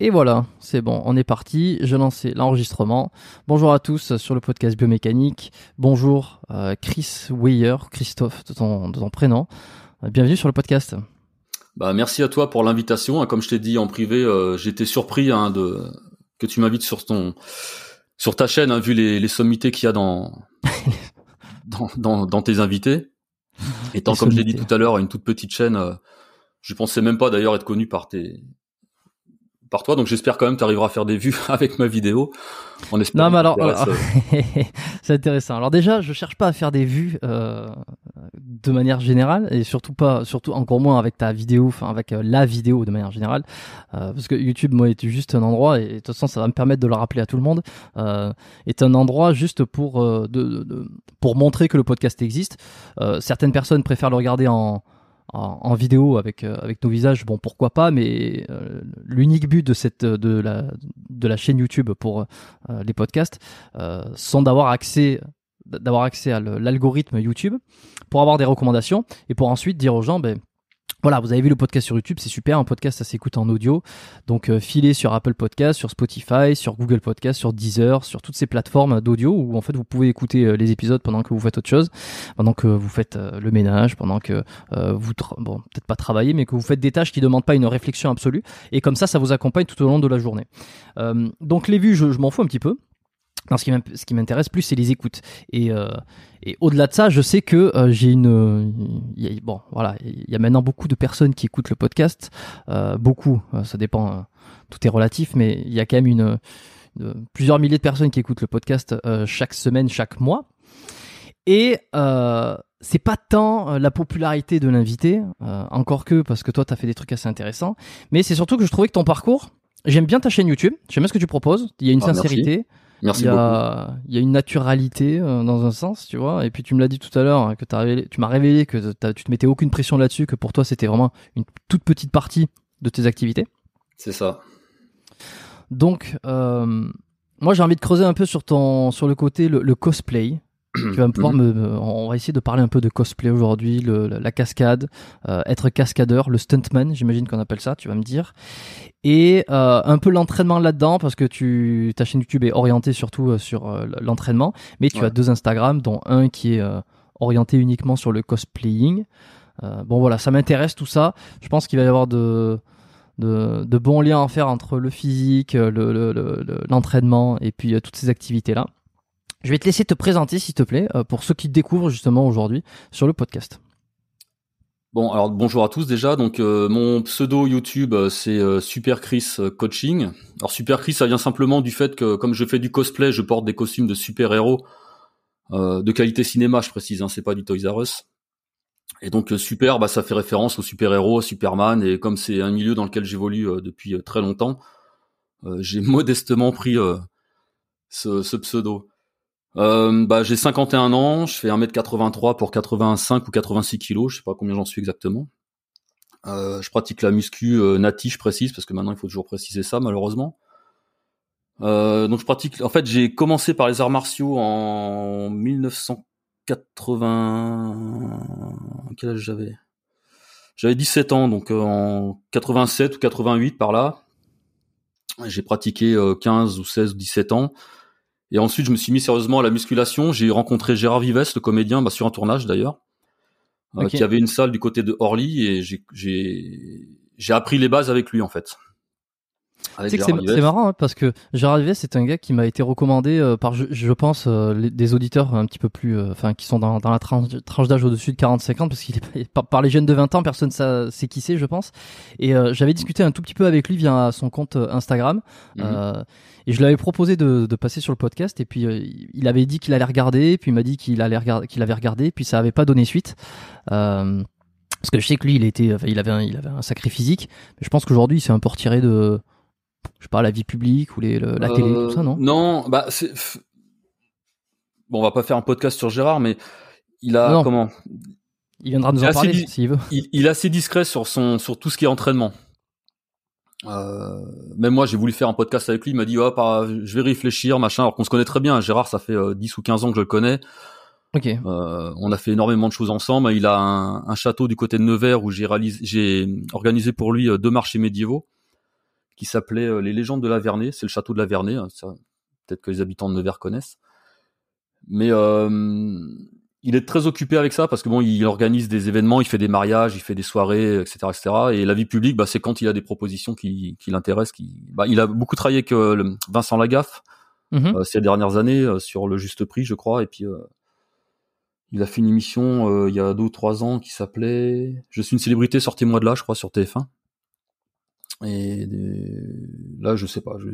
Et voilà, c'est bon, on est parti. Je lance l'enregistrement. Bonjour à tous sur le podcast Biomécanique. Bonjour euh, Chris Weyer, Christophe de ton, de ton prénom. Euh, Bienvenue sur le podcast. Bah, merci à toi pour l'invitation. Comme je t'ai dit en privé, euh, j'étais surpris hein, de que tu m'invites sur ton sur ta chaîne, hein, vu les, les sommités qu'il y a dans, dans, dans dans tes invités. Étant Les comme je l'ai dit tout à l'heure, une toute petite chaîne, euh, je pensais même pas d'ailleurs être connu par tes par toi. Donc j'espère quand même que tu arriveras à faire des vues avec ma vidéo. En espérant Non, mais alors, alors, c'est intéressant. Alors déjà, je cherche pas à faire des vues euh, de manière générale et surtout pas, surtout encore moins avec ta vidéo, enfin avec euh, la vidéo de manière générale, euh, parce que YouTube, moi, est juste un endroit et de toute façon, ça va me permettre de le rappeler à tout le monde, est un endroit juste pour de, pour montrer que le podcast existe. Certaines personnes préfèrent le regarder en en, vidéo avec euh, avec nos visages, bon pourquoi pas, mais euh, l'unique but de cette de la de la chaîne YouTube pour euh, les podcasts sont d'avoir accès d'avoir accès à l'algorithme YouTube pour avoir des recommandations et pour ensuite dire aux gens ben voilà, vous avez vu le podcast sur YouTube, c'est super, un podcast ça s'écoute en audio. Donc euh, filez sur Apple Podcast, sur Spotify, sur Google Podcast, sur Deezer, sur toutes ces plateformes d'audio où en fait vous pouvez écouter euh, les épisodes pendant que vous faites autre chose, pendant que vous faites euh, le ménage, pendant que vous bon, peut-être pas travailler mais que vous faites des tâches qui demandent pas une réflexion absolue et comme ça ça vous accompagne tout au long de la journée. Donc les vues, je m'en fous un petit peu. Non, ce qui m'intéresse plus, c'est les écoutes. Et, euh, et au-delà de ça, je sais que euh, j'ai une. euh, il y a- bon, voilà, il y a maintenant beaucoup de personnes qui écoutent le podcast. Euh, beaucoup, ça dépend. tout est relatif, mais il y a quand même une, une- plusieurs milliers de personnes qui écoutent le podcast chaque semaine, chaque mois. Et c'est pas tant la popularité de l'invité, encore que parce que toi, tu as fait des trucs assez intéressants, mais c'est surtout que je trouvais que ton parcours. J'aime bien ta chaîne YouTube. J'aime bien ce que tu proposes. Il y a une Ah, sincérité. merci il y beaucoup. a, il y a une naturalité euh, dans un sens, tu vois. Et puis tu me l'as dit tout à l'heure hein, que révélé, tu m'as révélé que tu te mettais aucune pression là-dessus, que pour toi c'était vraiment une toute petite partie de tes activités. C'est ça. Donc, euh, moi j'ai envie de creuser un peu sur ton, sur le côté le, le cosplay. Tu vas pouvoir Mhm. me, me- on va essayer de parler un peu de cosplay aujourd'hui, le- la, la cascade, euh, être cascadeur, le stuntman, j'imagine qu'on appelle ça, tu vas me dire, et euh, un peu l'entraînement là-dedans parce que tu, ta chaîne YouTube est orientée surtout euh, sur euh, l'entraînement, mais tu Ouais. as deux Instagram, dont un qui est euh, orienté uniquement sur le cosplaying. Euh, bon voilà, ça m'intéresse tout ça. Je pense qu'il va y avoir de de, de bons liens à faire entre le physique, euh, le- le- l'entraînement et puis toutes ces activités-là. Je vais te laisser te présenter, s'il te plaît, euh, pour ceux qui te découvrent justement aujourd'hui sur le podcast. Bon, alors bonjour à tous déjà. Donc euh, mon pseudo YouTube euh, c'est euh, Super Chris Coaching. Alors Super Chris ça vient simplement du fait que comme je fais du cosplay, je porte des costumes de super-héros euh, de qualité cinéma, je précise, hein, c'est pas du Toys R Us. Et donc super, bah, ça fait référence aux super-héros, à Superman, et comme c'est un milieu dans lequel j'évolue depuis très longtemps, j'ai modestement pris ce pseudo. Euh, bah, j'ai 51 ans, je fais 1m83 pour 85 ou 86 kilos, je sais pas combien j'en suis exactement. Euh, je pratique la muscu euh, nati, je précise, parce que maintenant il faut toujours préciser ça malheureusement. Euh, donc je pratique. En fait, j'ai commencé par les arts martiaux en 1980. Quel âge j'avais? J'avais 17 ans, donc euh, en 87 ou 88 par là. J'ai pratiqué euh, 15 ou 16 ou 17 ans. Et ensuite, je me suis mis sérieusement à la musculation. J'ai rencontré Gérard Vives, le comédien, bah, sur un tournage d'ailleurs, euh, qui avait une salle du côté de Orly. Et j'ai appris les bases avec lui en fait. C'est marrant hein, parce que Gérard Vives c'est un gars qui m'a été recommandé euh, par je, je pense euh, des auditeurs un petit peu plus euh, enfin qui sont dans, dans la tranche, tranche d'âge au-dessus de 40 ans parce qu'il est par, par, les jeunes de 20 ans personne ne sait qui c'est je pense et j'avais discuté un tout petit peu avec lui via son compte Instagram mhm. et je lui avais proposé de, de, passer sur le podcast et puis il avait dit qu'il allait regarder puis il m'a dit qu'il allait regarder qu'il avait regardé puis ça avait pas donné suite parce que je sais que lui il était enfin, il avait un, il avait un sacré physique mais je pense qu'aujourd'hui il s'est un peu retiré de je pas, la vie publique ou les, la télé, tout ça, non? Non, bah c'est bon, on va pas faire un podcast sur Gérard, mais il a comment? Il viendra nous en parler s'il veut. Il, est assez discret sur son sur tout ce qui est entraînement. Euh, même moi, j'ai voulu faire un podcast avec lui. Il m'a dit, oh, je vais réfléchir, machin. Alors qu'on se connaît très bien. Gérard, ça fait 10 euh, ou 15 ans que je le connais. Ok. Euh, on a fait énormément de choses ensemble. Il a un, un château du côté de Nevers où j'ai réalisé, j'ai organisé pour lui deux marchés médiévaux qui s'appelait euh, Les légendes de la Vernée. C'est le château de la Vernée. Hein, peut-être que les habitants de Nevers connaissent. Mais euh, il est très occupé avec ça parce que bon, il organise des événements, il fait des mariages, il fait des soirées, etc., etc. Et la vie publique, bah, c'est quand il a des propositions qui, qui l'intéressent. Qui, bah, il a beaucoup travaillé avec euh, Vincent Lagaffe mm-hmm. ces dernières années sur le Juste Prix, je crois. Et puis il a fait une émission il y a deux ou trois ans qui s'appelait Je suis une célébrité, sortez-moi de là, je crois, sur TF1. Et là, je sais pas. Je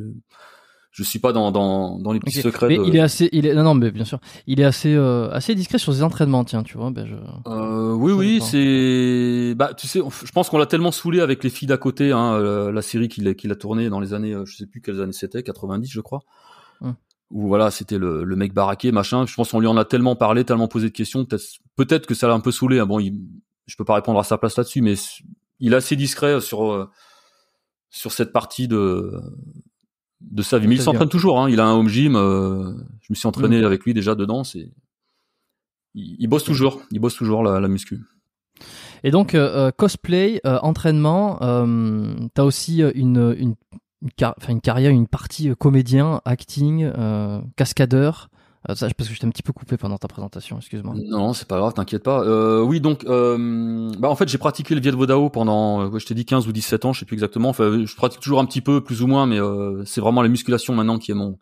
je suis pas dans dans, dans les petits secrets. Mais il est assez, il est non non mais bien sûr, il est assez euh, assez discret sur ses entraînements, tiens, tu vois. Ben je... euh, oui oui, c'est bah tu sais, je pense qu'on l'a tellement saoulé avec les filles d'à côté, hein, la, série qu'il a qu'il a tournée dans les années, je sais plus quelles années c'était, 90 je crois. Hum. Où voilà, c'était le, le mec baraqué, machin. Je pense qu'on lui en a tellement parlé, tellement posé de questions, peut-être peut-être que ça l'a un peu saoulé. Hein. Bon, il, je peux pas répondre à sa place là-dessus, mais il est assez discret sur euh, sur cette partie de de sa vie. Mais il s'entraîne toujours. Hein. Il a un home gym. Euh, je me suis entraîné mm. avec lui déjà dedans. C'est il, bosse toujours. Il bosse toujours la, la muscu. Et donc euh, euh, cosplay, entraînement. T'as aussi une une, une, une, carrière, une partie comédien, acting, cascadeur. Euh, parce que je t'ai un petit peu coupé pendant ta présentation, excuse-moi. Non, c'est pas grave, t'inquiète pas. Euh, oui, donc, euh, bah en fait, j'ai pratiqué le Viet Vodao pendant, euh, je t'ai dit 15 ou 17 ans, je sais plus exactement. Enfin, je pratique toujours un petit peu, plus ou moins, mais euh, c'est vraiment la musculation maintenant qui est mon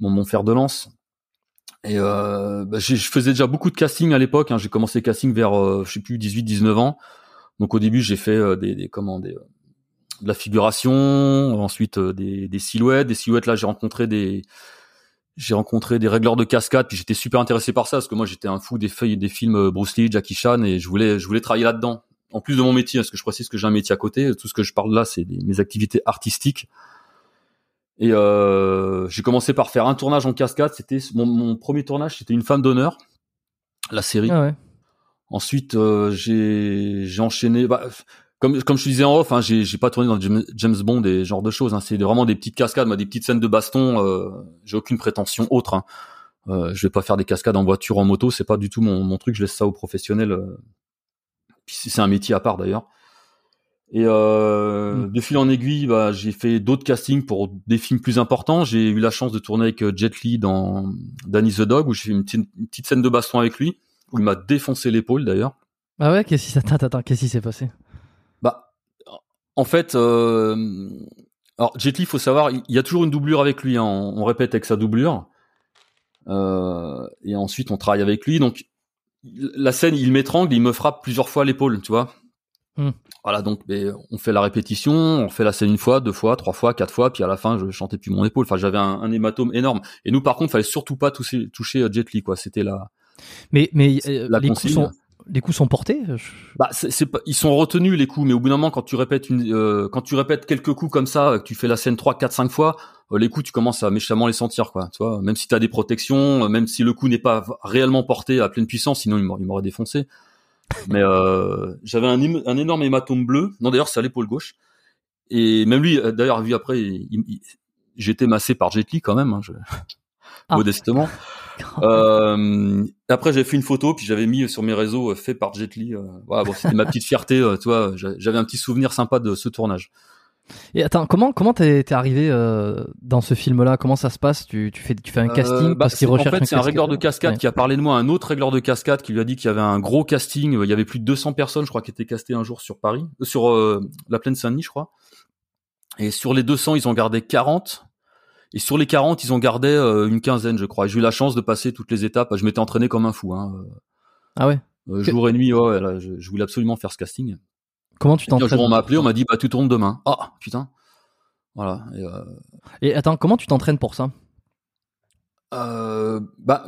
mon, mon fer de lance. Et euh, bah, je faisais déjà beaucoup de casting à l'époque. Hein. J'ai commencé le casting vers, je sais plus, 18-19 ans. Donc au début, j'ai fait des, des comment des, de la figuration, ensuite des, des silhouettes. Des silhouettes là, j'ai rencontré des j'ai rencontré des régleurs de cascade, puis j'étais super intéressé par ça parce que moi j'étais un fou des feuilles des films euh, Bruce Lee, Jackie Chan et je voulais je voulais travailler là-dedans. En plus de mon métier, parce que je précise que j'ai un métier à côté, tout ce que je parle là, c'est mes activités artistiques. Et euh, j'ai commencé par faire un tournage en cascade. C'était mon, mon, premier tournage, c'était une femme d'honneur, la série. Ah ouais. Ensuite, euh, j'ai j'ai enchaîné. Bah, comme comme je te disais en off, hein, j'ai j'ai pas tourné dans James Bond et genre de choses. Hein, c'est vraiment des petites cascades, moi, des petites scènes de baston. Euh, j'ai aucune prétention autre. Hein. Euh, je vais pas faire des cascades en voiture, en moto. C'est pas du tout mon, mon truc. Je laisse ça aux professionnels. Euh. C'est un métier à part d'ailleurs. Et euh, mm. de fil en aiguille, bah, j'ai fait d'autres castings pour des films plus importants. J'ai eu la chance de tourner avec euh, Jet Li dans Danny the Dog, où j'ai fait une, une petite scène de baston avec lui, où il m'a défoncé l'épaule d'ailleurs. Ah ouais, qu'est-ce qui s'est passé? En fait, euh, alors Jet Li, faut savoir, il y a toujours une doublure avec lui. Hein. On, répète avec sa doublure, euh, et ensuite on travaille avec lui. Donc la scène, il m'étrangle, il me frappe plusieurs fois l'épaule, tu vois. Hmm. Voilà, donc on fait la répétition, on fait la scène une fois, deux fois, trois fois, quatre fois, puis à la fin, je chantais plus mon épaule. Enfin, j'avais un, hématome énorme. Et nous, par contre, fallait surtout pas toucher, toucher euh, Jet Li, quoi. C'était la. Mais mais la les coups sont les coups sont portés bah, c'est, pas, ils sont retenus les coups, mais au bout d'un moment, quand tu répètes une, euh, quand tu répètes quelques coups comme ça, que tu fais la scène 3, 4, 5 fois, euh, les coups, tu commences à méchamment les sentir, quoi. Tu vois, même si tu as des protections, euh, même si le coup n'est pas réellement porté à pleine puissance, sinon il m'aurait défoncé. Mais j'avais un, énorme hématome bleu. Non, d'ailleurs, c'est à l'épaule gauche. Et même lui, d'ailleurs, vu après, j'étais massé par Jet quand même. Hein, je... Ah. modestement. Euh, après, j'ai fait une photo, puis j'avais mis sur mes réseaux euh, fait par Jet Li. Euh, voilà, bon, c'était ma petite fierté, euh, tu vois. J'avais un petit souvenir sympa de ce tournage. Et attends, comment comment t'es es arrivé dans ce film-là? Comment ça se passe? Tu, tu fais tu fais un casting bah, parce qu'il recherche En fait, c'est un régleur de cascade Ouais. qui a parlé de moi à un autre régleur de cascade qui lui a dit qu'il y avait un gros casting. Il y avait plus de 200 personnes, je crois, qui étaient castées un jour sur Paris, sur la plaine Saint-Denis, je crois. Et sur les 200, ils ont gardé 40. Et sur les 40, ils ont gardé euh, une quinzaine, je crois. J'ai eu la chance de passer toutes les étapes. Je m'étais entraîné comme un fou, hein. Ah ouais. Euh, jour et nuit. Ouais, là, je, je voulais absolument faire ce casting. Comment tu puis un t'entraînes jour, on m'a appelé, on m'a dit, bah, tu tournes demain. Ah, putain. Voilà. Et, euh, Et attends, comment tu t'entraînes pour ça? Euh, bah,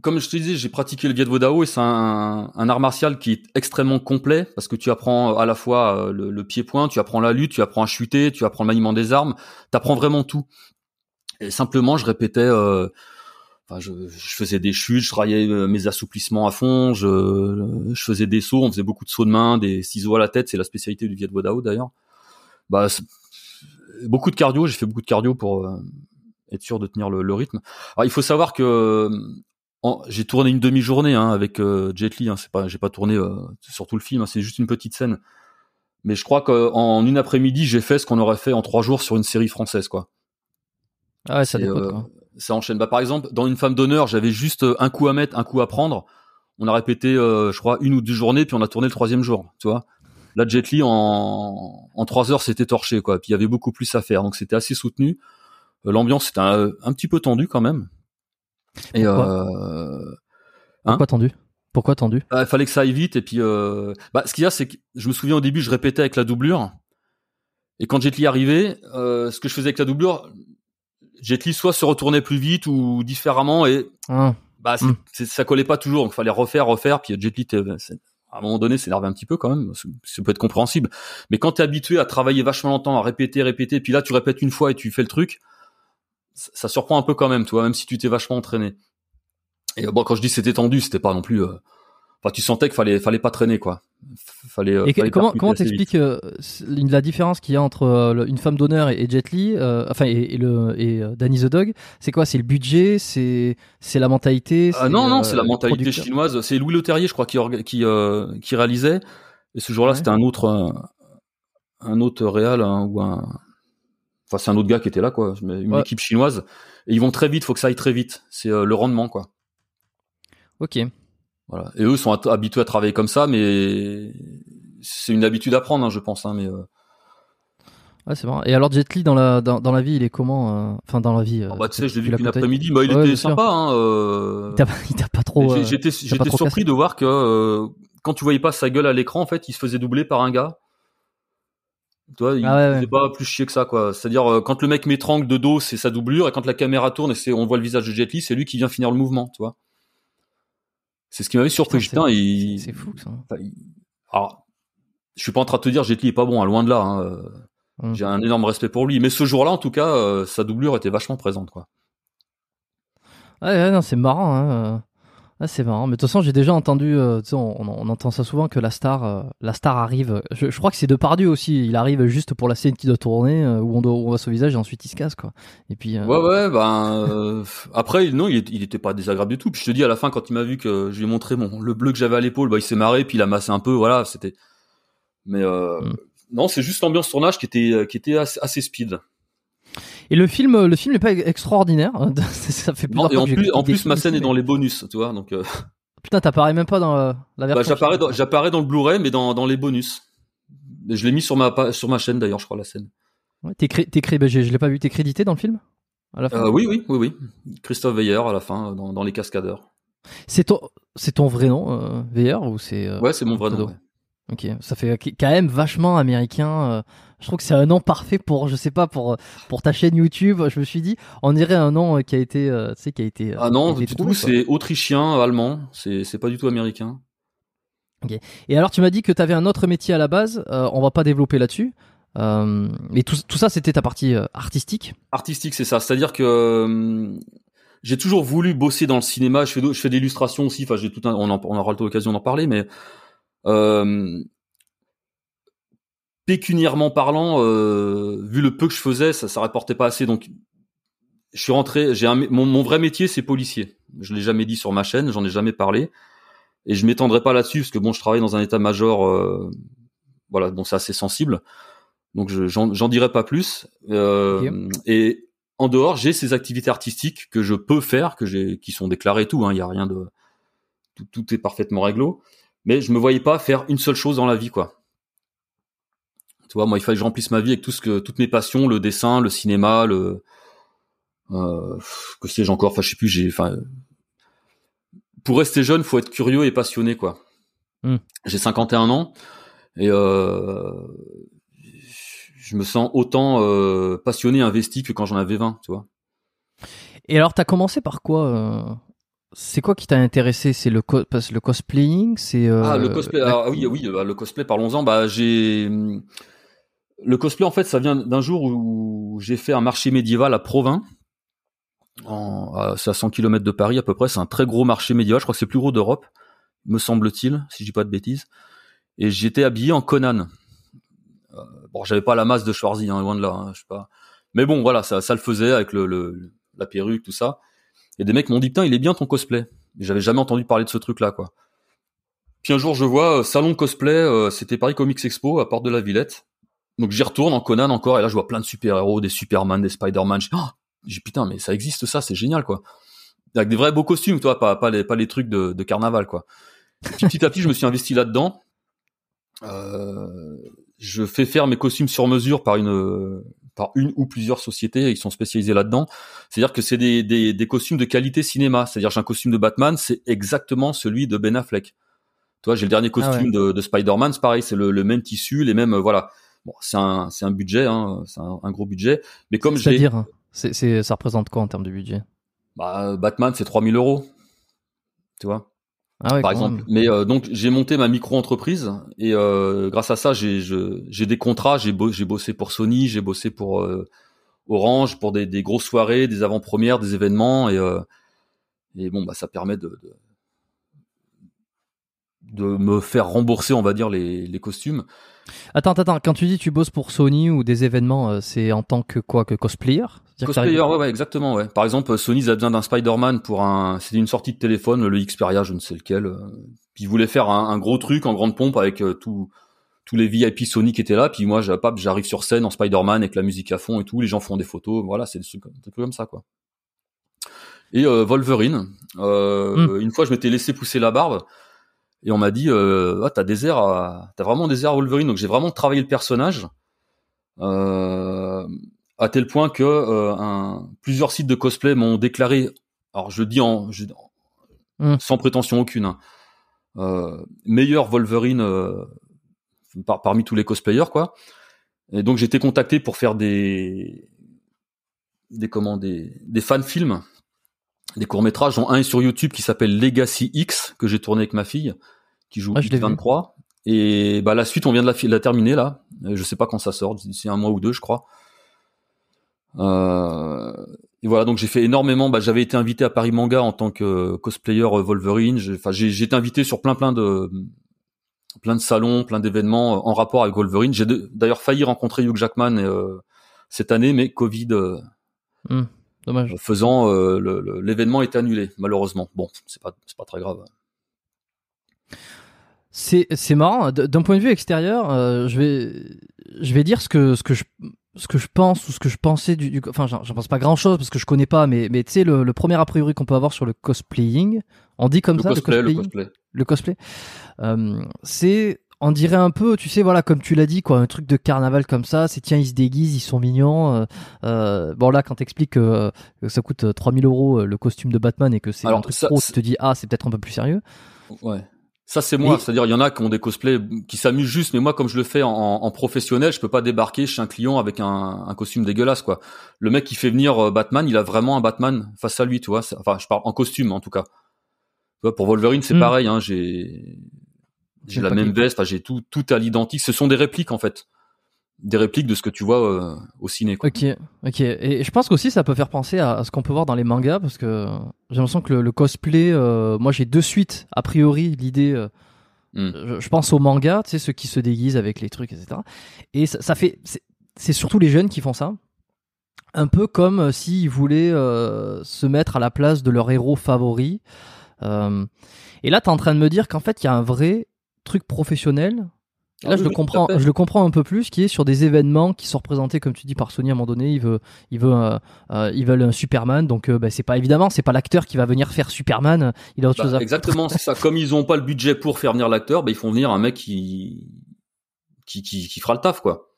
comme je te disais, j'ai pratiqué le Viet Vo Dao et c'est un, un art martial qui est extrêmement complet parce que tu apprends à la fois euh, le, le pied-point, tu apprends la lutte, tu apprends à chuter, tu apprends le maniement des armes, tu apprends vraiment tout. Et simplement, je répétais, euh, enfin, je, je faisais des chutes, je travaillais euh, mes assouplissements à fond, je, je faisais des sauts, on faisait beaucoup de sauts de main, des ciseaux à la tête, c'est la spécialité du Viet Vo Dao d'ailleurs. Bah, beaucoup de cardio, j'ai fait beaucoup de cardio pour euh, être sûr de tenir le, le rythme. Alors il faut savoir que j'ai tourné une demi-journée hein, avec euh, Jet Li. Hein, c'est pas, j'ai pas tourné euh, sur tout le film. hein, c'est juste une petite scène. Mais je crois qu'en une après-midi, j'ai fait ce qu'on aurait fait en trois jours sur une série française, quoi. Ah ouais, ça C'est, dépote euh, quoi. Ça enchaîne. Bah, par exemple, dans une femme d'honneur, j'avais juste euh, un coup à mettre, un coup à prendre. On a répété, euh, je crois, une ou deux journées, puis on a tourné le troisième jour. Tu vois. Là, Jet Li, en, en trois heures, c'était torché, quoi. Puis il y avait beaucoup plus à faire, donc c'était assez soutenu. Euh, L'ambiance était un, un petit peu tendue quand même. Et Pourquoi euh, Pourquoi tendu? Pourquoi tendu? Bah, il fallait que ça aille vite. Et puis, euh, bah, ce qu'il y a, c'est que je me souviens au début, je répétais avec la doublure. Et quand Jet Li arrivait, euh, ce que je faisais avec la doublure, Jet Li soit se retournait plus vite ou différemment et Ah, bah Mm. c'est- ça collait pas toujours. Donc, il fallait refaire, refaire. Puis Jet Li, à un moment donné, s'énervait un petit peu quand même. Ça- peut être compréhensible. Mais quand t'es habitué à travailler vachement longtemps, à répéter, répéter, puis là, tu répètes une fois et tu fais le truc, ça, surprend un peu quand même, toi, même si tu t'es vachement entraîné. Et euh, bon, quand je dis c'était tendu, c'était pas non plus. euh, Enfin, tu sentais qu'il fallait, fallait pas traîner, quoi. Fallait. euh, Et fallait comment comment t'expliques euh, la différence qu'il y a entre le- une femme d'honneur et, et Jet Li, enfin et, et le et Danny the Dog? C'est quoi? C'est le budget? C'est c'est la mentalité? Ah non, non, c'est la mentalité producteur? chinoise. C'est Louis Leterrier, je crois, qui, qui, qui réalisait. Et ce jour-là, Ouais. c'était un autre, un, un autre réal hein, ou un. Enfin, c'est un autre gars qui était là, quoi. Une Ouais. équipe chinoise. Et ils vont très vite. Faut que ça aille très vite. C'est euh, le rendement, quoi. Ok. Voilà. Et eux sont habitués à travailler comme ça, mais c'est une habitude à prendre, hein, je pense. Hein, mais euh, Ouais, c'est marrant. Et alors Jet Li dans la dans, dans la vie, il est comment euh, Enfin dans la vie. euh, oh, bah, tu sais, je l'ai vu qu'une après-midi. Bah, il Ouais, était sympa. Hein, Il t'a pas trop. J'étais surpris cassé de voir que quand tu voyais pas sa gueule à l'écran, en fait, il se faisait doubler par un gars. Tu vois, il Ah ouais, faisait ouais. pas plus chier que ça, quoi. C'est-à-dire euh, quand le mec m'étrangle de dos, c'est sa doublure, et quand la caméra tourne et c'est on voit le visage de Jet Li, c'est lui qui vient finir le mouvement, tu vois. C'est ce qui m'avait surpris. Putain, Putain, c'est- il... C'est fou ça. enfin, il- Alors, je suis pas en train de te dire Jet Li est pas bon, hein, loin de là. hein, euh, Hum. J'ai un énorme respect pour lui, mais ce jour-là, en tout cas, euh, sa doublure était vachement présente, quoi. Ouais, ouais, non, c'est marrant. Hein. Ah, c'est marrant. Mais de toute façon, j'ai déjà entendu, euh, tu sais, on, on- on entend ça souvent que la star, euh, la star arrive. Je, je crois que c'est Depardieu aussi. Il arrive juste pour la scène qui doit tourner, euh, où on, doit, on voit son visage et ensuite il se casse, quoi. Et puis. euh, Ouais, ouais, ben euh, après, non, il, était pas désagréable du tout. Puis je te dis à la fin, quand il m'a vu que je lui ai montré mon le bleu que j'avais à l'épaule, bah il s'est marré, puis il a massé un peu, voilà, c'était. Mais euh, Mm. non, c'est juste l'ambiance tournage qui était qui était assez, assez speed. Et le film, le film n'est pas extraordinaire. ça fait Non, plusieurs et fois en plus, en plus, ma scène est dans les bonus, tu vois. Donc, euh, Putain, t'apparais même pas dans euh, la bah, version. j'apparais dans, j'apparais dans le Blu-ray, mais dans, dans les bonus. Et je l'ai mis sur ma sur ma chaîne d'ailleurs, je crois la scène. Ouais, T'es cré... t'es cré- bah, je je l'ai pas vu. T'es crédité dans le film? À la fin? Euh, oui, oui, oui, oui. Christophe Veiller à la fin, dans, dans les cascadeurs. C'est ton, c'est ton vrai nom, Veiller, ou c'est Ouais, c'est mon vrai nom. ouais. Ok, ça fait quand même vachement américain. Euh, Je trouve que c'est un nom parfait pour, je sais pas, pour pour ta chaîne YouTube. Je me suis dit, on dirait un nom euh, qui a été, euh, tu sais, qui a été. euh, Ah non, du tout, c'est autrichien, allemand. C'est c'est pas du tout américain. Et alors, tu m'as dit que tu avais un autre métier à la base. euh, on va pas développer là-dessus. Euh, mais tout, tout ça, c'était ta partie euh, artistique? Artistique, c'est ça. C'est-à-dire que euh, j'ai toujours voulu bosser dans le cinéma. Je fais, de- je fais d'illustration aussi. Enfin, j'ai tout un, on, en- on aura l'occasion d'en parler, mais euh, pécuniairement parlant, euh, vu le peu que je faisais, ça, ça rapportait pas assez. Donc, je suis rentré. J'ai mon, mon vrai métier, c'est policier. Je l'ai jamais dit sur ma chaîne, j'en ai jamais parlé, et je m'étendrai pas là-dessus parce que bon, je travaille dans un état-major. euh, voilà, bon, c'est assez sensible. Donc je- j'en dirai pas plus. Euh, Et en dehors, j'ai ces activités artistiques que je peux faire, que j'ai, qui sont déclarées et tout. hein. Il y a rien de, tout, tout est parfaitement réglo. Mais je me voyais pas faire une seule chose dans la vie, quoi. Tu vois, moi, il fallait que je remplisse ma vie avec tout ce que, toutes mes passions, le dessin, le cinéma, le, euh, que sais-je encore. Enfin, je sais plus. J'ai, enfin, pour rester jeune, faut être curieux et passionné, quoi. Hmm. J'ai 51 ans et euh, je me sens autant euh, passionné, investi que quand j'en avais 20, tu vois. Et alors, t'as commencé par quoi euh, C'est quoi qui t'a intéressé? C'est le, co- le cosplaying C'est euh, ah, le cosplay. la- ah, oui, oui, bah, le cosplay. Parlons-en. Bah, j'ai le cosplay. En fait, ça vient d'un jour où j'ai fait un marché médiéval à Provins. En, à- c'est à 100 km de Paris à peu près. C'est un très gros marché médiéval. Je crois que c'est le plus gros d'Europe, me semble-t-il, si je dis pas de bêtises. Et j'étais habillé en Conan. Euh, bon, j'avais pas la masse de Schwarzy, hein, loin de là. hein, je sais pas. Mais bon, voilà, ça, ça le faisait avec la perruque, tout ça. Et des mecs m'ont dit putain, il est bien ton cosplay. J'avais jamais entendu parler de ce truc-là, quoi. Puis un jour, je vois euh, salon cosplay, euh, c'était Paris Comics Expo à Porte de la Villette. Donc j'y retourne en Conan encore, et là je vois plein de super-héros, des Superman, des Spider-Man. J'ai oh j'ai dit, putain, mais ça existe ça, c'est génial, quoi. Avec des vrais beaux costumes, toi, pas, pas, les, pas les trucs de, de carnaval, quoi. Et puis, petit à petit, je me suis investi là-dedans. Euh, je fais faire mes costumes sur mesure par une, par une ou plusieurs sociétés, ils sont spécialisés là-dedans. C'est-à-dire que c'est des, des, des costumes de qualité cinéma. C'est-à-dire j'ai un costume de Batman, c'est exactement celui de Ben Affleck. Tu vois, j'ai le dernier costume Ah ouais. de, de Spider-Man, c'est pareil, c'est le, le même tissu, les mêmes, euh, voilà. Bon, c'est un, c'est un budget, hein, c'est un, un gros budget. Mais comme j'ai, C'est-à-dire, c'est, c'est, ça représente quoi en termes de budget? Bah, Batman, c'est 3000 euros. Tu vois, Ah ouais, par exemple. même. Mais euh, donc j'ai monté ma micro-entreprise et euh, grâce à ça, j'ai, j'ai des contrats. J'ai, bo- j'ai bossé pour Sony, j'ai bossé pour euh, Orange, pour des, des grosses soirées, des avant-premières, des événements et, et bon, bah ça permet de, de de me faire rembourser, on va dire, les, les costumes. Attends, attends, quand tu dis tu bosses pour Sony ou des événements, euh, c'est en tant que quoi Que cosplayer? Cosplayer, ouais, ouais, exactement, ouais. Par exemple, Sony ils avaient besoin d'un Spider-Man pour un, c'était une sortie de téléphone, le Xperia, je ne sais lequel. euh, Puis ils voulaient faire un, un gros truc en grande pompe avec euh, tout, tous les VIP Sony qui étaient là. Puis moi, j'arrive sur scène en Spider-Man avec la musique à fond et tout. Les gens font des photos. Voilà, c'est des trucs, comme ça, quoi. Et euh, Wolverine, euh, une fois, je m'étais laissé pousser la barbe. Et on m'a dit, euh, ah, t'as des airs, à- t'as vraiment des airs à Wolverine. Donc j'ai vraiment travaillé le personnage. Euh, à tel point que euh, un, plusieurs sites de cosplay m'ont déclaré, alors je dis en, je- Mm. sans prétention aucune, hein, euh, meilleur Wolverine euh, par- parmi tous les cosplayers, quoi. Et donc j'ai été contacté pour faire des des comment des, des fan films, des courts métrages, dont un est sur YouTube qui s'appelle Legacy X que j'ai tourné avec ma fille, qui joue Ah, je l'ai vu. 23. Et bah la suite, on vient de la, fi- la terminer là. Euh, Je sais pas quand ça sort, d'ici un mois ou deux, je crois. Euh, et voilà, donc j'ai fait énormément. Bah, j'avais été invité à Paris Manga en tant que cosplayer Wolverine. J'ai- Enfin, j'ai j'ai été invité sur plein, plein de, plein de salons, plein d'événements euh, en rapport avec Wolverine. J'ai de- d'ailleurs failli rencontrer Hugh Jackman euh, cette année, mais Covid euh, Hmm, dommage. faisant, euh, le- le- l'événement est annulé malheureusement. Bon, c'est pas, c'est pas très grave. C'est c'est marrant. D'un point de vue extérieur, euh, je vais je vais dire ce que ce que je ce que je pense ou ce que je pensais du, du enfin j'en pense pas grand chose parce que je connais pas mais mais tu sais le, le premier a priori qu'on peut avoir sur le cosplaying on dit comme Le ça cosplay, le le cosplaying cosplay. le cosplay euh, c'est on dirait un peu tu sais voilà comme tu l'as dit quoi un truc de carnaval comme ça c'est tiens ils se déguisent ils sont mignons euh, euh, bon là quand t'expliques que, que ça coûte euh, 3000 euros euh, le costume de Batman et que c'est un truc ça- pro tu te dis ah c'est peut-être un peu plus sérieux Ouais. Ça c'est moi, Et- c'est-à-dire il y en a qui ont des cosplays qui s'amusent juste, mais moi comme je le fais en, en professionnel, je peux pas débarquer chez un client avec un, un costume dégueulasse quoi. Le mec qui fait venir Batman, il a vraiment un Batman face à lui, tu vois. Enfin, je parle en costume en tout cas. Tu vois, pour Wolverine c'est Hmm. pareil, hein, j'ai j'ai la même veste, enfin, j'ai tout tout à l'identique. Ce sont des répliques en fait, des répliques de ce que tu vois euh, au ciné. Quoi. Ok, ok. Et je pense qu'aussi ça peut faire penser à, à ce qu'on peut voir dans les mangas parce que j'ai l'impression que le, le cosplay, euh, moi j'ai de suite a priori l'idée. euh, Hmm. je, je pense aux mangas, tu sais ceux qui se déguisent avec les trucs, etc. Et ça, ça fait, c'est- surtout les jeunes qui font ça. Un peu comme s'ils voulaient se mettre à la place de leur héros favori. Et là, tu es en train de me dire qu'en fait, il y a un vrai truc professionnel Là, je le comprends, je le comprends un peu plus, qui est sur des événements qui sont représentés, comme tu dis, par Sony à un moment donné. Il veut, il veut, euh, euh, ils veulent un Superman, donc euh, bah, c'est pas évidemment, c'est pas l'acteur qui va venir faire Superman. Il a autre Bah, chose à. Exactement, c'est ça. Comme ils ont pas le budget pour faire venir l'acteur, bah, ils font venir un mec qui, qui, qui, qui fera le taf, quoi.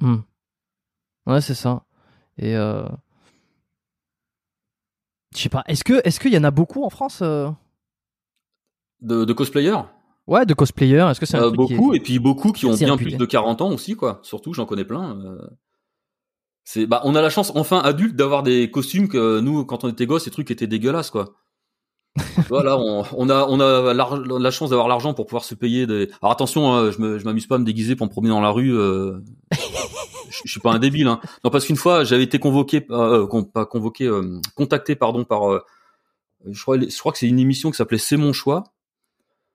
Hmm. Ouais, c'est ça. Et euh... je sais pas. Est-ce que, est-ce qu'il y en a beaucoup en France De, de cosplayers? Ouais, de cosplayers. Est-ce que c'est un Euh, truc qui est- beaucoup et puis beaucoup qui ont bien réputé. plus de 40 ans aussi quoi surtout j'en connais plein euh. c'est bah on a la chance enfin adulte d'avoir des costumes que nous quand on était gosses ces trucs étaient dégueulasses quoi voilà on, on a on a la chance d'avoir l'argent pour pouvoir se payer des alors attention hein, je me je m'amuse pas à me déguiser pour me promener dans la rue euh, je, je suis pas un débile hein. non parce qu'une fois j'avais été convoqué euh, euh, con- pas convoqué euh, contacté pardon par je crois je crois que c'est une émission qui s'appelait c'est mon choix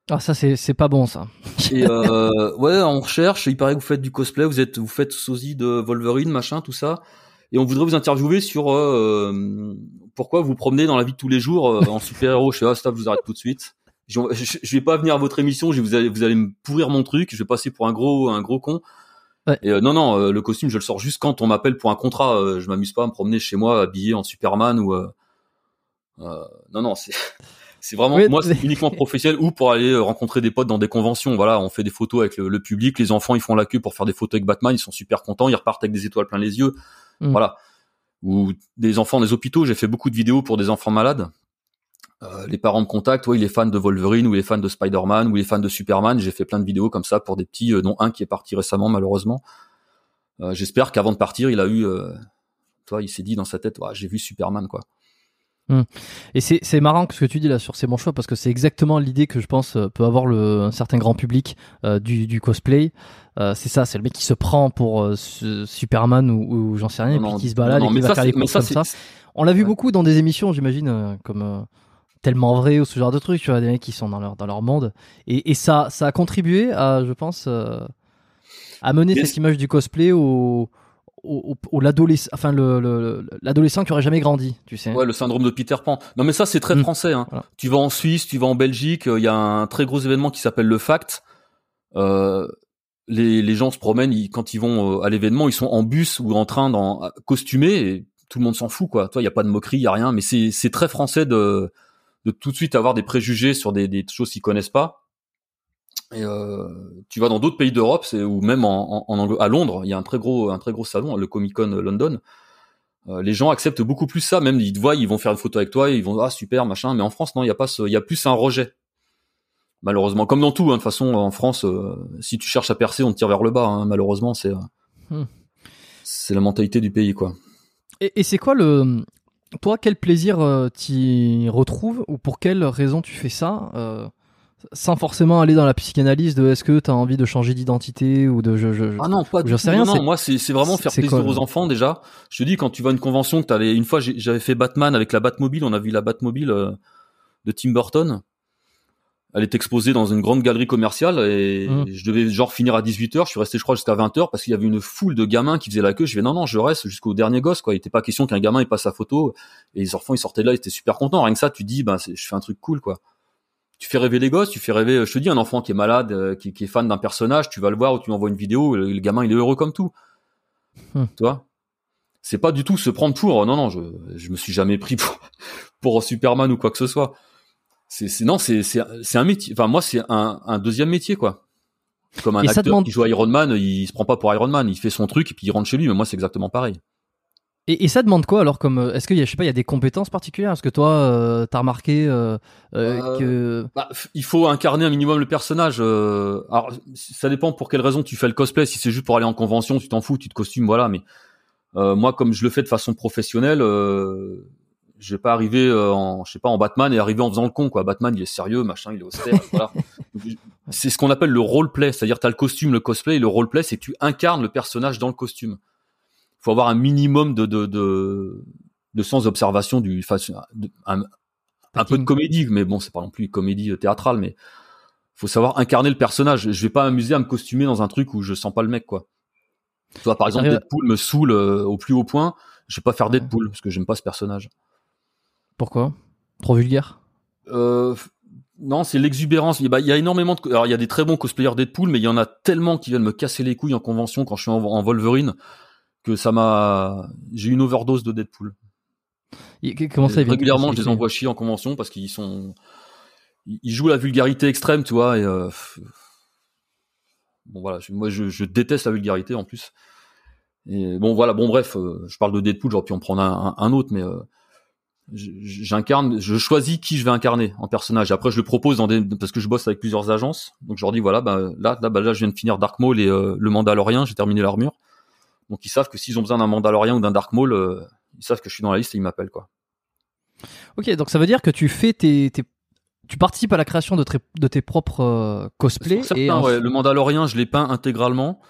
Ah, ça, c'est, c'est pas bon, ça. et euh, ouais, on recherche. Il paraît que vous faites du cosplay, vous êtes, vous faites sosie de Wolverine, machin, tout ça. Et on voudrait vous interviewer sur euh, pourquoi vous promenez dans la vie de tous les jours euh, en super héros. Je sais pas, stop, je vous arrête tout de suite. Je, je, je vais pas venir à votre émission. Je, vous allez, vous allez me pourrir mon truc. Je vais passer pour un gros, un gros con. Ouais. Et euh, non, non, le costume, je le sors juste quand on m'appelle pour un contrat. Je m'amuse pas à me promener chez moi habillé en Superman ou. non, non, c'est. C'est vraiment Oui, moi, uniquement professionnel ou pour aller euh, rencontrer des potes dans des conventions. Voilà, on fait des photos avec le, le public, les enfants ils font la queue pour faire des photos avec Batman, ils sont super contents, ils repartent avec des étoiles plein les yeux. Mm. Voilà. Ou des enfants des hôpitaux, j'ai fait beaucoup de vidéos pour des enfants malades. Euh, les parents me contactent, ouais, il est fan de Wolverine ou il est fan de Spider-Man ou il est fan de Superman. J'ai fait plein de vidéos comme ça pour des petits, euh, dont un qui est parti récemment malheureusement. Euh, J'espère qu'avant de partir, il a eu, toi, il s'est dit dans sa tête, ouais, j'ai vu Superman quoi. Et c'est, marrant ce que tu dis là sur C'est mon choix parce que c'est exactement l'idée que je pense euh, peut avoir le, un certain grand public euh, du, du cosplay. Euh, c'est ça, c'est le mec qui se prend pour euh, Superman ou, ou j'en sais rien, et puis qui se balade non, et qui va ça, faire des courses comme ça. On l'a vu Ouais. beaucoup dans des émissions, j'imagine, comme tellement vrai ou ce genre de trucs. Tu vois, des mecs qui sont dans leur dans leur monde. Et, et ça ça a contribué à, je pense, à mener cette image du cosplay au au, au- au l'adolescent, enfin le, le- le- l'adolescent qui aurait jamais grandi, tu sais. Ouais, le syndrome de Peter Pan. Non, mais ça, c'est très Mm. français. Hein. Voilà. Tu vas en Suisse, tu vas en Belgique, il y a un très gros événement qui s'appelle le Fact. Euh, les, les gens se promènent, ils- quand ils vont euh, à l'événement, ils sont en bus ou en train dans costumés et tout le monde s'en fout, quoi. Toi, il y a pas de moquerie, il y a rien, mais c'est c'est très français de de tout de suite avoir des préjugés sur des, des choses qu'ils connaissent pas. Et euh, tu vas dans d'autres pays d'Europe, c'est ou même en, en, en à Londres, il y a un très gros un très gros salon, le Comic Con London. Euh, les gens acceptent beaucoup plus ça, même ils te voient, ils vont faire une photo avec toi, ils vont ah super machin, mais en France non, il y a pas ce, il y a plus un rejet. Malheureusement, comme dans tout, hein, de toute façon en France, euh, si tu cherches à percer, on te tire vers le bas. hein, malheureusement, c'est euh, Hmm. c'est la mentalité du pays quoi. Et, et c'est quoi le. Toi, quel plaisir euh, t'y retrouves ou pour quelle raison tu fais ça euh, sans forcément aller dans la psychanalyse de est-ce que t'as envie de changer d'identité ou de. Je, je, je- Ah non, pas Je du sais rien, Non, non, moi c'est c'est vraiment faire plaisir quoi, aux enfants déjà. Je te dis quand tu vas à une convention que t'allais une fois j'avais fait Batman avec la Batmobile, on a vu la Batmobile euh, de Tim Burton. Elle est exposée dans une grande galerie commerciale et Mm. je devais genre finir à 18h, je suis resté je crois jusqu'à 20h parce qu'il y avait une foule de gamins qui faisaient la queue. Je vais non non, je reste jusqu'au dernier gosse quoi. Il était pas question qu'un gamin il passe sa photo et les enfants ils sortaient de là, ils étaient super contents. Rien que ça, tu dis ben je fais un truc cool quoi. Tu fais rêver les gosses, tu fais rêver, je te dis, un enfant qui est malade, euh, qui, qui est fan d'un personnage, tu vas le voir ou tu lui envoies une vidéo, le, le gamin il est heureux comme tout. Hmm. Tu vois? C'est pas du tout se prendre pour. Non, non, je, je me suis jamais pris pour, pour Superman ou quoi que ce soit. C'est, c'est non, c'est, c'est, c'est un métier. Enfin, moi, c'est un, un deuxième métier, quoi. Comme un Et acteur demande- qui joue à Iron Man, il se prend pas pour Iron Man, il fait son truc et puis il rentre chez lui. Mais moi, c'est exactement pareil. Et, et ça demande quoi alors comme euh, est-ce qu'il y a je sais pas il y a des compétences particulières? Est-ce que toi euh, t'as remarqué euh, euh, Euh, que Bah, il faut incarner un minimum le personnage. euh, alors, ça dépend pour quelle raison tu fais le cosplay. Si c'est juste pour aller en convention, tu t'en fous, tu te costumes, voilà. Mais euh, moi, comme je le fais de façon professionnelle, euh, je vais pas arriver en, je sais pas, en Batman et arriver en faisant le con, quoi. Batman, il est sérieux, machin, il est austère, voilà. C'est ce qu'on appelle le roleplay, c'est-à-dire t'as le costume, le cosplay, et le roleplay, c'est que tu incarnes le personnage dans le costume. Faut avoir un minimum de de de, de sens d'observation du, de- un, un peu de comédie, mais bon, c'est pas non plus une comédie euh, théâtrale, mais faut savoir incarner le personnage. Je vais pas m'amuser à me costumer dans un truc où je sens pas le mec, quoi. Tu vois, par exemple, Deadpool me saoule euh, au plus haut point. Je vais pas faire Deadpool parce que j'aime pas ce personnage. pourquoi? Trop vulgaire? Euh, Non, c'est l'exubérance. Il, bah, il y a énormément de. Alors, il y a des très bons cosplayers Deadpool, mais il y en a tellement qui viennent me casser les couilles en convention quand je suis en, Wolverine que ça m'a. J'ai une overdose de Deadpool. comment ça Régulièrement, je les envoie chier en convention parce qu'ils sont. Ils jouent la vulgarité extrême, tu vois, et. Euh, bon voilà, moi je, je, déteste la vulgarité en plus. Et bon voilà, bon bref, euh, je parle de Deadpool, j'aurais pu en prendre un, un autre, mais euh, j'incarne, je choisis qui je vais incarner en personnage. Après, je le propose dans des, parce que je bosse avec plusieurs agences. Donc, je leur dis voilà, bah, là, là, bah, là, je viens de finir Dark Maul et euh, le Mandalorian, j'ai terminé l'armure. Donc, ils savent que s'ils ont besoin d'un Mandalorian ou d'un Dark Maul, euh, ils savent que je suis dans la liste et ils m'appellent quoi. Ok, donc ça veut dire que tu fais tes, tes... tu participes à la création de, de tes propres euh, cosplays. et ouais, le Mandalorian, je l'ai peint intégralement.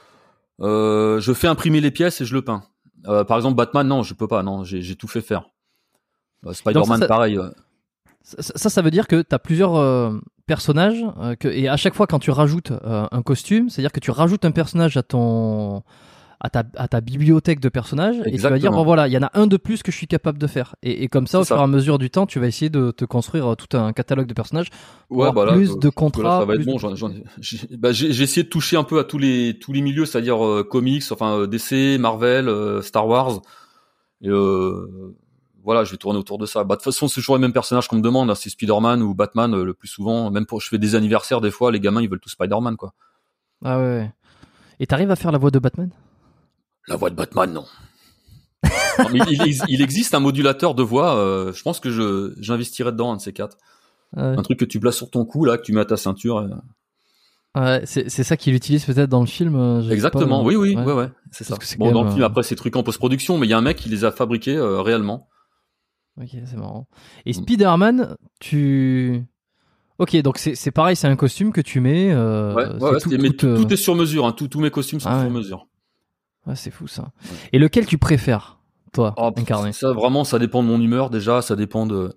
je fais imprimer les pièces et je le peins. par exemple, Batman, non, je peux pas, non, j'ai tout fait faire. Spider-Man, pareil. Ça, ça, veut dire que tu as plusieurs euh, personnages euh, que, et à chaque fois quand tu rajoutes euh, un costume, c'est-à-dire que tu rajoutes un personnage à ton à ta, à ta bibliothèque de personnages et tu vas dire bon voilà il y en a un de plus que je suis capable de faire et, et comme ça au fur et à mesure du temps tu vas essayer de te construire tout un catalogue de personnages ouais, bah plus de contrats ça va être bon bah, j'ai essayé de toucher un peu à tous les tous les milieux c'est-à-dire comics enfin DC Marvel Star Wars et voilà, je vais tourner autour de ça. Bah, de toute façon, c'est toujours les mêmes personnages qu'on me demande. Hein. C'est Spider-Man ou Batman euh, le plus souvent. Même pour, je fais des anniversaires des fois, les gamins ils veulent tout Spider-Man quoi. Ah ouais. Et t'arrives à faire la voix de Batman? La voix de Batman, non. il, existe un modulateur de voix. Euh, je pense que je j'investirais dedans un de ces quatre. Un truc que tu places sur ton cou là, que tu mets à ta ceinture. Ouais, c'est ça qu'il utilise peut-être dans le film. Euh, Exactement, oui, oui, ouais, ouais, c'est ça. Bon, dans le film, après, c'est trucs en post-production, mais il y a un mec qui les a fabriqués réellement. Ok, c'est marrant. Et. Spider-Man, tu. Ok, donc c'est pareil, c'est un costume que tu mets. Euh, ouais, ouais, tout, mais tout, est sur mesure. Hein, tous mes costumes sont ah sur mesure. Ouais, c'est fou ça. Et lequel tu préfères, toi, oh, incarner Ça, vraiment, ça dépend de mon humeur déjà. Ça dépend de.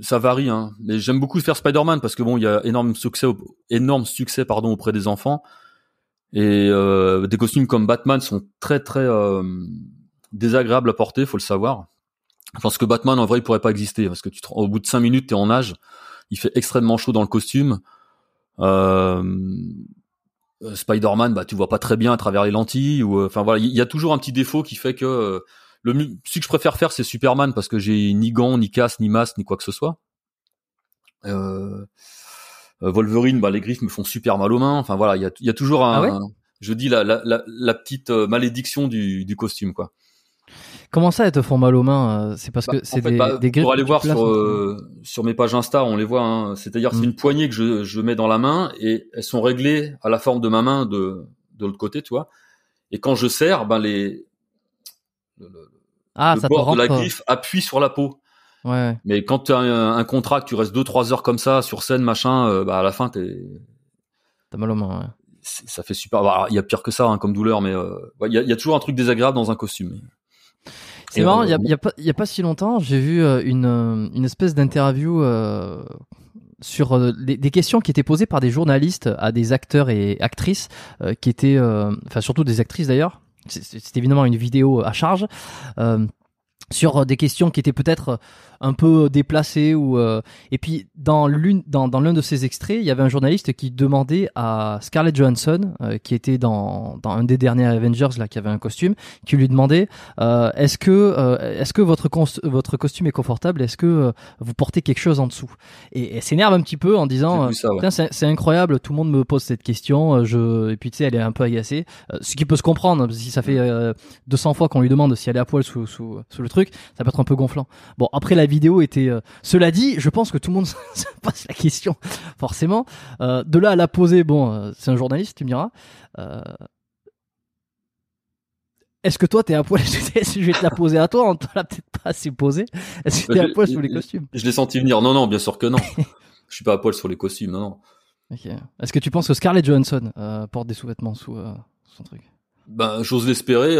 Ça varie, hein. Mais j'aime beaucoup faire Spider-Man parce que bon, il y a énorme succès, énorme succès, pardon, auprès des enfants. Et euh, des costumes comme Batman sont très très euh, désagréables à porter, faut le savoir. Je pense que Batman, en vrai, il pourrait pas exister parce que tu au bout de cinq minutes, t'es en nage. Il fait extrêmement chaud dans le costume. Euh, Spider-Man, bah, tu vois pas très bien à travers les lentilles. Ou, euh, enfin voilà, il y, a toujours un petit défaut qui fait que euh, le ce que je préfère faire, c'est Superman parce que j'ai ni gants, ni casse, ni masque, ni quoi que ce soit. Euh, Wolverine, bah, les griffes me font super mal aux mains. Enfin voilà, il y a, y a, toujours un, ah je dis la, la, la, la petite malédiction du, du costume quoi. Comment ça, elles te font mal aux mains euh, C'est parce que bah, c'est des, bah, des Pour aller voir sur, euh, sur mes pages Insta, on les voit. Hein. C'est-à-dire, c'est mm. une poignée que je, je mets dans la main et elles sont réglées à la forme de ma main de, de l'autre côté, tu vois. Et quand je serre, ben les le, ah, ça bord de la griffe appuie sur la peau. Ouais. Mais quand tu as un, contrat, que tu restes 2-3 heures comme ça sur scène, machin, euh, bah à la fin t'es t'as mal aux mains. Ouais. Ça fait super. Bah, il y a pire que ça hein, comme douleur, mais il y, a, y, a, toujours un truc désagréable dans un costume. C'est marrant, il y a, y, a pas, y a pas si longtemps, j'ai vu euh, une, euh, une espèce d'interview euh, sur des, des, questions qui étaient posées par des journalistes à des acteurs et actrices qui étaient, enfin surtout des actrices d'ailleurs. C'était évidemment une vidéo à charge sur des questions qui étaient peut-être un peu déplacé ou euh, et puis dans l'une dans, dans l'un de ces extraits il y avait un journaliste qui demandait à Scarlett Johansson euh, qui était dans, dans un des derniers Avengers là qui avait un costume qui lui demandait euh, est-ce que euh, est-ce que votre votre costume est confortable? Est-ce que vous portez quelque chose en dessous? Et elle s'énerve un petit peu en disant c'est incroyable tout le monde me pose cette question je et puis tu sais elle est un peu agacée. Ce qui peut se comprendre si ça fait 200 fois qu'on lui demande si elle est à poil sous, sous, sous le truc ça peut être un peu gonflant bon après la vidéo était. Euh, cela dit, je pense que tout le monde se pose la question, forcément. Euh, de là à la poser, bon, euh, c'est un journaliste, tu me diras. Est-ce que toi t'es à poil Je vais te la poser à toi, on te l'a peut-être pas assez posé. Est-ce que t'es à poil sous les costumes Je l'ai senti venir. Non, non, bien sûr que non. je suis pas à poil sur les costumes, non, non. Est-ce que tu penses que Scarlett Johansson porte des sous-vêtements sous son truc? Ben, j'ose l'espérer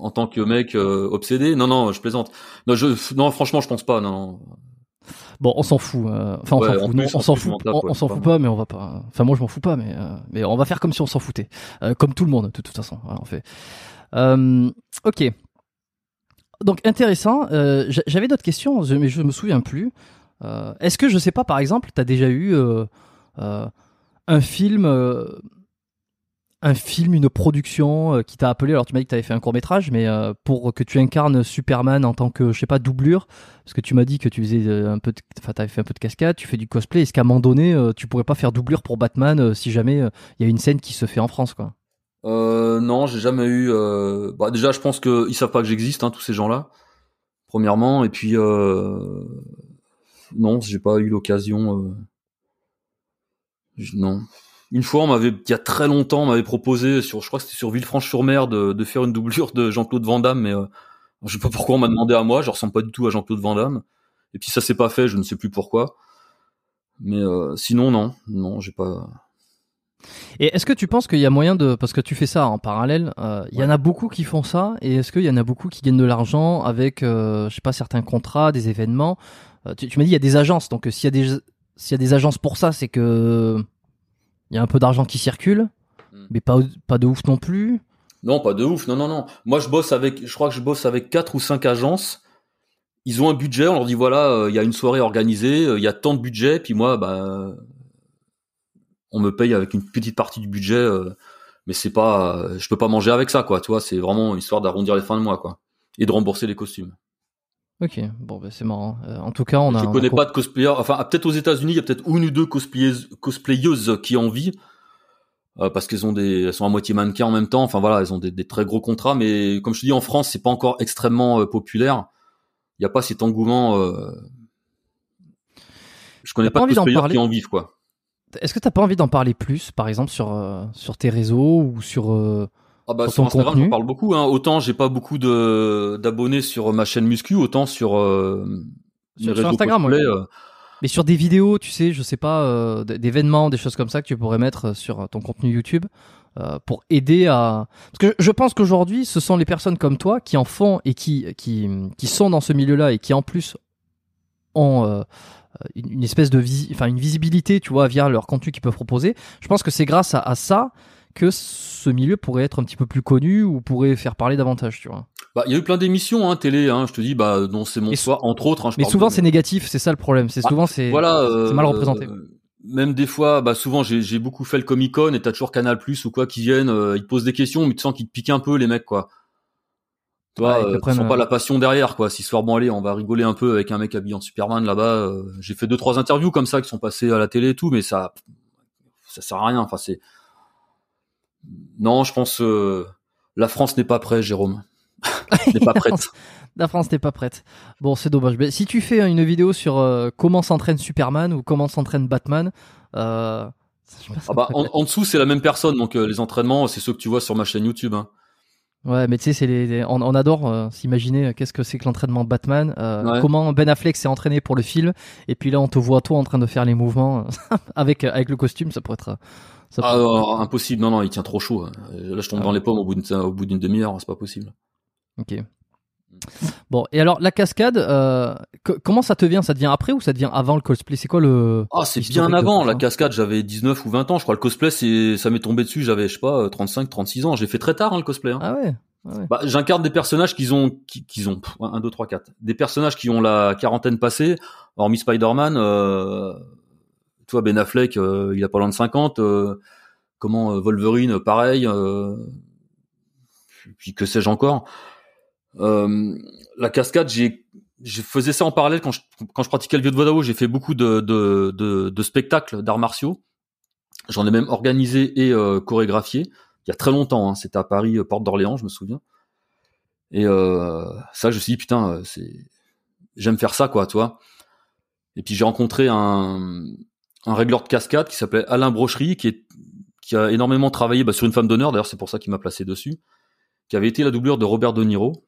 en tant que mec euh, obsédé. Non, non, je plaisante. Non, je, non, franchement, je pense pas. Non. Bon, on s'en fout. Euh, enfin, on s'en fout. Non, on s'en fout. on, s'en fout pas, mais on va pas. Enfin, moi, je m'en fous pas, mais euh, mais on va faire comme si on s'en foutait, comme tout le monde, de toute façon. Voilà, on fait. ok. Donc intéressant. J'avais d'autres questions, mais je me souviens plus. Euh, Est-ce que je sais pas, par exemple, tu as déjà eu euh, euh, un film, euh, un film, une production euh, qui t'a appelé. Alors tu m'as dit que tu avais fait un court métrage, mais euh, pour que tu incarnes Superman en tant que, je sais pas, doublure, parce que tu m'as dit que tu faisais euh, un peu, de, enfin fait un peu de cascade, tu fais du cosplay. Est-ce qu'à un moment donné, tu pourrais pas faire doublure pour Batman si jamais il y a une scène qui se fait en France, quoi? Euh, non, j'ai jamais eu. Bah, déjà, je pense qu'ils savent pas que j'existe, hein, tous ces gens-là. Premièrement, et puis euh... non, j'ai pas eu l'occasion. Non. Une fois, on m'avait, il y a très longtemps, on m'avait proposé sur, je crois que c'était sur Villefranche-sur-Mer, de, de faire une doublure de Jean-Claude Van Damme, mais euh, je sais pas pourquoi on m'a demandé à moi. Je ressemble pas du tout à Jean-Claude Van Damme. Et puis ça s'est pas fait, je ne sais plus pourquoi. Mais euh, sinon, non, non, j'ai pas. Et est-ce que tu penses qu'il y a moyen de, parce que tu fais ça en parallèle, euh, il y en a beaucoup qui font ça, et est-ce qu'il y en a beaucoup qui gagnent de l'argent avec, euh, je sais pas, certains contrats, des événements? Euh, Tu, tu m'as dit il y a des agences, donc s'il y a des s'il y a des agences pour ça, c'est que il y a un peu d'argent qui circule, Mm. mais pas pas de ouf non plus. Non, pas de ouf. Non, non, non. Moi, je bosse avec, je crois que je bosse avec quatre ou cinq agences. Ils ont un budget. On leur dit voilà, euh, il y a une soirée organisée, euh, il y a tant de budget. Puis moi, bah, on me paye avec une petite partie du budget, euh, mais c'est pas, je peux pas manger avec ça, quoi. Tu vois, c'est vraiment histoire d'arrondir les fins de mois, quoi, et de rembourser les costumes. Ok, bon ben c'est marrant. Euh, en tout cas, on a. je connais co- pas de cosplayers. Enfin, ah, peut-être aux États-Unis, il y a peut-être une ou deux cosplayeuses, cosplayeuses qui en vivent. euh, parce qu'elles ont des, elles sont à moitié mannequins en même temps. Enfin voilà, elles ont des, des très gros contrats, mais comme je te dis, en France, c'est pas encore extrêmement euh, populaire. Il y a pas cet engouement. Je connais pas pas de cosplayers qui en vivent quoi. Est-ce que t'as pas envie d'en parler plus, par exemple sur sur tes réseaux ou sur Ah bah Sur sur, ton Instagram, j'en parle beaucoup. Hein. Autant j'ai pas beaucoup de d'abonnés sur ma chaîne Muscu, autant sur euh, Sur- Instagram, cosplay, ouais. euh, Mais sur des vidéos, tu sais, je sais pas, euh, d'événements, des choses comme ça que tu pourrais mettre sur ton contenu YouTube euh, pour aider à. Parce que je pense qu'aujourd'hui, ce sont les personnes comme toi qui en font et qui qui qui sont dans ce milieu-là et qui en plus ont euh, une une espèce de visi... enfin une visibilité, tu vois, via leur contenu qu'ils peuvent proposer. Je pense que c'est grâce à, à ça que ce milieu pourrait être un petit peu plus connu ou pourrait faire parler davantage, tu vois. Bah, il y a eu plein d'émissions, hein, télé. Hein, je te dis, bah, non, c'est mon soir, entre autres. hein, je Mais souvent, de- c'est négatif, c'est ça le problème. C'est Ah, souvent c'est voilà, euh, c'est mal représenté. euh, même des fois, bah souvent j'ai beaucoup fait le Comic Con et t'as toujours Canal Plus ou quoi qui viennent, euh, ils te posent des questions, mais tu sens qu'ils te piquent un peu les mecs quoi. Tu vois, Ouais, ils euh, pas la passion derrière quoi. Si ce soir bon allez, on va rigoler un peu avec un mec habillé en Superman là-bas. j'ai fait deux trois interviews comme ça qui sont passées à la télé et tout, mais ça ça sert à rien. Enfin c'est non, je pense euh, la France n'est pas prête, Jérôme. n'est pas prête. La France n'est pas prête. Bon, c'est dommage. Mais si tu fais une vidéo sur euh, comment s'entraîne Superman ou comment s'entraîne Batman, euh, Ah bah, en, en dessous c'est la même personne, donc euh, les entraînements c'est ceux que tu vois sur ma chaîne YouTube. Hein. Ouais, mais tu sais, c'est les, les- on, on adore s'imaginer qu'est-ce que c'est que l'entraînement Batman, Ouais. comment Ben Affleck s'est entraîné pour le film, et puis là on te voit toi en train de faire les mouvements avec avec le costume, ça pourrait être. Euh, Ça Ah, non, impossible, non, non, il tient trop chaud. hein. Là, je tombe Ah dans les pommes au bout d'une, au bout d'une demi-heure, c'est pas possible. Ok. Bon, et alors la cascade, euh, co- comment ça te vient? Ça te vient après ou ça te vient avant le cosplay? C'est quoi le Ah, c'est bien avant, la cascade, j'avais 19 ou 20 ans, je crois, le cosplay, c'est, ça m'est tombé dessus, j'avais, je sais pas, 35, 36 ans, j'ai fait très tard, hein, le cosplay, hein. Ah ouais. ah ouais. Bah, j'incarne des personnages qui ont, qui, qui ont, 1, 2, 3, 4, des personnages qui ont la quarantaine passée, hormis Spider-Man, euh, tu vois, Ben Affleck, euh, il a pas loin de 50, euh, comment, euh, Wolverine, pareil, puis que sais-je encore. La cascade, j'ai, je faisais ça en parallèle quand je, pratiquais le vieux de Vodao, j'ai fait beaucoup de, spectacles d'arts martiaux. J'en ai même organisé et chorégraphié il y a très longtemps. Hein, C'était à Paris, porte d'Orléans, je me souviens. Et ça, je me suis dit putain, c'est, j'aime faire ça, quoi, tu vois. Et puis j'ai rencontré un, un régleur de cascade qui s'appelait Alain Brocherie, qui est, qui a énormément travaillé bah, sur une femme d'honneur. D'ailleurs, c'est pour ça qu'il m'a placé dessus. Qui avait été la doublure de Robert De Niro.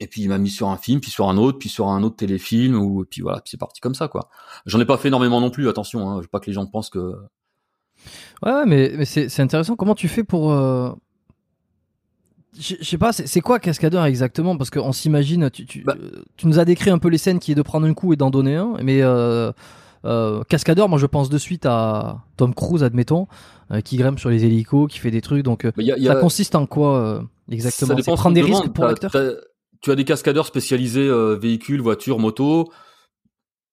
Et puis il m'a mis sur un film, puis sur un autre, puis sur un autre téléfilm, ou et puis voilà, puis c'est parti comme ça, quoi. J'en ai pas fait énormément non plus, attention. Hein, je veux pas que les gens pensent que Ouais, ouais, mais, mais c'est intéressant. Comment tu fais pour. euh, Je sais pas, c'est quoi cascadeur exactement? Parce qu'on s'imagine, tu, tu, Bah. tu nous as décrit un peu les scènes qui est de prendre un coup et d'en donner un, mais euh, euh, cascadeur, moi je pense de suite à Tom Cruise, admettons, euh, qui grimpe sur les hélicos, qui fait des trucs. Donc euh, y a- ça consiste en quoi euh, exactement? Ça prendre des risques pour l'acteur? Tu as des cascadeurs spécialisés euh, véhicules, voitures, motos.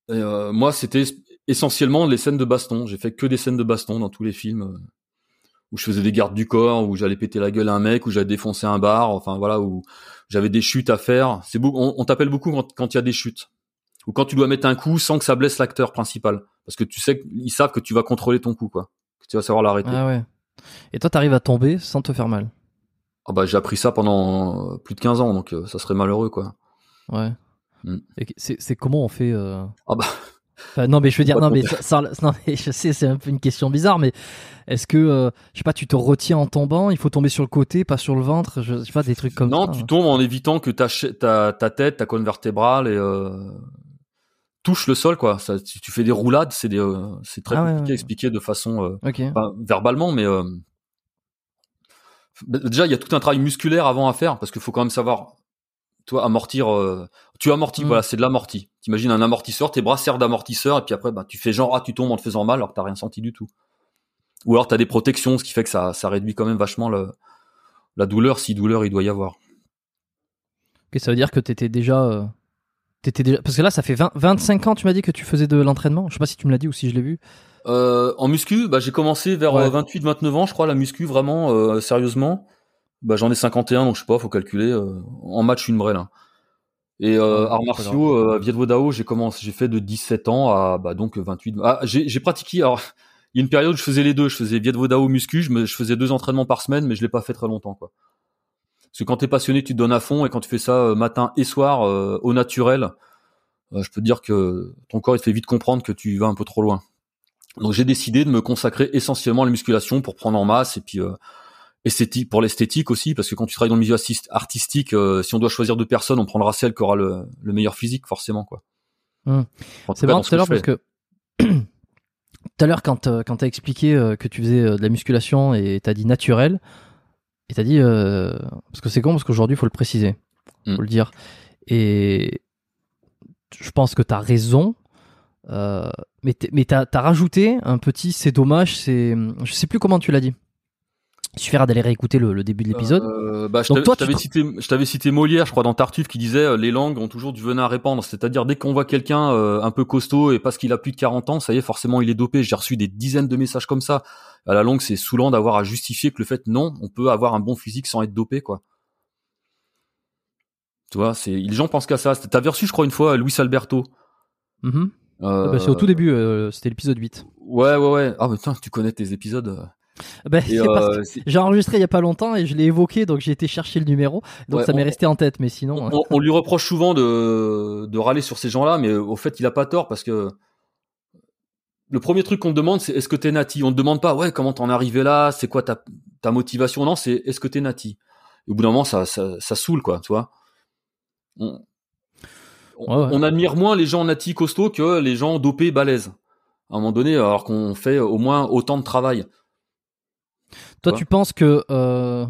euh, moi, c'était essentiellement les scènes de baston. J'ai fait que des scènes de baston dans tous les films où je faisais des gardes du corps, où j'allais péter la gueule à un mec, où j'allais défoncer un bar, enfin voilà, où j'avais des chutes à faire. C'est beau, on, t'appelle beaucoup quand il y a des chutes ou quand tu dois mettre un coup sans que ça blesse l'acteur principal, parce que tu sais qu'ils savent que tu vas contrôler ton coup, quoi, que tu vas savoir l'arrêter. Ah ouais. Et toi, t'arrives à tomber sans te faire mal? Ah bah j'ai appris ça pendant plus de 15 ans, donc ça serait malheureux, quoi. Ouais. Mm. C'est comment on fait euh... Ah bah. non mais je veux dire non mais, ça, non mais je sais c'est un peu une question bizarre mais est-ce que euh, je sais pas tu te retiens en tombant il faut tomber sur le côté pas sur le ventre je, sais pas des trucs comme ça non tu tombes en évitant que ta ta, ta tête ta colonne vertébrale et euh, touche le sol quoi. Ça si tu fais des roulades c'est des euh, c'est très ah compliqué à expliquer de façon verbalement mais bah, déjà il y a tout un travail musculaire avant à faire parce qu'il faut quand même savoir toi amortir euh, tu amortis mm. voilà c'est de l'amorti. T'imagines un amortisseur tes bras servent d'amortisseur et puis après bah, tu fais genre ah tu tombes en te faisant mal alors que t'as rien senti du tout. Ou alors t'as des protections ce qui fait que ça ça réduit quand même vachement le, la douleur si douleur il doit y avoir. Ok ça veut dire que t'étais déjà euh, t'étais déjà parce que là ça fait 20, 25 ans tu m'as dit que tu faisais de l'entraînement je sais pas si tu me l'as dit ou si je l'ai vu euh, en muscu bah j'ai commencé vers 28 29 ans je crois la muscu vraiment sérieusement bah j'en ai 51 donc je sais pas, faut calculer. Euh, en match une vraie là. Et euh, arts martiaux, euh, Viet Dao, j'ai commencé, j'ai fait de 17 ans à bah donc 28. Ah, j'ai pratiqué. Alors il y a une période où je faisais les deux. Je faisais Viet Dao muscu, je, me, je faisais deux entraînements par semaine, mais je l'ai pas fait très longtemps quoi. Parce que quand t'es passionné, tu te donnes à fond, et quand tu fais ça euh, matin et soir au naturel, je peux te dire que ton corps il te fait vite comprendre que tu vas un peu trop loin. Donc j'ai décidé de me consacrer essentiellement à la musculation pour prendre en masse et puis esthétique pour l'esthétique aussi parce que quand tu travailles dans le milieu artistique euh, si on doit choisir deux personnes on prendra celle qui aura le, meilleur physique forcément quoi mmh. c'est marrant tout à l'heure parce que tout à l'heure quand euh, quand t'as expliqué euh, que tu faisais de la musculation et t'as dit naturel et t'as dit parce que c'est con parce qu'aujourd'hui il faut le préciser mmh. faut le dire et je pense que t'as raison mais mais t'as as rajouté un petit c'est dommage c'est je sais plus comment tu l'as dit il suffira d'aller réécouter le, début de l'épisode. Euh, bah, je t'avais cité, je t'avais cité Molière, je crois, dans Tartuffe, qui disait euh, les langues ont toujours du venin à répandre. C'est-à-dire dès qu'on voit quelqu'un euh, un peu costaud et parce qu'il a plus de 40 ans, ça y est, forcément, il est dopé. J'ai reçu des dizaines de messages comme ça. À la longue, c'est saoulant d'avoir à justifier que le fait non, on peut avoir un bon physique sans être dopé, quoi. Tu vois, c'est les gens pensent qu'à ça. T'avais reçu, je crois, une fois Luis Alberto. Mm-hmm. Ah bah, c'est au tout début, c'était l'épisode 8. Ouais, ouais, ouais. Ah, putain, tu connais tes épisodes. Ben, euh, j'ai enregistré il y a pas longtemps et je l'ai évoqué, donc j'ai été chercher le numéro, donc ça m'est resté en tête. Mais sinon, on, lui reproche souvent de, de râler sur ces gens-là, mais au fait, il a pas tort parce que le premier truc qu'on te demande, c'est est-ce que t'es nati? On te demande pas, ouais, comment t'en es arrivé là, c'est quoi ta, ta motivation? Non, c'est est-ce que t'es nati? au bout d'un moment, ça, ça, ça saoule, quoi, tu vois. On, on, admire moins les gens nati costauds que les gens dopés balèzes. À un moment donné, alors qu'on fait au moins autant de travail. Toi, tu penses que euh,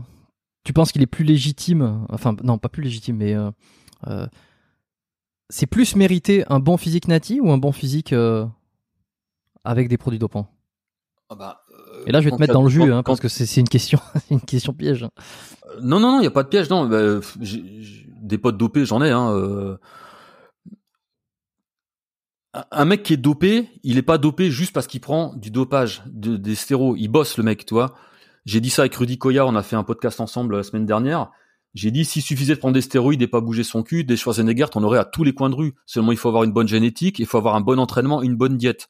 tu penses qu'il est plus légitime, enfin non, pas plus légitime, mais euh, euh, c'est plus mérité un bon physique nati ou un bon physique avec des produits dopants? Ah bah, Et là, je vais te mettre dans le jus, hein, parce que c'est une question, une question piège. Non, non, non, il y a pas de piège. Non, bah, des potes dopés, j'en ai. Hein, un mec qui est dopé, il est pas dopé juste parce qu'il prend du dopage, des stéros. Il bosse le mec, tu vois. J'ai dit ça avec Rudy Koya, on a fait un podcast ensemble la semaine dernière. J'ai dit s'il suffisait de prendre des stéroïdes et pas bouger son cul, des Schwarzenegger, on aurait à tous les coins de rue. Seulement il faut avoir une bonne génétique, il faut avoir un bon entraînement, une bonne diète.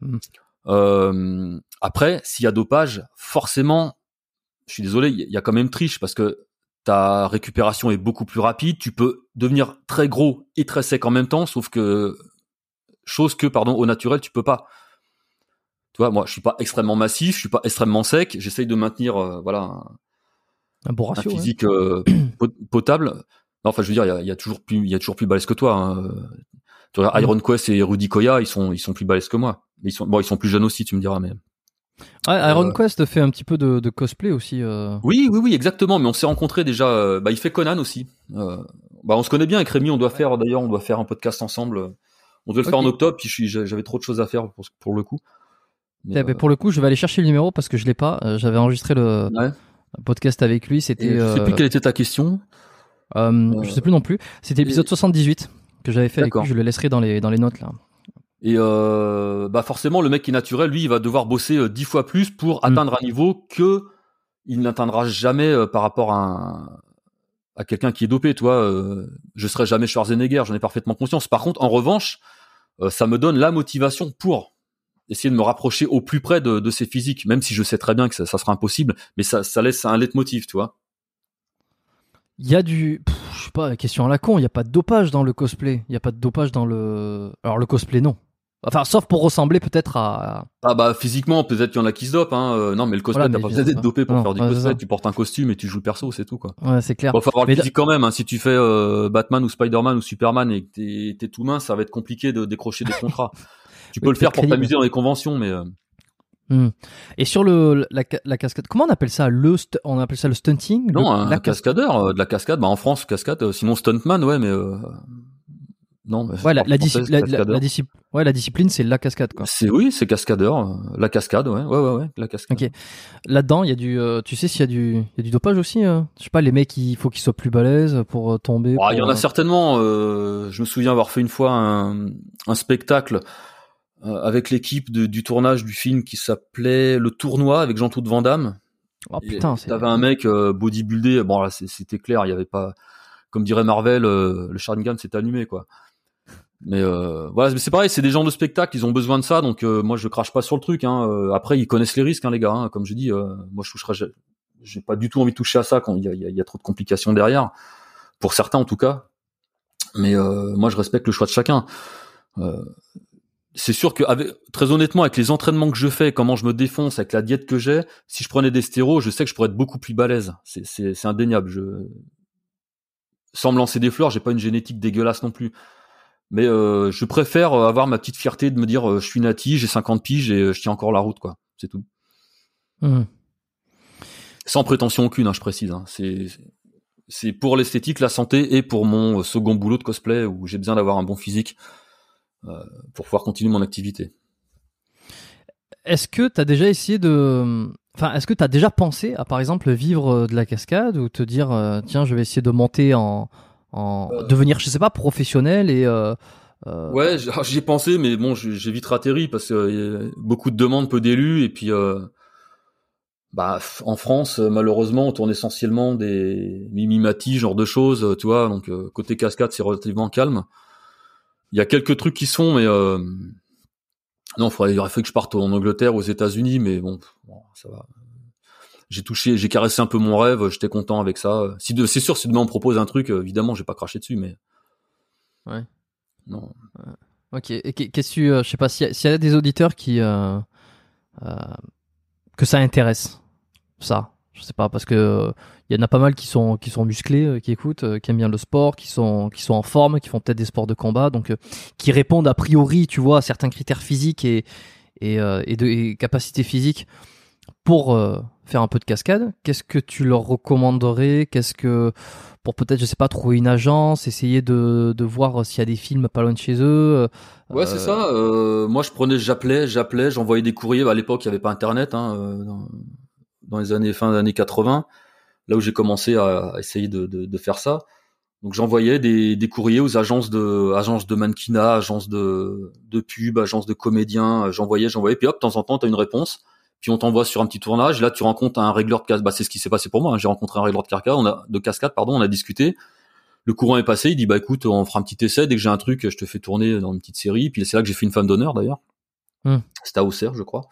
Hmm. Euh, après, s'il y a dopage, forcément, je suis désolé, il y a quand même triche parce que ta récupération est beaucoup plus rapide. Tu peux devenir très gros et très sec en même temps, sauf que chose que, pardon, au naturel, tu peux pas. Tu vois, moi, je suis pas extrêmement massif, je suis pas extrêmement sec. J'essaye de maintenir, euh, voilà, un, bon ratio, physique euh, potable. Non, enfin, je veux dire, il y a, toujours plus, il y a toujours plus balèze que toi. Hein. Tu mm. Iron Quest et Rudy Koya, ils sont, ils sont plus balèzes que moi. Ils sont, bon, ils sont plus jeunes aussi, tu me diras, mais. Ouais, Iron euh, Quest fait un petit peu de, cosplay aussi. Oui, oui, oui, exactement. Mais on s'est rencontrés déjà. bah, il fait Conan aussi. bah, on se connaît bien avec Rémi. On doit faire, d'ailleurs, on doit faire un podcast ensemble. On devait le faire en octobre, puis j'avais trop de choses à faire pour, pour le coup. Eh ben, pour le coup, je vais aller chercher le numéro parce que je l'ai pas. Euh, j'avais enregistré le podcast avec lui. C'était. Je sais plus euh, quelle était ta question. Euh, Je sais plus non plus. C'était l'épisode 78 que j'avais fait avec lui. Je le laisserai dans les dans les notes là. Et euh, bah forcément, le mec qui est naturel, lui, il va devoir bosser euh, dix fois plus pour Mm. atteindre un niveau que il n'atteindra jamais euh, par rapport à, un- à quelqu'un qui est dopé. Toi, euh, je serai jamais Schwarzenegger, j'en ai parfaitement conscience. Par contre, en revanche, euh, ça me donne la motivation pour essayer de me rapprocher au plus près de, de ces physiques, même si je sais très bien que ça, ça sera impossible, mais ça, ça laisse un leitmotiv, tu vois. Il y a du. pff, je sais pas, question à la con, il n'y a pas de dopage dans le cosplay. Il n'y a pas de dopage dans le. Alors le cosplay, non. Enfin, sauf pour ressembler peut-être à. Ah bah physiquement peut-être qu'il y en a qui se dopent hein. euh, non mais le cosplay Voilà, t'as pas besoin d'être dopé pour Non, faire du cosplay tu portes un costume et tu joues le perso c'est tout quoi Ouais, c'est clair. Bon, faut avoir Mais le physique quand même. Hein. Si tu fais euh, Batman ou Spider-Man ou Superman et que t'es tout mince, ça va être compliqué de décrocher des contrats. tu peux Oui, le faire pour t'amuser dans les conventions, mais euh, Hmm. Et sur le la, ca- la cascade, comment on appelle ça Le st- on appelle ça le stunting? Non, Le- un la cas- cascadeur, euh, de la cascade. Bah en France, cascade. euh, sinon stuntman, ouais, mais euh, non. Ouais, la, la, français, la- la- cascadeur. la disci- ouais, la discipline, c'est la cascade quoi. C'est oui, c'est cascadeur. La cascade, ouais, ouais, ouais, ouais la cascade. Ok. Là-dedans, il y a du, euh, tu sais s'il y a du, il y a du dopage aussi. euh? Je sais pas, les mecs, il faut qu'ils soient plus balèzes pour euh, tomber. Ah, Il y en a certainement. euh, je me souviens avoir fait une fois un, un spectacle avec l'équipe du tournage du film qui s'appelait Le Tournoi avec Jean-Claude Van Damme. Oh putain. T'avais un mec euh, bodybuildé. Bon là, c'était clair. Il y avait pas, comme dirait Marvel, euh, le Sharingan s'est allumé quoi. Mais euh, voilà, mais c'est pareil. C'est des gens de spectacle. Ils ont besoin de ça. Donc euh, moi, je crache pas sur le truc. Hein. Euh, après, ils connaissent les risques, hein, les gars. hein. Comme je dis, euh, moi, je toucherai. j'ai- pas du tout envie de toucher à ça quand il y a, y a- y a trop de complications derrière. Pour certains, en tout cas. Mais euh, moi, je respecte le choix de chacun. C'est sûr que, avec, très honnêtement, avec les entraînements que je fais, comment je me défonce, avec la diète que j'ai, si je prenais des stéros, je sais que je pourrais être beaucoup plus balèze. C'est, c'est, c'est indéniable. Je, sans me lancer des fleurs, j'ai pas une génétique dégueulasse non plus. Mais euh, je préfère avoir ma petite fierté de me dire, euh, je suis nati, j'ai 50 piges et euh, je tiens encore la route, quoi. C'est tout. Hmm. Sans prétention aucune, hein, je précise. hein. C'est, c'est pour l'esthétique, la santé et pour mon second boulot de cosplay où j'ai besoin d'avoir un bon physique pour pouvoir continuer mon activité. Est-ce que tu as déjà essayé de. Enfin, est-ce que tu as déjà pensé à, par exemple, vivre euh, de la cascade ou te dire, euh, tiens, je vais essayer de monter en. en Euh. devenir, je sais pas, professionnel et. euh, euh, Ouais, j'- j'y ai pensé, mais bon, j'ai vite atterri parce que euh, y a beaucoup de demandes, peu d'élus, et puis euh, bah en France, euh, malheureusement, on tourne essentiellement des mimimati, genre de choses, euh, tu vois. Donc euh, côté cascade, c'est relativement calme. Il y a quelques trucs qui sont, mais euh, non, faudrait, il aurait fallu que je parte en Angleterre, aux États-Unis, mais bon, ça va. J'ai touché, j'ai caressé un peu mon rêve, j'étais content avec ça. Si de, c'est sûr, si demain on propose un truc, euh, évidemment, j'ai pas craché dessus, mais Ouais. non. Ok. Et qu'est- qu'est-ce que tu. euh, je sais pas, s'il y, y a des auditeurs qui. euh, que ça intéresse, ça. Je sais pas, parce que euh, y en a pas mal qui sont, qui sont musclés, euh, qui écoutent, euh, qui aiment bien le sport, qui sont, qui sont en forme, qui font peut-être des sports de combat, donc qui répondent a priori, tu vois, à certains critères physiques et, et, et de capacités physiques pour faire un peu de cascade. Qu'est-ce que tu leur recommanderais? Qu'est-ce que pour peut-être, je sais pas, trouver une agence, essayer de, de voir s'il y a des films pas loin de chez eux. Ouais, c'est ça. Moi, je prenais, j'appelais, j'appelais, j'envoyais des courriers. À l'époque, il n'y avait pas Internet, hein, dans, les années fin des années 80, là où j'ai commencé à, à essayer de, de, de faire ça. Donc, j'envoyais des, des courriers aux agences de, agences de mannequinat, agences de, de pub, agences de comédiens. Euh, J'envoyais, j'envoyais. Puis hop, de temps en temps, t'as une réponse. Puis on t'envoie sur un petit tournage. Là, tu rencontres un régleur de cascade. Bah, c'est ce qui s'est passé pour moi. hein. J'ai rencontré un régleur de cascade. On a, de cascade, pardon. On a discuté. Le courant est passé. Il dit, bah écoute, on fera un petit essai. Dès que j'ai un truc, je te fais tourner dans une petite série. Puis c'est là que j'ai fait une femme d'honneur d'ailleurs. Hmm. C'était à Auxerre, je crois.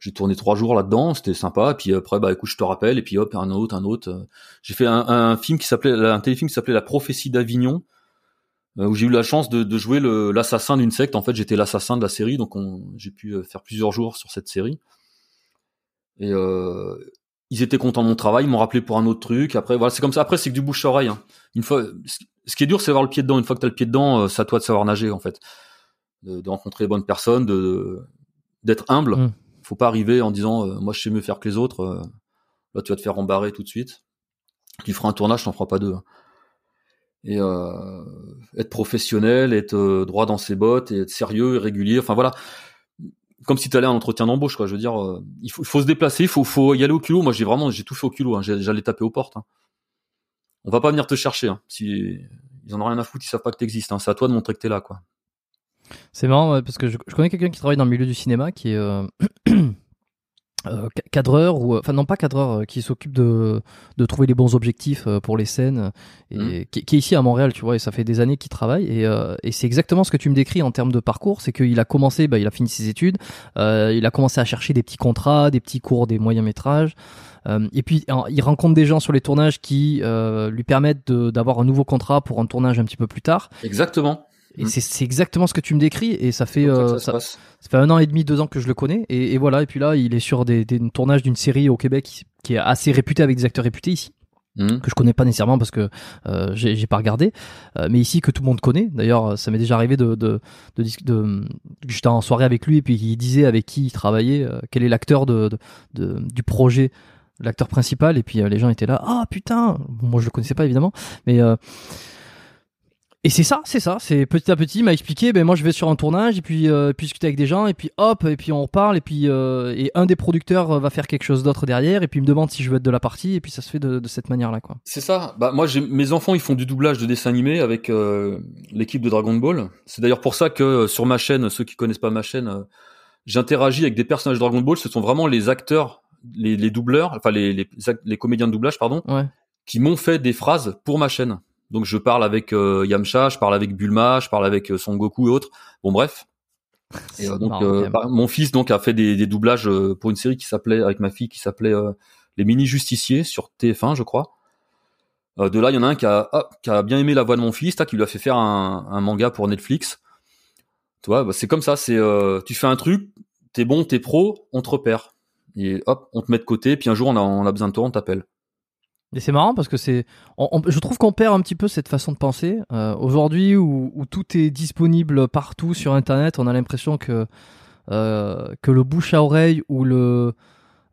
J'ai tourné trois jours là-dedans. C'était sympa. Puis après, bah écoute, je te rappelle. Et puis hop, un autre, un autre. J'ai fait un, film qui s'appelait, un téléfilm qui s'appelait La prophétie d'Avignon euh, où j'ai eu la chance de, jouer l'assassin d'une secte. En fait, j'étais l'assassin de la série, donc on- j'ai pu euh, faire plusieurs jours sur cette série. Et euh, ils étaient contents de mon travail, ils m'ont rappelé pour un autre truc. Après, voilà, c'est comme ça. Après, c'est que du bouche à oreille. hein. Une fois, ce qui est dur, c'est d'avoir le pied dedans. Une fois que t'as le pied dedans, euh, c'est à toi de savoir nager, en fait, de, rencontrer les bonnes personnes, de d'être humble. Mm. Faut pas arriver en disant, euh, moi, je sais mieux faire que les autres. euh, là, tu vas te faire embarrer tout de suite. Tu feras un tournage, t'en feras pas deux. hein. Et euh, être professionnel, être droit dans ses bottes, être sérieux et régulier. Enfin voilà, comme si tu allais à un entretien d'embauche, quoi. Je veux dire, il, faut, se déplacer, il faut, y aller au culot. Moi, j'ai vraiment, j'ai tout fait au culot. Hein. J'allais taper aux portes. Hein. On va pas venir te chercher. Si ils en ont rien à foutre, ils savent pas que t'existes. Hein. C'est à toi de montrer que t'es là, quoi. C'est marrant parce que je, connais quelqu'un qui travaille dans le milieu du cinéma qui est euh, euh, cadreur ou enfin non pas cadreur qui s'occupe de, de trouver les bons objectifs pour les scènes et mmh. qui, qui, est ici à Montréal tu vois et ça fait des années qu'il travaille et, et c'est exactement ce que tu me décris en termes de parcours c'est qu'il a commencé bah, il a fini ses études il a commencé à chercher des petits contrats des petits cours des moyens métrages euh, et puis il rencontre des gens sur les tournages qui euh, lui permettent d'avoir un nouveau contrat pour un tournage un petit peu plus tard. Exactement. Et mm. c'est exactement ce que tu me décris et ça fait euh, ça, ça, fait un an et demi, deux ans que je le connais et, et voilà et puis là il est sur des, des tournages d'une série au Québec qui, est assez réputée avec des acteurs réputés ici mm. que je connais pas nécessairement parce que euh, j'ai pas regardé, mais ici que tout le monde connaît. D'ailleurs, ça m'est déjà arrivé de de, de, de, j'étais en soirée avec lui et puis il disait avec qui il travaillait, quel est l'acteur de, de, du projet l'acteur principal et puis euh, les gens étaient là ah putain moi je le connaissais pas évidemment mais euh, et c'est ça c'est ça. C'est petit à petit il m'a expliqué ben moi je vais sur un tournage et puis euh, puis discuter avec des gens et puis hop et puis on reparle et puis et un des producteurs va faire quelque chose d'autre derrière et puis il me demande si je veux être de la partie et puis ça se fait de, cette manière là quoi. C'est ça. Bah moi j'ai mes enfants ils font du doublage de dessins animés avec l'équipe de Dragon Ball. C'est d'ailleurs pour ça que sur ma chaîne ceux qui connaissent pas ma chaîne j'interagis avec des personnages de Dragon Ball. Ce sont vraiment les acteurs les, doubleurs, enfin les, les, comédiens de doublage, pardon, qui m'ont fait des phrases pour ma chaîne. Donc je parle avec euh, Yamcha, je parle avec Bulma, je parle avec euh, Son Goku et autres. Bon bref. Et, euh, donc mon fils donc a fait des, doublages pour une série qui s'appelait avec ma fille qui s'appelait Les Mini Justiciers sur TF1 je crois. de là il y en a un qui a, ah, qui a bien aimé la voix de mon fils, qui lui a fait faire un, manga pour Netflix. Tu vois, bah, c'est comme ça, c'est tu fais un truc, t'es bon, t'es pro, on te repère et hop, on te met de côté, puis un jour on a, besoin de toi, on t'appelle. Et c'est marrant parce que c'est, je trouve qu'on perd un petit peu cette façon de penser. Euh, aujourd'hui, où, tout est disponible partout sur Internet, on a l'impression que euh, que le bouche à oreille ou le,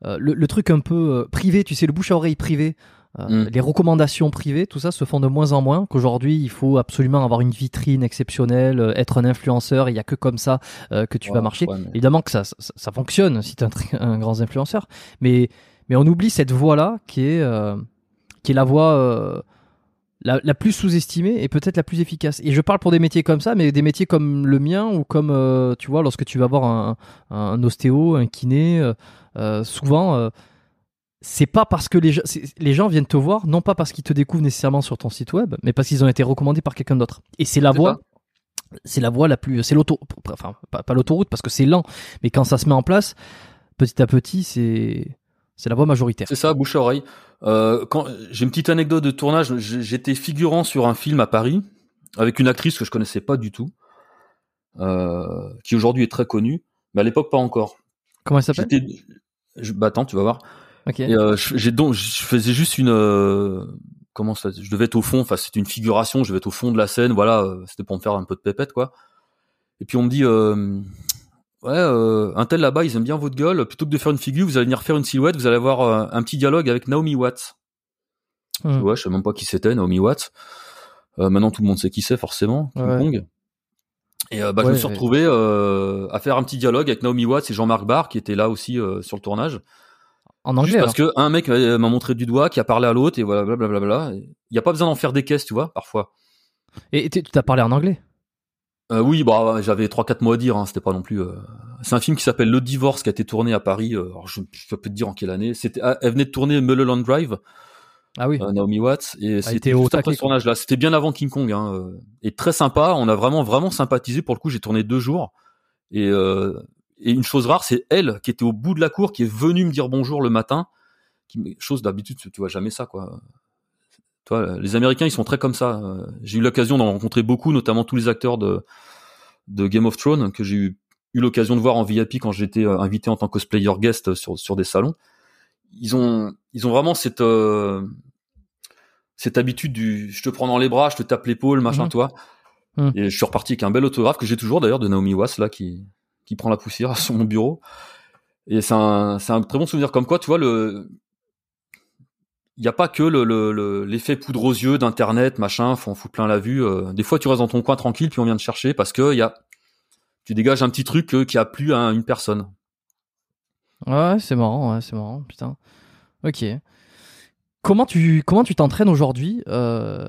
euh, le, truc un peu privé, tu sais, le bouche à oreille privé, mm. Les recommandations privées, tout ça se font de moins en moins. Qu'aujourd'hui, il faut absolument avoir une vitrine exceptionnelle, être un influenceur. Il y a que comme ça que tu vas marcher. Évidemment que ça, ça, fonctionne si tu es un, grand influenceur, mais mais on oublie cette voie là qui est qui est la voie la, la, plus sous-estimée et peut-être la plus efficace. Et je parle pour des métiers comme ça, mais des métiers comme le mien ou comme tu vois lorsque tu vas voir un, un ostéo, un kiné, souvent c'est pas parce que les, gens, les gens viennent te voir, non pas parce qu'ils te découvrent nécessairement sur ton site web, mais parce qu'ils ont été recommandés par quelqu'un d'autre. Et c'est la voie, c'est la voie la plus, c'est l'auto, enfin pas, l'autoroute parce que c'est lent, mais quand ça se met en place, petit à petit, c'est c'est la voie majoritaire. C'est ça, bouche à oreille. Euh, quand j'ai une petite anecdote de tournage, j'étais figurant sur un film à Paris avec une actrice que je connaissais pas du tout, euh, qui aujourd'hui est très connue, mais à l'époque pas encore. Comment elle s'appelle? Bah attends, tu vas voir. Euh, j'ai donc, je faisais juste une, comment ça, je devais être au fond, enfin c'était une figuration, je devais être au fond de la scène, voilà, c'était pour me faire un peu de pépette quoi. Et puis on me dit, euh, ouais, un tel là-bas, ils aiment bien votre gueule, plutôt que de faire une figure, vous allez venir faire une silhouette, vous allez avoir un petit dialogue avec Naomi Watts. Mmh. Ouais, je sais même pas qui c'était Naomi Watts. maintenant tout le monde sait qui c'est forcément, King Et bah, je me suis retrouvé à faire un petit dialogue avec Naomi Watts et Jean-Marc Barr qui était là aussi sur le tournage. En anglais. Juste parce que un mec m'a montré du doigt, qui a parlé à l'autre, et voilà, blablabla. Il n'y a pas besoin d'en faire des caisses, tu vois, parfois. Et tu t'as parlé en anglais? Euh, Oui, bah, j'avais trois quatre mots à dire, hein, c'était pas non plus. Euh... C'est un film qui s'appelle Le Divorce, qui a été tourné à Paris. Euh, alors je, peux te dire en quelle année. C'était, ah, elle venait de tourner Mulholland Drive. Ah oui. Euh, Naomi Watts et c'était juste après ce tournage là. C'était bien avant King Kong, hein, euh, et très sympa. On a vraiment vraiment sympathisé. Pour le coup, j'ai tourné deux jours et et une chose rare, c'est elle qui était au bout de la cour, qui est venue me dire bonjour le matin. Qui, chose d'habitude, tu vois jamais ça, quoi. Toi, les Américains, ils sont très comme ça. J'ai eu l'occasion d'en rencontrer beaucoup, notamment tous les acteurs de, de Game of Thrones que j'ai eu, eu l'occasion de voir en VIP quand j'étais euh, invité en tant que cosplayer guest sur, sur des salons. Ils ont, ils ont vraiment cette, euh, cette habitude du, je te prends dans les bras, je te tape l'épaule, machin, mhm. toi. Mhm. Et je suis reparti avec un bel autographe que j'ai toujours d'ailleurs de Naomi Watts là qui, qui prend la poussière sur mon bureau. Et c'est un, c'est un très bon souvenir. Comme quoi, tu vois, le, il n'y a pas que le, l'effet poudre aux yeux d'internet, machin, faut en foutre plein la vue. Euh. des fois, tu restes dans ton coin tranquille, puis on vient te chercher parce que il y a, tu dégages un petit truc euh, qui a plu à une personne. Ouais, c'est marrant, ouais, c'est marrant, putain. Ok. Comment tu comment tu t'entraînes aujourd'hui euh,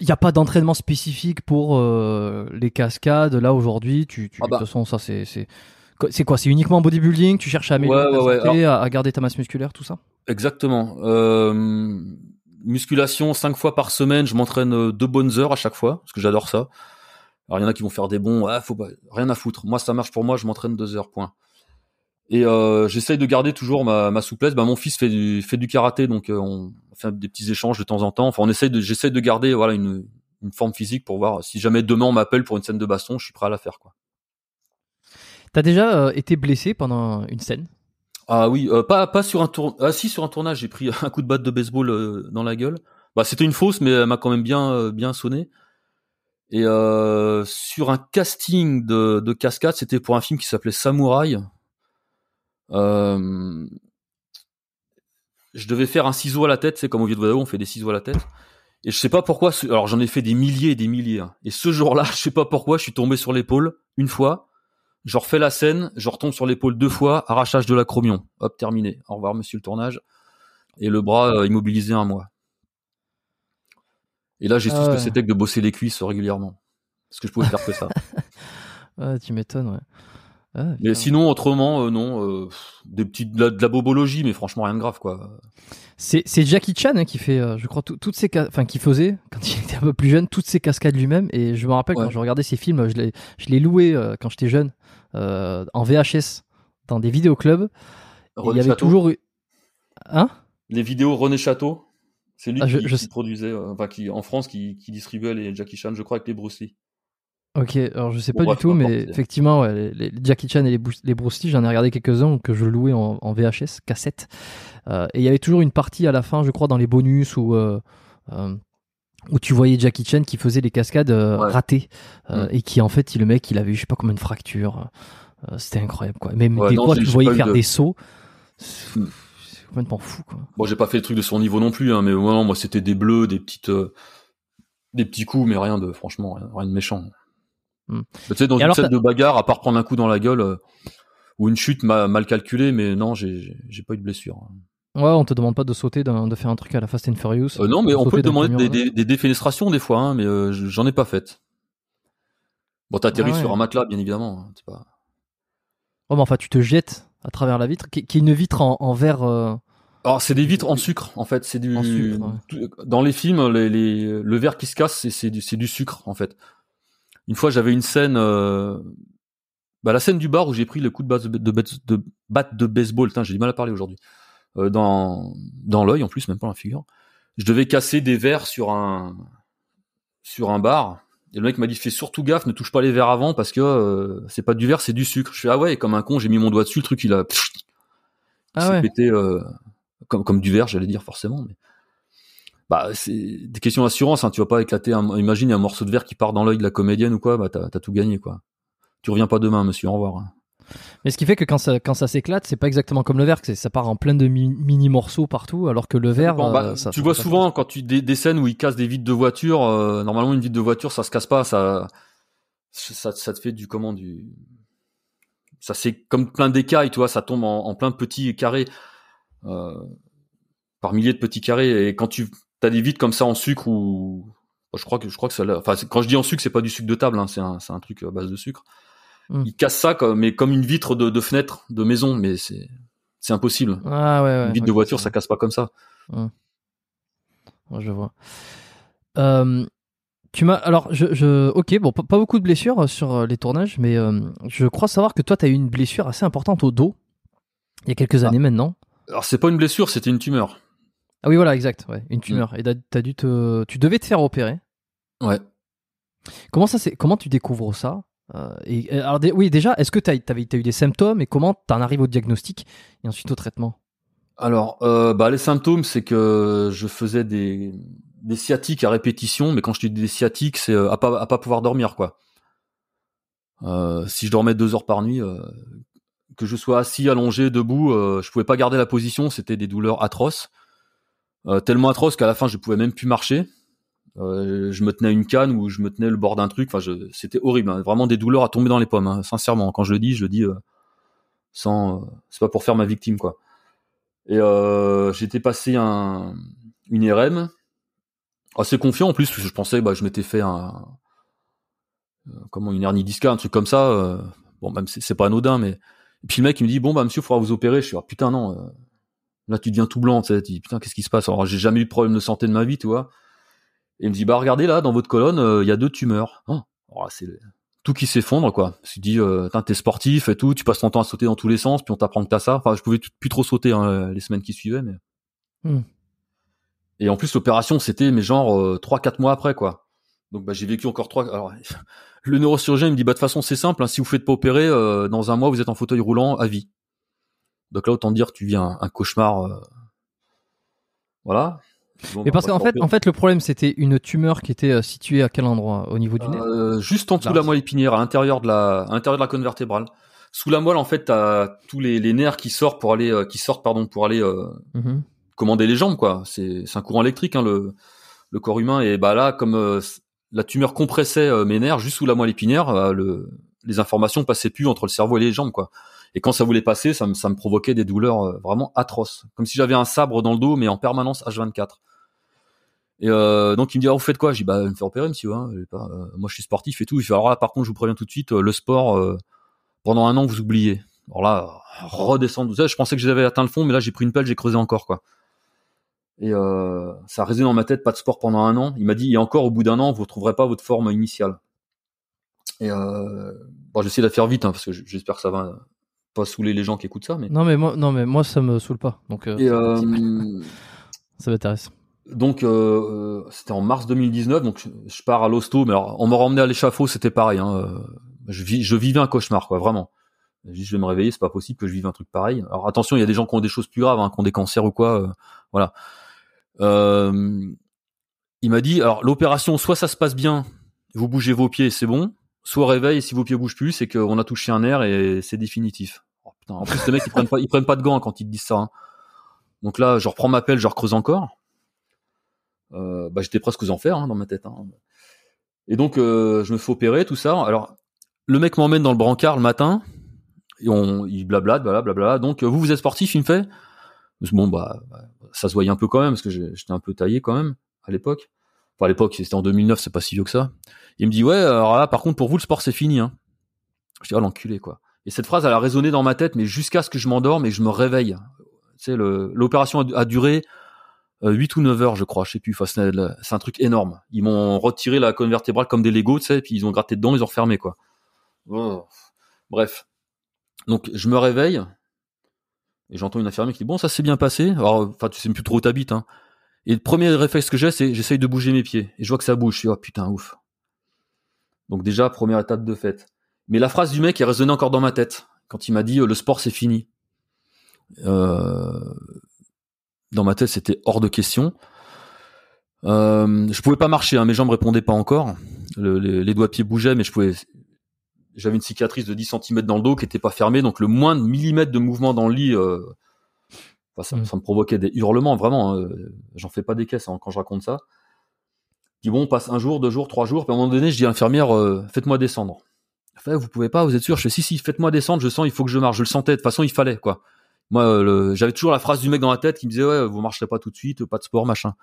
il n'y a pas d'entraînement spécifique pour euh, les cascades? Là, aujourd'hui, tu, tu Ah bah. de toute façon, ça, c'est, c'est, quoi? C'est uniquement bodybuilding? Tu cherches à améliorer Ouais, ta ouais, ouais. santé, à, à garder ta masse musculaire, tout ça? Exactement. Euh, musculation cinq fois par semaine, je m'entraîne euh, deux bonnes heures à chaque fois parce que j'adore ça. Alors il y en a qui vont faire des bons, faut pas, rien à foutre. Moi ça marche pour moi, je m'entraîne deux heures point. Et euh, j'essaye de garder toujours ma, souplesse. Bah, mon fils fait du, karaté, donc on fait des petits échanges de temps en temps. Enfin, on essaye de, j'essaie de garder voilà une, forme physique pour voir si jamais demain on m'appelle pour une scène de baston, je suis prêt à la faire quoi. T'as déjà été blessé pendant une scène? Ah oui, euh, pas pas sur un tour. Ah si, sur un tournage, j'ai pris un coup de batte de baseball euh, dans la gueule. Bah c'était une fausse, mais elle m'a quand même bien euh, bien sonné. Et sur un casting de, de cascade, c'était pour un film qui s'appelait Samouraï. Je devais faire un ciseau à la tête, c'est comme au vieux de on fait des ciseaux à la tête. Et je sais pas pourquoi. Alors j'en ai fait des milliers et des milliers. hein. Et ce jour-là, je sais pas pourquoi, je suis tombé sur l'épaule une fois. Je refais la scène, je retombe sur l'épaule deux fois, arrachage de l'acromion. Hop, terminé. Au revoir, monsieur le tournage. Et le bras euh, immobilisé un mois. Et là, j'ai su Ah ce que c'était que de bosser les cuisses régulièrement. Parce que je pouvais faire que ça. Ah, tu m'étonnes, ouais. Ah, Mais sinon, autrement, euh, non. euh, des petites de la, de la bobologie, mais franchement, rien de grave, quoi. C'est, Jackie Chan hein, qui fait, euh, je crois, tout- toutes ces, enfin, qui faisait quand il était un peu plus jeune, toutes ces cascades lui-même. Et je me rappelle quand je regardais ses films, je loué euh, quand j'étais jeune en VHS dans des vidéoclubs. Il y avait toujours eu, hein? Les vidéos René Château. C'est lui Ah, je- qui, je qui sais- produisait, enfin, qui, en France, qui, qui distribuait les Jackie Chan, je crois, avec les Bruce Lee. Ok, alors je sais Bon, pas bref, du tout, mais effectivement, ouais, les, les Jackie Chan et les, les Bruce Lee, j'en ai regardé quelques-uns que je louais en, en VHS, cassette. Euh, et il y avait toujours une partie à la fin, je crois, dans les bonus où, euh, euh, où tu voyais Jackie Chan qui faisait les cascades Ouais. ratées Mm. et qui, en fait, il- le mec, il avait eu, je sais pas combien de fractures. C'était incroyable, quoi. Même Ouais, des non, fois, tu voyais faire de- des sauts. C'est Mm. c'est complètement fou, quoi. Bon, j'ai pas fait le truc de son niveau non plus, hein, mais moi, non, moi, c'était des bleus, des petites, euh, des petits coups, mais rien de, franchement, rien, rien de méchant. Hmm. Tu sais, dans Et une scène de bagarre, à part prendre un coup dans la gueule, euh, ou une chute ma- mal calculée, mais non, j'ai, pas eu de blessure. Ouais, on te demande pas de sauter, de faire un truc à la Fast and Furious. Euh, non, mais on peut te demander camion, des, des, des défenestrations des fois, hein, mais euh, j'en ai pas fait. Bon, t'atterris Ah ouais. sur un matelas, bien évidemment. hein, pas... Ouais, mais enfin, tu te jettes à travers la vitre, qui, qui est une vitre en, en verre. Alors, c'est des vitres en sucre, en fait. C'est du. En sucre, ouais. Dans les films, les, les- le verre qui se casse, c'est, c'est, du, c'est du sucre, en fait. Une fois, j'avais une scène. euh, Bah, la scène du bar où j'ai pris le coup de, base de, de, de batte de baseball. J'ai du mal à parler aujourd'hui. Euh, dans dans l'œil, en plus, même pas la figure. Je devais casser des verres sur un sur un bar. Et le mec m'a dit fais surtout gaffe, ne touche pas les verres avant parce que euh, c'est pas du verre, c'est du sucre. Je fais ah ouais, et comme un con, j'ai mis mon doigt dessus, le truc il a Ah ouais. pété euh, comme comme du verre, j'allais dire forcément. Mais bah c'est des questions d'assurance. Hein, tu vas pas éclater. Un, imagine il y a un morceau de verre qui part dans l'œil de la comédienne ou quoi, bah t'as t'as tout gagné quoi. Tu reviens pas demain, monsieur. Au revoir. hein. Mais ce qui fait que quand ça, quand ça s'éclate, c'est pas exactement comme le verre, que c'est- ça part en plein de mi- mini morceaux partout, alors que le verre. Bon, bah, euh, ça- tu vois souvent quand tu des, des scènes où ils cassent des vitres de voiture. euh, normalement, une vitre de voiture, ça se casse pas. Ça, ça, ça te fait du comment du. Ça c'est comme plein d'écailles, tu vois. Ça tombe en, en plein de petits carrés, euh, par milliers de petits carrés. Et quand tu as des vitres comme ça en sucre ou je crois que je crois que ça. Enfin, quand je dis en sucre, c'est pas du sucre de table. Hein, c'est un, c'est un truc à base de sucre. Mm. Ils cassent ça, comme, mais comme une vitre de, de fenêtre de maison, mais c'est c'est impossible. Ah ouais, ouais. une vitre de voiture, ça casse pas comme ça. Ouais, Je vois. Euh, tu m'as. Alors, je, je. Ok, bon, pas, beaucoup de blessures euh, sur euh, les tournages, mais euh, je crois savoir que toi, tu as eu une blessure assez importante au dos il y a quelques Ah. années maintenant. Alors c'est pas une blessure, c'était une tumeur. Ah oui, voilà, exact. Ouais, une tumeur. Et t'as dû te. Tu devais te faire opérer. Ouais. Comment ça c'est Comment tu découvres ça Euh, et, et alors, oui, déjà, est-ce que tu as, eu des symptômes et comment tu en arrives au diagnostic et ensuite au traitement? Alors, euh, bah, les symptômes, c'est que je faisais des, des sciatiques à répétition, mais quand je dis des sciatiques, c'est euh, à pas, à pas pouvoir dormir, quoi. Euh, si je dormais deux heures par nuit, euh, que je sois assis, allongé, debout, euh, je pouvais pas garder la position, c'était des douleurs atroces. Euh, tellement atroces qu'à la fin, je pouvais même plus marcher. Euh, je me tenais à une canne ou je me tenais le bord d'un truc. Enfin, c'était horrible. hein. Vraiment des douleurs à tomber dans les pommes. hein. Sincèrement, quand je le dis, je le dis euh, sans. euh, c'est pas pour faire ma victime, quoi. Et euh, j'étais passé un, une IRM. assez confiant en plus, parce que je pensais, bah, je m'étais fait un, euh, comment, une hernie discale, un truc comme ça. bon, même c'est pas anodin, mais. Et puis le mec, il me dit, bon, bah, monsieur, il faudra vous opérer. Je suis, ah, putain, non, là, tu deviens tout blanc, tu sais. Tu dis, putain, qu'est-ce qui se passe? Alors, j'ai jamais eu de problème de santé de ma vie, tu vois. Et il me dit, bah, regardez là, dans votre colonne, euh, il y a deux tumeurs. Oh, alors là, c'est tout qui s'effondre, quoi. Je me suis dit, euh, t'es sportif et tout, tu passes ton temps à sauter dans tous les sens, puis on t'apprend que t'as ça. Enfin, je pouvais plus trop sauter, hein, les semaines qui suivaient, mais. Hmm. Et en plus, l'opération, c'était, mais genre, euh, trois, quatre mois après, quoi. Donc, bah, j'ai vécu encore trois. Alors, le neurochirurgien, il me dit, bah, de toute façon, c'est simple, hein, si vous faites pas opérer, euh, dans un mois, vous êtes en fauteuil roulant à vie. Donc là, autant dire, tu vis un, un cauchemar. euh, Voilà. Bon, Mais bah, parce va qu'en fait, en fait, le problème, c'était une tumeur qui était euh, située à quel endroit Au niveau du nez? Euh, juste en dessous de la moelle épinière, à l'intérieur de la, à l'intérieur de la colonne vertébrale. Sous la moelle, en fait, t'as tous les, les nerfs qui sortent pour aller, euh, qui sortent, pardon, pour aller euh, Mhm. commander les jambes, quoi. C'est, c'est un courant électrique, hein, le, le corps humain. Et bah là, comme euh, la tumeur compressait euh, mes nerfs juste sous la moelle épinière, euh, le, les informations passaient plus entre le cerveau et les jambes, quoi. Et quand ça voulait passer, ça me, ça me provoquait des douleurs euh, vraiment atroces, comme si j'avais un sabre dans le dos, mais en permanence H24. Et euh, donc il me dit, ah, vous faites quoi? Je dis, bah, me faire opérer, monsieur. Hein. J'ai pas, euh, moi, je suis sportif et tout. Il fait, alors là, par contre, je vous préviens tout de suite, euh, le sport, pendant un an, vous oubliez. Alors là, redescendre. Je pensais que j'avais atteint le fond, mais là, j'ai pris une pelle, j'ai creusé encore, quoi. Et ça a résonné dans ma tête, pas de sport pendant un an. Il m'a dit, et encore, au bout d'un an, vous ne retrouverez pas votre forme initiale. Et bon, j'essaie de la faire vite, hein, parce que j'espère que ça va pas saouler les gens qui écoutent ça. Mais... Non mais moi, non mais moi, ça me saoule pas. Donc, euh, Et euh, ça m'intéresse. donc euh, c'était en mars 2019, donc je, je pars à l'hosto, mais alors on m'a ramené à l'échafaud, c'était pareil. Hein, je, vis, je vivais un cauchemar, quoi, vraiment. Je je vais me réveiller, c'est pas possible que je vive un truc pareil. Alors attention, il y a des gens qui ont des choses plus graves, hein, qui ont des cancers ou quoi, euh, voilà. Euh, il m'a dit, alors l'opération, soit ça se passe bien, vous bougez vos pieds, c'est bon, soit réveil, si vos pieds bougent plus, c'est qu'on a touché un nerf et c'est définitif. Oh, putain, en plus les mecs ils prennent pas, prennent pas de gants quand ils te disent ça. hein. Donc là, je reprends ma pelle, je recreuse encore. Euh, bah, j'étais presque aux enfers hein, dans ma tête. hein. Et donc, euh, je me fais opérer, tout ça. Alors, le mec m'emmène dans le brancard le matin, et on, il blablate, blablabla. blablabla. Donc, euh, vous, vous êtes sportif, il me fait? Bon, bah, ça se voyait un peu quand même, parce que j'étais un peu taillé quand même, à l'époque. Enfin, à l'époque, c'était en 2009, c'est pas si vieux que ça. Il me dit, ouais, alors là, par contre, pour vous, le sport, c'est fini. Hein. Je dis, oh, l'enculé, quoi. Et cette phrase, elle a résonné dans ma tête, mais jusqu'à ce que je m'endorme et je me réveille. Sais, le- l'opération a, duré euh, 8 ou 9 heures, je crois, je sais plus. Enfin, c'est c'est un truc énorme. Ils m'ont retiré la colonne vertébrale comme des Legos, tu sais, puis ils ont gratté dedans, ils ont refermé, quoi. Oh. Bref. Donc, je me réveille, et j'entends une infirmière qui dit, bon, ça s'est bien passé. Alors, euh, enfin, tu sais plus trop où t'habites, hein. Et le premier réflexe que j'ai, c'est j'essaye de bouger mes pieds. Et je vois que ça bouge. Je suis, oh putain, ouf. Donc déjà, première étape de fête. Mais la phrase du mec, elle résonnait encore dans ma tête. Quand il m'a dit, euh, le sport, c'est fini. Euh, dans ma tête, c'était hors de question. Euh, je pouvais pas marcher, hein, mes jambes répondaient pas encore. Le- les, les doigts de pied bougeaient, mais je pouvais. J'avais une cicatrice de 10 cm dans le dos qui était pas fermée, donc le moins de millimètre de mouvement dans le lit, euh, enfin, ça, Mm. ça me provoquait des hurlements, vraiment. hein. J'en fais pas des caisses hein, quand je raconte ça. Dis bon, on passe un jour, deux jours, trois jours, puis à un moment donné, je dis à l'infirmière, euh, faites-moi descendre. Fait, vous pouvez pas, vous êtes sûr? Je fais si si, faites-moi descendre, je sens, il faut que je marche. Je le sentais, de toute façon, il fallait quoi. Moi, euh, j'avais toujours la phrase du mec dans la tête qui me disait ouais, vous marcherez pas tout de suite, pas de sport, machin.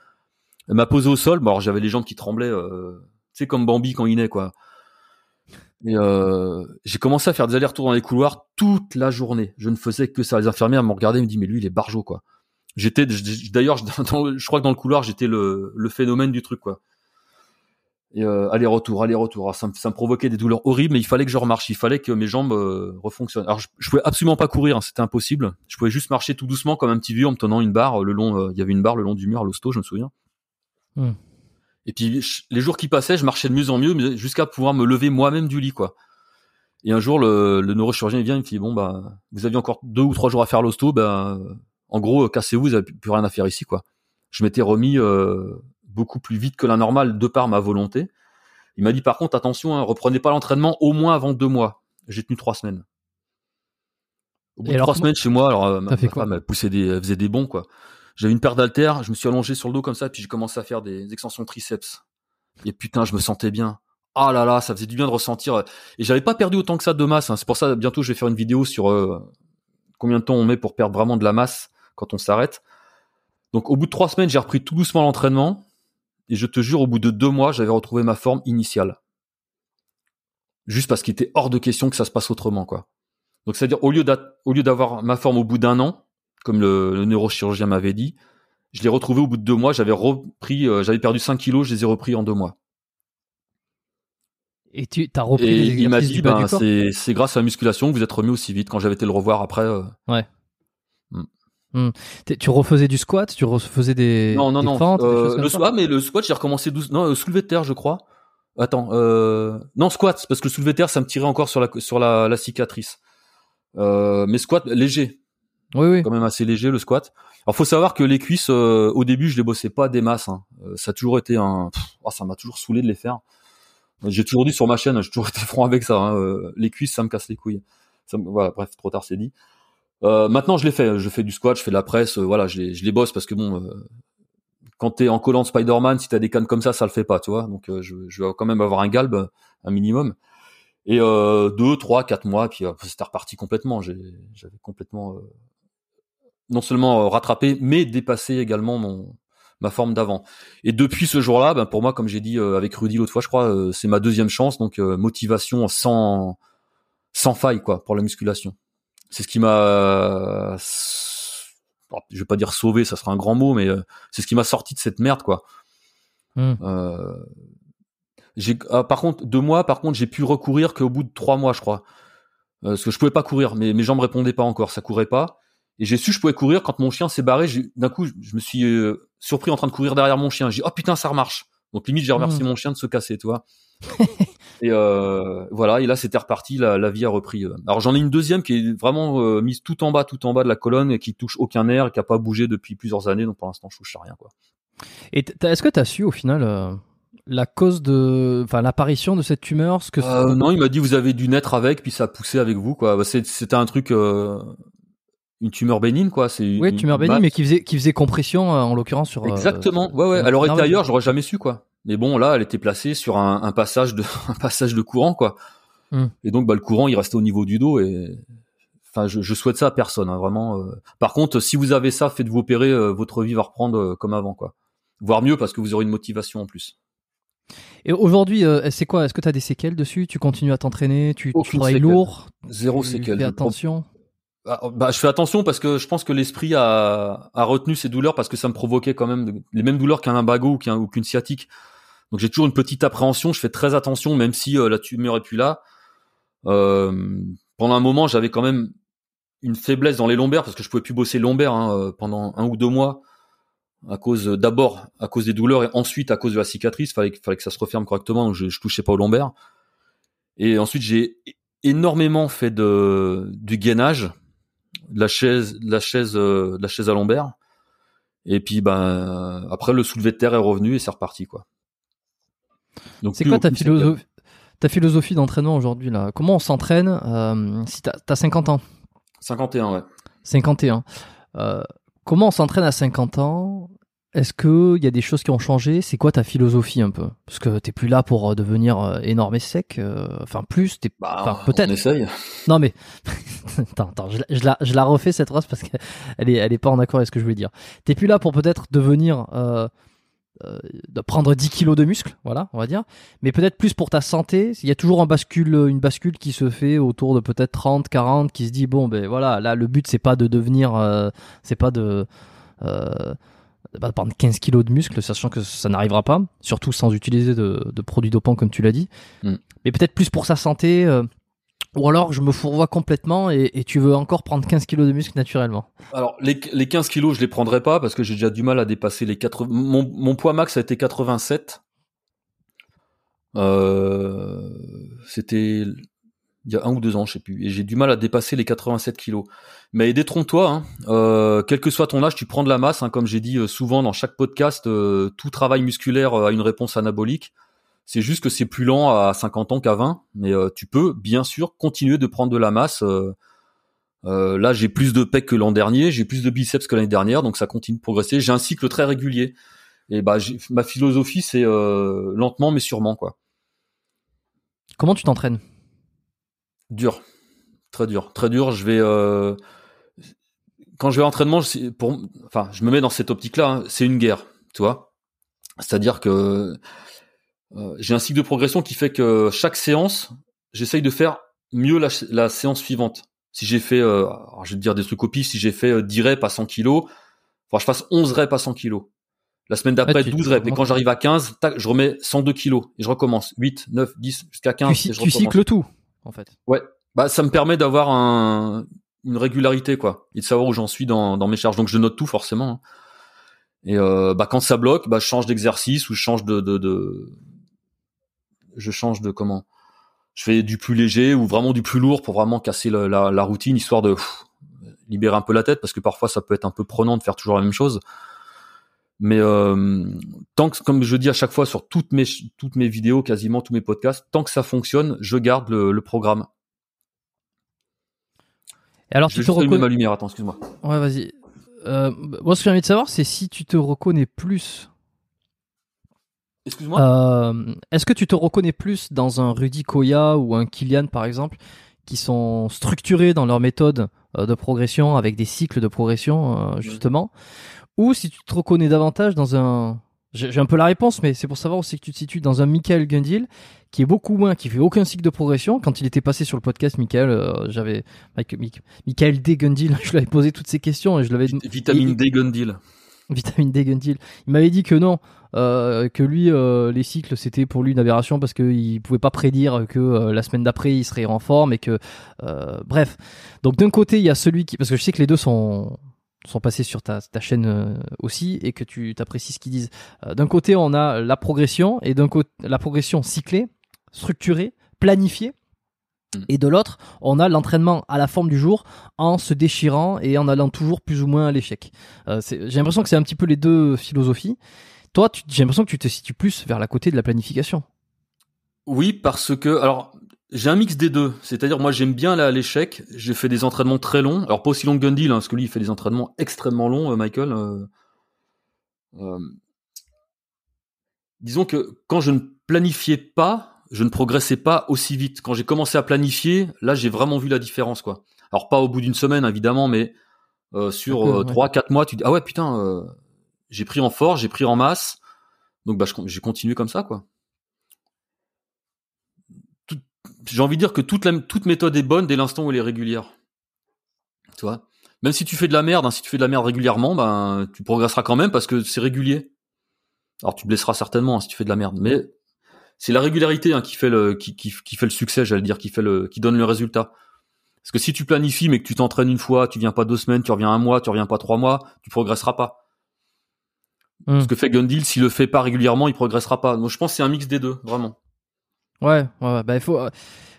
Elle m'a posé au sol. Bon, alors j'avais les jambes qui tremblaient, euh, tu sais comme Bambi quand il naît quoi. Et euh, j'ai commencé à faire des allers-retours dans les couloirs toute la journée. Je ne faisais que ça. Les infirmières me regardaient, me disaient mais lui il est barjot quoi. J'étais d'ailleurs, je, crois que dans le couloir j'étais le phénomène du truc quoi. Et euh, aller-retour, aller-retour. Ça me, ça me provoquait des douleurs horribles, mais il fallait que je remarche. Il fallait que mes jambes euh, refonctionnent. Alors, je, je pouvais absolument pas courir, hein, c'était impossible. Je pouvais juste marcher tout doucement comme un petit vieux en me tenant une barre le long. euh, Il y avait une barre le long du mur à l'hosto, je me souviens. Hmm. Et puis je- les jours qui passaient, je marchais de mieux en mieux, mais jusqu'à pouvoir me lever moi-même du lit, quoi. Et un jour, le, le neurochirurgien il vient, il me dit bon bah, vous aviez encore deux ou trois jours à faire l'hosto, ben, en gros, euh, cassez-vous, vous avez plus plus rien à faire ici, quoi. Je m'étais remis euh, beaucoup plus vite que la normale de par ma volonté. Il m'a dit par contre attention, hein, reprenez pas l'entraînement au moins avant deux mois. J'ai tenu trois semaines. Au bout Et de alors, trois semaines chez moi, alors euh, ma, fait ma femme elle poussait des, elle faisait des bons quoi. J'avais une paire d'haltères, je me suis allongé sur le dos comme ça, puis j'ai commencé à faire des extensions triceps. Et putain, je me sentais bien. Ah là là, ça faisait du bien de ressentir. Et j'avais pas perdu autant que ça de masse. hein. C'est pour ça bientôt je vais faire une vidéo sur euh, combien de temps on met pour perdre vraiment de la masse quand on s'arrête. Donc au bout de trois semaines, j'ai repris tout doucement l'entraînement. Et je te jure, au bout de deux mois, j'avais retrouvé ma forme initiale. Juste parce qu'il était hors de question que ça se passe autrement, quoi. Donc c'est-à-dire au lieu d'avoir ma forme au bout d'un an, comme le, neurochirurgien m'avait dit, je l'ai retrouvé au bout de deux mois. J'avais repris, euh, j'avais perdu 5 kilos, je les ai repris en deux mois. Et tu as repris et il m'a dit, ben, c'est grâce à la musculation que vous êtes remis aussi vite. Quand j'avais été le revoir après. Euh, ouais. Hmm. Hmm. Tu refaisais du squat, tu refaisais des non non non euh, le squat, mais le squat j'ai recommencé 12 non soulevé de terre je crois. Attends non squat parce que le soulevé de terre ça me tirait encore sur la sur la, la cicatrice. Euh, mais squat léger. Oui, oui. Quand même assez léger le squat. Alors faut savoir que les cuisses, euh, au début, je les bossais pas des masses. Hein. Euh, ça a toujours été un, oh, ça m'a toujours saoulé de les faire. J'ai toujours dit sur ma chaîne, j'ai toujours été franc avec ça. Hein. les cuisses, ça me casse les couilles. Ça, voilà, bref, trop tard, c'est dit. Maintenant, je l'ai fait. Je fais du squat, je fais de la presse. voilà, je les, je les bosse parce que bon, quand t'es en collant Spider-Man, si t'as des cannes comme ça, ça le fait pas, tu vois. Donc, je, je vais quand même avoir un galbe, un minimum. Et euh, deux, trois, quatre mois, puis euh, c'était reparti complètement. J'avais complètement euh, non seulement rattrapé, mais dépassé également mon ma forme d'avant. Et depuis ce jour-là, ben pour moi, comme j'ai dit avec Rudy l'autre fois, je crois, c'est ma deuxième chance. Donc motivation sans sans faille quoi pour la musculation. C'est ce qui m'a, je vais pas dire sauvé, ça sera un grand mot, mais c'est ce qui m'a sorti de cette merde quoi. Mmh. J'ai, ah, par contre, deux mois, par contre, j'ai pu recourir qu'au bout de trois mois, je crois. Euh, parce que je pouvais pas courir, mais mes jambes répondaient pas encore, ça courait pas. Et j'ai su que je pouvais courir quand mon chien s'est barré. D'un coup, je me suis euh, surpris en train de courir derrière mon chien. J'ai dit, oh putain, ça remarche. Donc limite, j'ai remercié mmh. mon chien de se casser, tu vois. et euh, voilà, et là, c'était reparti, la, la, vie a repris. Euh. Alors j'en ai une deuxième qui est vraiment mise tout en bas, tout en bas de la colonne, et qui touche aucun nerf, et qui a pas bougé depuis plusieurs années. Donc pour l'instant, je touche à rien, quoi. Et est-ce que tu as su au final la cause de, enfin l'apparition de cette tumeur, ce que euh, non, il m'a dit vous avez dû naître avec, puis ça a poussé avec vous quoi. Bah, c'était un truc, euh, une tumeur bénigne quoi. C'est oui, tumeur bénigne, mais qui faisait qui faisait compression euh, en l'occurrence sur. Exactement. ouais ouais. Elle aurait été ailleurs, j'aurais jamais su quoi. Mais bon là, elle était placée sur un, un passage de un passage de courant quoi. Hmm. Et donc bah le courant il restait au niveau du dos et enfin je, je souhaite ça à personne hein, vraiment. Par contre, si vous avez ça, faites-vous opérer, votre vie va reprendre comme avant quoi. Voire mieux parce que vous aurez une motivation en plus. Et aujourd'hui, euh, c'est quoi? Est-ce que tu as des séquelles dessus? Tu continues à t'entraîner? Tu, travailles lourd? Zéro séquelles. Fais attention? Ah, bah, je fais attention parce que je pense que l'esprit a, a, retenu ces douleurs parce que ça me provoquait quand même les mêmes douleurs qu'un lumbago ou qu'une sciatique. Donc j'ai toujours une petite appréhension. Je fais très attention, même si euh, la tumeur est plus là. Euh, pendant un moment, j'avais quand même une faiblesse dans les lombaires parce que je pouvais plus bosser lombaire hein, euh, pendant un ou deux mois à cause d'abord à cause des douleurs et ensuite à cause de la cicatrice. Fallait fallait que ça se referme correctement, donc je, je touchais pas au lombaire. Et ensuite j'ai énormément fait de du gainage, de la chaise, de la chaise, de la chaise à lombaire. Et puis ben après le soulevé de terre est revenu et c'est reparti quoi. Donc c'est quoi ta philosophie, ta philosophie d'entraînement aujourd'hui là? Comment on s'entraîne euh, si t'as as 50 ans? 51 ouais. 51. Euh, comment on s'entraîne à 50 ans? Est-ce qu'il y a des choses qui ont changé? C'est quoi ta philosophie un peu? Parce que t'es plus là pour euh, devenir euh, énorme et sec. Euh, enfin, plus, t'es. Bah, peut-être. On essaye. Non mais attends, attends, je, la, je la refais cette phrase parce qu'elle est, elle est pas en accord avec ce que je voulais dire. T'es plus là pour peut-être devenir, euh, de prendre 10 kilos de muscle, voilà, on va dire. Mais peut-être plus pour ta santé. Il y a toujours un bascule, une bascule qui se fait autour de peut-être 30, 40, qui se dit bon ben voilà, là le but c'est pas de devenir, c'est pas de de prendre 15 kilos de muscle, sachant que ça n'arrivera pas, surtout sans utiliser de, produits dopants comme tu l'as dit. Mm. Mais peut-être plus pour sa santé, euh, ou alors je me fourvoie complètement et, tu veux encore prendre 15 kilos de muscle naturellement. Alors les, les 15 kilos, je les prendrai pas parce que j'ai déjà du mal à dépasser les 80. Mon, mon poids max a été 87. Euh, c'était il y a un ou deux ans, je sais plus, et j'ai du mal à dépasser les 87 kilos. Mais détrompe-toi, hein, euh, quel que soit ton âge, tu prends de la masse, hein, comme j'ai dit euh, souvent dans chaque podcast, euh, tout travail musculaire a une réponse anabolique. C'est juste que c'est plus lent à 50 ans qu'à 20, mais tu peux bien sûr continuer de prendre de la masse. là, j'ai plus de pecs que l'an dernier, j'ai plus de biceps que l'année dernière, donc ça continue de progresser. J'ai un cycle très régulier. Et bah, ma philosophie, c'est lentement mais sûrement, quoi. Comment tu t'entraînes? Dur, très dur, très dur. Je vais euh... quand je vais à l'entraînement, pour, enfin, je me mets dans cette optique-là. Hein, c'est une guerre, tu vois. C'est-à-dire que euh, j'ai un cycle de progression qui fait que chaque séance, j'essaye de faire mieux la, la séance suivante. Si j'ai fait, euh, je vais te dire des trucs au pif, si j'ai fait 10 reps à 100 kilos, que je fasse 11 reps à 100 kilos. La semaine d'après, 12 reps. Et quand j'arrive à 15, tac, je remets 102 kilos et je recommence. 8, 9, 10, jusqu'à 15. Tu, et je tu cycles tout, en fait. Ouais. Bah, ça me permet d'avoir un, une régularité, quoi. Et de savoir où j'en suis dans, dans mes charges. Donc, je note tout, forcément. Hein. Et, euh, bah, quand ça bloque, bah, je change d'exercice ou je change de, de, de, je change de comment? Je fais du plus léger ou vraiment du plus lourd pour vraiment casser la, la, la routine, histoire de pff, libérer un peu la tête, parce que parfois ça peut être un peu prenant de faire toujours la même chose. Mais euh, tant que, comme je dis à chaque fois sur toutes mes toutes mes vidéos, quasiment tous mes podcasts, tant que ça fonctionne, je garde le, le programme. Et alors, je tu vais te reconnais. ma lumière. Attends, excuse-moi. Ouais, vas-y. Euh, moi, ce que j'ai envie de savoir, c'est si tu te reconnais plus. Excuse-moi. Euh, Est-ce que tu te reconnais plus dans un Rudy Koya ou un Kylian, par exemple, qui sont structurés dans leur méthode euh, de progression avec des cycles de progression, euh, justement, ou si tu te reconnais davantage dans un. J'ai un peu la réponse, mais c'est pour savoir où c'est que tu te situes dans un Michael Gundil qui est beaucoup moins, qui fait aucun cycle de progression. Quand il était passé sur le podcast, Michael, euh, j'avais Michael D. Gundil, je lui avais posé toutes ces questions et je l'avais Vitamine D Gundil. Vitamine D Gundil. Il m'avait dit que non, euh, que lui, euh, les cycles, c'était pour lui une aberration parce qu'il pouvait pas prédire que euh, la semaine d'après il serait en forme et que, bref. Donc d'un côté, il y a celui qui, parce que je sais que les deux sont sont passés sur ta, ta chaîne aussi et que tu t'apprécies ce qu'ils disent. D'un côté, on a la progression et d'un côté la progression cyclée, structurée, planifiée. Mm. Et de l'autre, on a l'entraînement à la forme du jour en se déchirant et en allant toujours plus ou moins à l'échec. Euh, j'ai l'impression que c'est un petit peu les deux philosophies. Toi, j'ai l'impression que tu te situes plus vers la côté de la planification. Oui, parce que alors j'ai un mix des deux. C'est-à-dire moi j'aime bien aller à l'échec. J'ai fait des entraînements très longs. Alors pas aussi longs que Gundil, hein, parce que lui il fait des entraînements extrêmement longs, euh, Michael. euh, euh, disons que quand je ne planifiais pas, je ne progressais pas aussi vite. Quand j'ai commencé à planifier, là j'ai vraiment vu la différence quoi. Alors pas au bout d'une semaine évidemment, mais sur trois quatre mois, tu dis ah ouais putain, j'ai pris en force, j'ai pris en masse. Donc bah j'ai continué comme ça quoi. J'ai envie de dire que toute méthode est bonne dès l'instant où elle est régulière. Tu vois? Même si tu fais de la merde, hein, si tu fais de la merde régulièrement, ben tu progresseras quand même parce que c'est régulier. Alors tu blesseras certainement hein, si tu fais de la merde, mais c'est la régularité hein, qui fait le qui fait le succès, j'allais dire, qui fait le qui donne le résultat. Parce que si tu planifies mais que tu t'entraînes une fois, tu viens pas deux semaines, tu reviens un mois, tu reviens pas trois mois, tu progresseras pas. Hmm. Ce que fait Gundil, s'il le fait pas régulièrement, il progressera pas. Donc je pense que c'est un mix des deux, vraiment. Ouais, ouais. Bah, il faut, euh,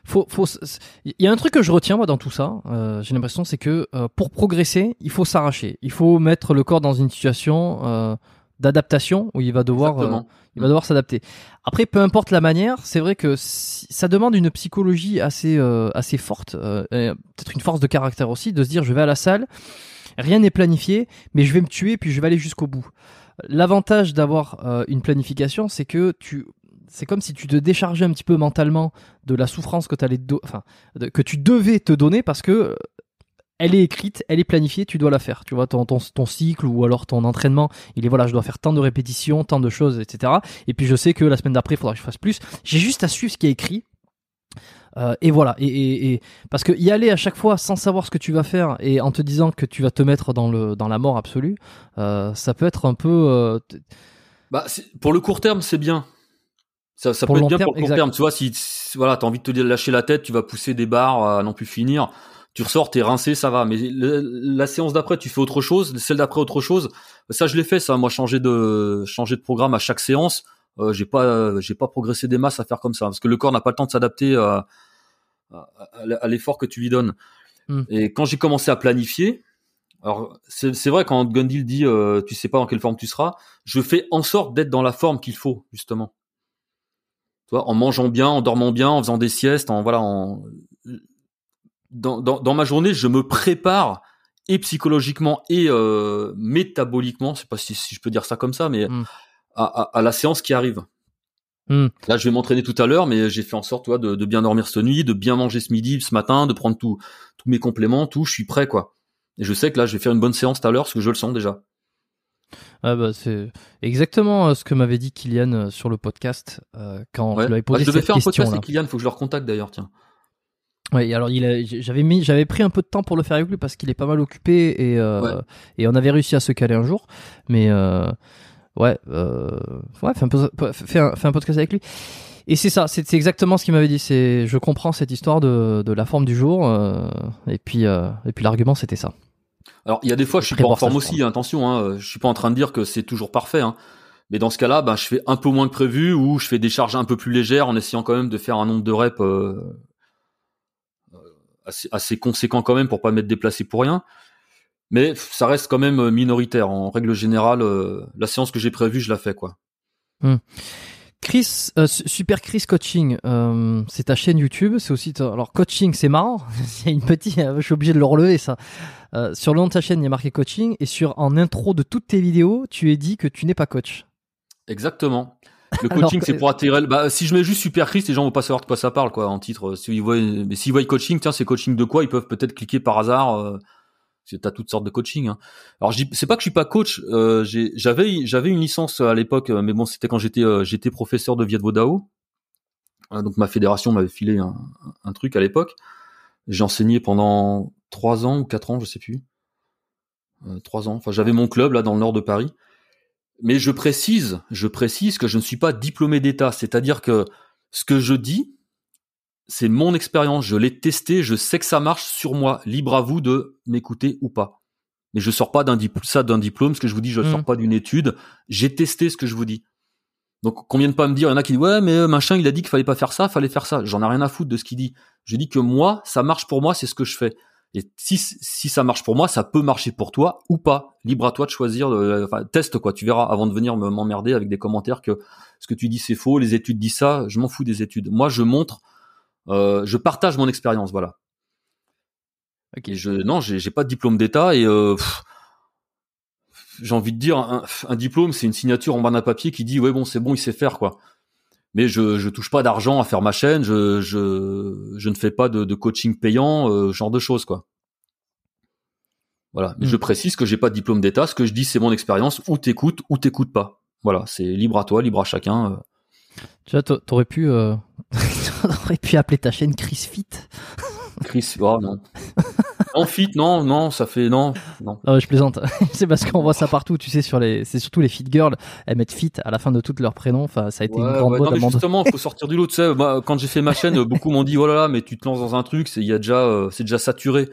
faut, faut. Il y a un truc que je retiens moi dans tout ça. euh, j'ai l'impression c'est que euh, pour progresser, il faut s'arracher. Il faut mettre le corps dans une situation euh, d'adaptation où il va devoir, euh, il va devoir s'adapter. Après, peu importe la manière, c'est vrai que si- ça demande une psychologie assez, euh, assez forte, euh, peut-être une force de caractère aussi, de se dire je vais à la salle, rien n'est planifié, mais je vais me tuer puis je vais aller jusqu'au bout. L'avantage d'avoir euh, une planification, c'est que tu, c'est comme si tu te déchargeais un petit peu mentalement de la souffrance que, tu devais te donner parce que euh, elle est écrite, elle est planifiée, tu dois la faire. Tu vois, ton, ton cycle ou alors ton entraînement, il est voilà, je dois faire tant de répétitions, tant de choses, etc. Et puis je sais que la semaine d'après, il faudra que je fasse plus. J'ai juste à suivre ce qui est écrit. Euh, et voilà, et, et, et- parce que y aller à chaque fois sans savoir ce que tu vas faire et en te disant que tu vas te mettre dans le dans la mort absolue, euh, ça peut être un peu euh, Bah, pour le court terme, c'est bien. Ça, ça Pour peut être bien terme, pour le court exact. terme. Tu vois, si, si- voilà, t'as envie de te lâcher la tête, tu vas pousser des barres à n'en plus finir. Tu ressors, t'es rincé, ça va. Mais le- la séance d'après, tu fais autre chose. Celle d'après, autre chose. Ça, je l'ai fait. Ça, moi, changer de changer de programme à chaque séance. Euh, j'ai pas j'ai pas progressé des masses à faire comme ça parce que le corps n'a pas le temps de s'adapter à, à, l'effort que tu lui donnes. Hmm. Et quand j'ai commencé à planifier, alors c'est c'est vrai quand Gundil dit euh, tu sais pas dans quelle forme tu seras, je fais en sorte d'être dans la forme qu'il faut justement. Tu vois, en mangeant bien, en dormant bien, en faisant des siestes, en voilà, en dans, dans, dans ma journée, je me prépare et psychologiquement et euh, métaboliquement, je sais pas si, si je peux dire ça comme ça, mais Mm. À, à, à la séance qui arrive. Mm. Là, je vais m'entraîner tout à l'heure, mais j'ai fait en sorte, de, de bien dormir cette nuit, de bien manger ce midi, ce matin, de prendre tout, tous mes compléments, tout. Je suis prêt, quoi. Et je sais que là, je vais faire une bonne séance tout à l'heure, parce que je le sens déjà. Ah bah c'est exactement ce que m'avait dit Kylian sur le podcast quand je lui avais posé bah, je devais faire un podcast avec Kylian, faut que je le recontacte d'ailleurs, tiens. Oui, alors j'avais mis, j'avais pris un peu de temps pour le faire avec lui parce qu'il est pas mal occupé et euh, et on avait réussi à se caler un jour, mais euh, ouais, euh, ouais, fais un, peu, fais un, fais un podcast avec lui. Et c'est ça, c'est exactement ce qu'il m'avait dit. C'est, je comprends cette histoire de, de la forme du jour, euh, et puis euh, et puis l'argument c'était ça. Alors il y a des fois je suis pas en forme aussi, attention, hein, je suis pas en train de dire que c'est toujours parfait, hein. Mais dans ce cas-là, ben, je fais un peu moins que prévu ou je fais des charges un peu plus légères en essayant quand même de faire un nombre de reps euh, assez, conséquent quand même pour pas m'être déplacé pour rien. Mais ça reste quand même minoritaire. En règle générale, euh, la séance que j'ai prévue, je la fais quoi. Hmm. Chris, euh, Super Chris Coaching, euh, c'est ta chaîne YouTube, c'est aussi alors coaching, c'est marrant. il y a une petite, je suis obligé de le relever ça. sur le nom de ta chaîne, il y a marqué coaching et sur en intro de toutes tes vidéos, tu es dit que tu n'es pas coach. Exactement. Le coaching, c'est pour attirer. Bah, si je mets juste Super Chris, les gens vont pas savoir de quoi ça parle, quoi, en titre. S'ils voient, mais s'ils voient coaching, tiens, c'est coaching de quoi Ils peuvent peut-être cliquer par hasard. Euh, t'as toutes sortes de coaching. Hein. Alors, c'est pas que je suis pas coach. Euh, j'avais, j'avais une licence à l'époque, mais bon, c'était quand j'étais, euh, j'étais professeur de Viet Vodao. Euh, donc, ma fédération m'avait filé un, truc à l'époque. J'ai enseigné pendant trois ans ou quatre ans, je sais plus. Euh, trois ans. Enfin, j'avais mon club là dans le nord de Paris. Mais je précise, je précise que je ne suis pas diplômé d'État, c'est-à-dire que ce que je dis, c'est mon expérience, je l'ai testé, je sais que ça marche sur moi. Libre à vous de m'écouter ou pas. Mais je sors pas d'un diplôme, ça d'un diplôme, ce que je vous dis, je ne sors mmh. pas d'une étude. J'ai testé ce que je vous dis. Donc, qu'on vienne pas me dire, il y en a qui disent, ouais, mais euh, machin, il a dit qu'il fallait pas faire ça, fallait faire ça. J'en ai rien à foutre de ce qu'il dit. Je dis que moi, ça marche pour moi, c'est ce que je fais. Et si, si ça marche pour moi, ça peut marcher pour toi ou pas. Libre à toi de choisir. enfin, teste quoi. Tu verras avant de venir m'emmerder avec des commentaires que ce que tu dis c'est faux, les études disent ça. Je m'en fous des études. Moi, je montre, euh, je partage mon expérience. Voilà. Ok. Je non, j'ai pas de diplôme d'état et euh, j'ai envie de dire un, un diplôme, c'est une signature en bas d'un papier qui dit ouais bon c'est bon, il sait faire quoi mais je je touche pas d'argent à faire ma chaîne, je je je ne fais pas de, de coaching payant, euh, genre de choses quoi. Voilà, mais je hmm. précise que j'ai pas de diplôme d'état, ce que je dis c'est mon expérience, ou t'écoutes ou t'écoutes pas. Voilà, c'est libre à toi, libre à chacun. Euh. Tu vois, t'aurais pu euh... t'aurais pu appeler ta chaîne Chris Fit. Chris, oh non. non, fit, non, non, ça fait non, non. Ah je plaisante. c'est parce qu'on voit ça partout, tu sais, sur les, c'est surtout les fit girls, elles mettent fit à la fin de tous leurs prénoms. Enfin, ça a été une grande ouais, non, mais justement, faut sortir du lot. Tu sais, quand j'ai fait ma chaîne, beaucoup m'ont dit, oh là mais tu te lances dans un truc, c'est, il y a déjà, euh, c'est déjà saturé.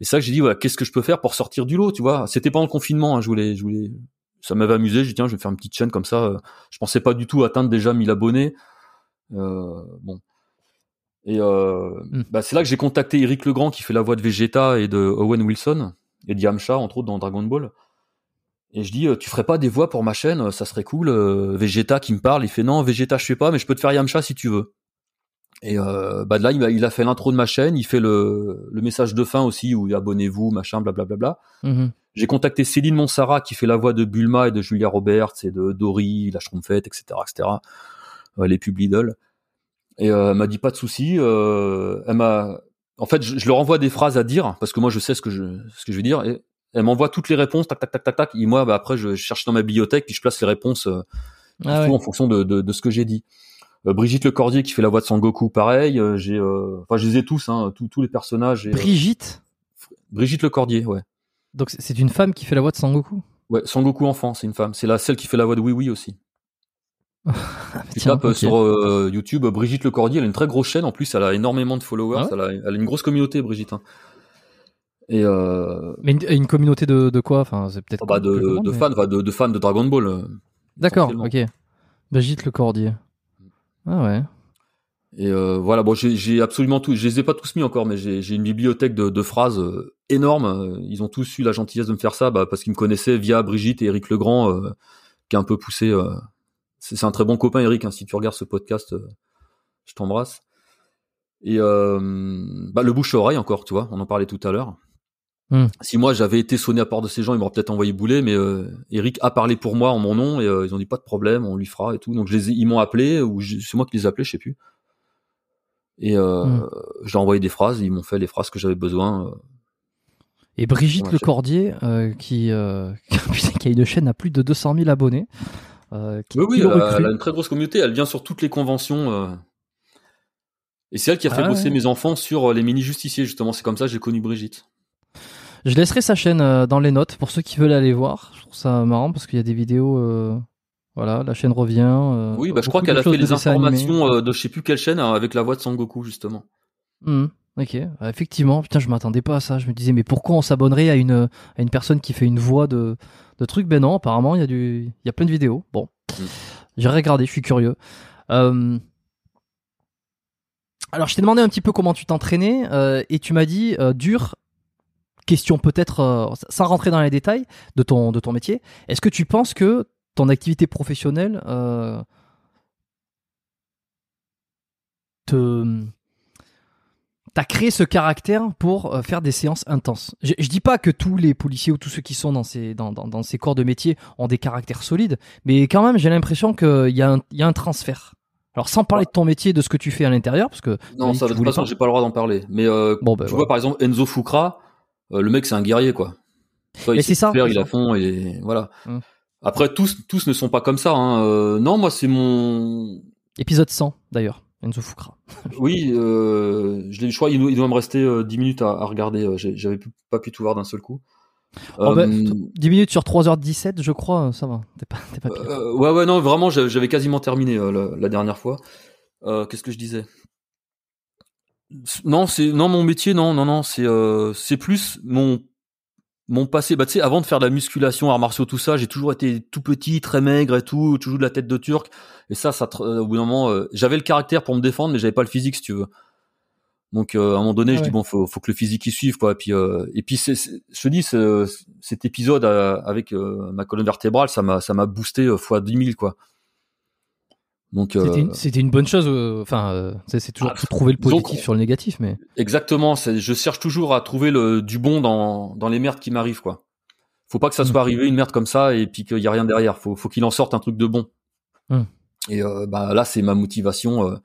Et ça que j'ai dit, voilà, qu'est-ce que je peux faire pour sortir du lot, tu vois? C'était pendant le confinement, hein, je voulais, je voulais, ça m'avait amusé. J'ai dit, tiens, je vais faire une petite chaîne comme ça. Euh, je pensais pas du tout atteindre déjà 1000 abonnés. Euh, bon, et euh, hmm. bah, c'est là que j'ai contacté Eric Legrand qui fait la voix de Vegeta et de Owen Wilson et d'Yamcha entre autres dans Dragon Ball. Et je dis euh, tu ferais pas des voix pour ma chaîne, ça serait cool. Euh, Vegeta qui me parle, il fait non Vegeta je fais pas, mais je peux te faire Yamcha si tu veux. Et euh, bah là il a, fait l'intro de ma chaîne, il fait le, le message de fin aussi où abonnez-vous machin blablabla. Mm J'ai contacté Céline Monsara qui fait la voix de Bulma et de Julia Roberts et de Dory, la Schtroumpfette, etc. etc. Euh, les pub Lidl. Et euh, elle m'a dit pas de souci. Euh, elle m'a, en fait, je, je, leur envoie des phrases à dire parce que moi je sais ce que je ce que je vais dire. Et elle m'envoie toutes les réponses, tac tac tac tac tac. Et moi, bah, après, je cherche dans ma bibliothèque puis je place les réponses ah en fonction de, de, de, ce que j'ai dit. Euh, Brigitte Le Cordier qui fait la voix de Sangoku, pareil. Euh, j'ai, euh, enfin, je les ai tous, hein, tous, tous les personnages. Et, Brigitte? Brigitte Le Cordier, ouais. Donc c'est une femme qui fait la voix de Sangoku. Ouais, Sangoku enfant, c'est une femme. C'est la celle qui fait la voix de Oui Oui aussi. Tu tapes sur euh, YouTube Brigitte Lecordier, elle a une très grosse chaîne en plus, elle a énormément de followers, ah elle, a, elle, a, une grosse communauté Brigitte. Hein. Et euh... Mais une, une, communauté de, de quoi? Enfin, c'est peut-être bah de, de, fans, de, de, fans de Dragon Ball. Euh, D'accord, ok. Brigitte Lecordier. Ah ouais. Et euh, voilà, bon, j'ai absolument tout. Je les ai pas tous mis encore, mais j'ai une bibliothèque de, de phrases euh, énorme. Ils ont tous eu la gentillesse de me faire ça, bah, parce qu'ils me connaissaient via Brigitte et Eric Legrand, euh, qui a un peu poussé c'est un très bon copain, Eric. Hein, si tu regardes ce podcast, euh, je t'embrasse. Et euh, bah, le bouche à oreille encore, tu vois, on en parlait tout à l'heure. Hmm. Si moi j'avais été sonné à part de ces gens, ils m'auraient peut-être envoyé bouler, mais euh, Eric a parlé pour moi en mon nom et euh, ils ont dit pas de problème, on lui fera et tout. Donc je les ils m'ont appelé ou c'est moi qui les ai appelés, je sais plus. Et euh, hmm. j'ai envoyé des phrases, ils m'ont fait les phrases que j'avais besoin. Et Brigitte Ouais, Le je- Cordier, euh, qui, qui a une chaîne à plus de 200 000 abonnés. Euh, qui, Oui, oui, qui elle a, cru elle a une très grosse communauté. Elle vient sur toutes les conventions. euh. Et c'est elle qui a fait Ah bosser ouais. mes enfants sur euh, les mini-justiciers, justement. C'est comme ça que j'ai connu Brigitte. Je laisserai sa chaîne dans les notes pour ceux qui veulent aller voir. Je trouve ça marrant parce qu'il y a des vidéos. euh, voilà, la chaîne revient. Oui, bah, je crois qu'elle a fait les informations de je sais plus quelle chaîne avec la voix de Sangoku, justement. Mhm, ok, Euh, effectivement, putain, je m'attendais pas à ça. Je me disais, mais pourquoi on s'abonnerait à une, à une personne qui fait une voix de, de truc Ben non, apparemment, il y, a du, y a plein de vidéos. Bon, Mm. j'ai regardé, je suis curieux. Euh, Alors, je t'ai demandé un petit peu comment tu t'entraînais euh, et tu m'as dit, euh, dur, question peut-être, sans rentrer dans les détails de ton, de ton métier, est-ce que tu penses que ton activité professionnelle te t'as créé ce caractère pour euh, faire des séances intenses. Je, je dis pas que tous les policiers ou tous ceux qui sont dans ces, dans, dans, dans ces corps de métier ont des caractères solides, mais quand même j'ai l'impression qu'il y, a un- y a un transfert. Alors sans parler de ton métier, de ce que tu fais à l'intérieur, parce que Non, ça, de toute façon, j'ai pas le droit d'en parler. Mais euh, Bon, ben tu voilà. vois, par exemple, Enzo Fukra, euh, le mec, c'est un guerrier, quoi. Toi, il c'est ça, faire, il a fond, et voilà. Mm. Après, tous, tous ne sont pas comme ça. Hein. Euh, non, moi, c'est mon. Épisode 100 d'ailleurs, Enzo. Oui, euh, je, je crois qu'il doit, il doit me rester euh, 10 minutes à, à regarder. euh, J'avais pas pu tout voir d'un seul coup. Oh, ben, Euh, 10 minutes sur 3h17, je crois, ça va. T'es pas, pire. Euh, ouais, ouais, non, vraiment, j'avais quasiment terminé euh, la, la dernière fois. Euh, Qu'est-ce que je disais? Non, c'est non mon métier, non, non, non, c'est euh, c'est plus mon mon passé. Bah, tu sais, avant de faire de la musculation, arts martiaux, tout ça, j'ai toujours été tout petit, très maigre et tout, toujours de la tête de turc. Et ça, ça, euh, au bout d'un moment, euh, j'avais le caractère pour me défendre, mais j'avais pas le physique, si tu veux. Donc, euh, à un moment donné, Ah je dis bon, faut, faut que le physique y suive, quoi. Et puis, euh, et puis, je te dis, cet épisode euh, avec ma colonne vertébrale, ça m'a, ça m'a boosté fois 10 000, quoi. Donc, euh, C'était une, bonne chose. euh, Enfin, euh, c'est toujours Ah, trouver le positif sur le négatif, mais exactement. Je cherche toujours à trouver le du bon dans dans les merdes qui m'arrivent, quoi. Faut pas que ça soit Mm. arrivé une merde comme ça et puis qu'il y a rien derrière. Faut, faut qu'il en sorte un truc de bon. Mm. Et euh, bah là, c'est ma motivation.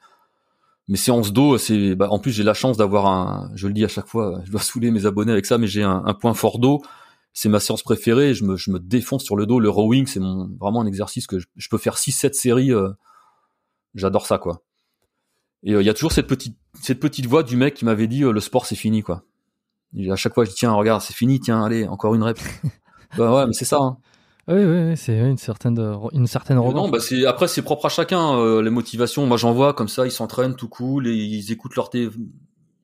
mes séances d'eau, c'est bah, en plus j'ai la chance d'avoir un. Je le dis à chaque fois, je dois saouler mes abonnés avec ça, mais j'ai un, un point fort d'eau. C'est ma séance préférée. Je me, je me défonce sur le dos. Le rowing, c'est mon vraiment un exercice que je, je peux faire 6-7 séries. euh, J'adore ça, quoi. Et euh, il y a toujours cette petite, cette petite voix du mec qui m'avait dit euh, le sport c'est fini, quoi. Et à chaque fois, je dis tiens, regarde, c'est fini, tiens, allez, encore une rep. bah ouais, mais c'est ça. Hein. oui, oui, oui, c'est une certaine, une certaine. Non, bah c'est après c'est propre à chacun euh, les motivations. Moi j'en vois comme ça, ils s'entraînent tout cool et ils écoutent leur télé.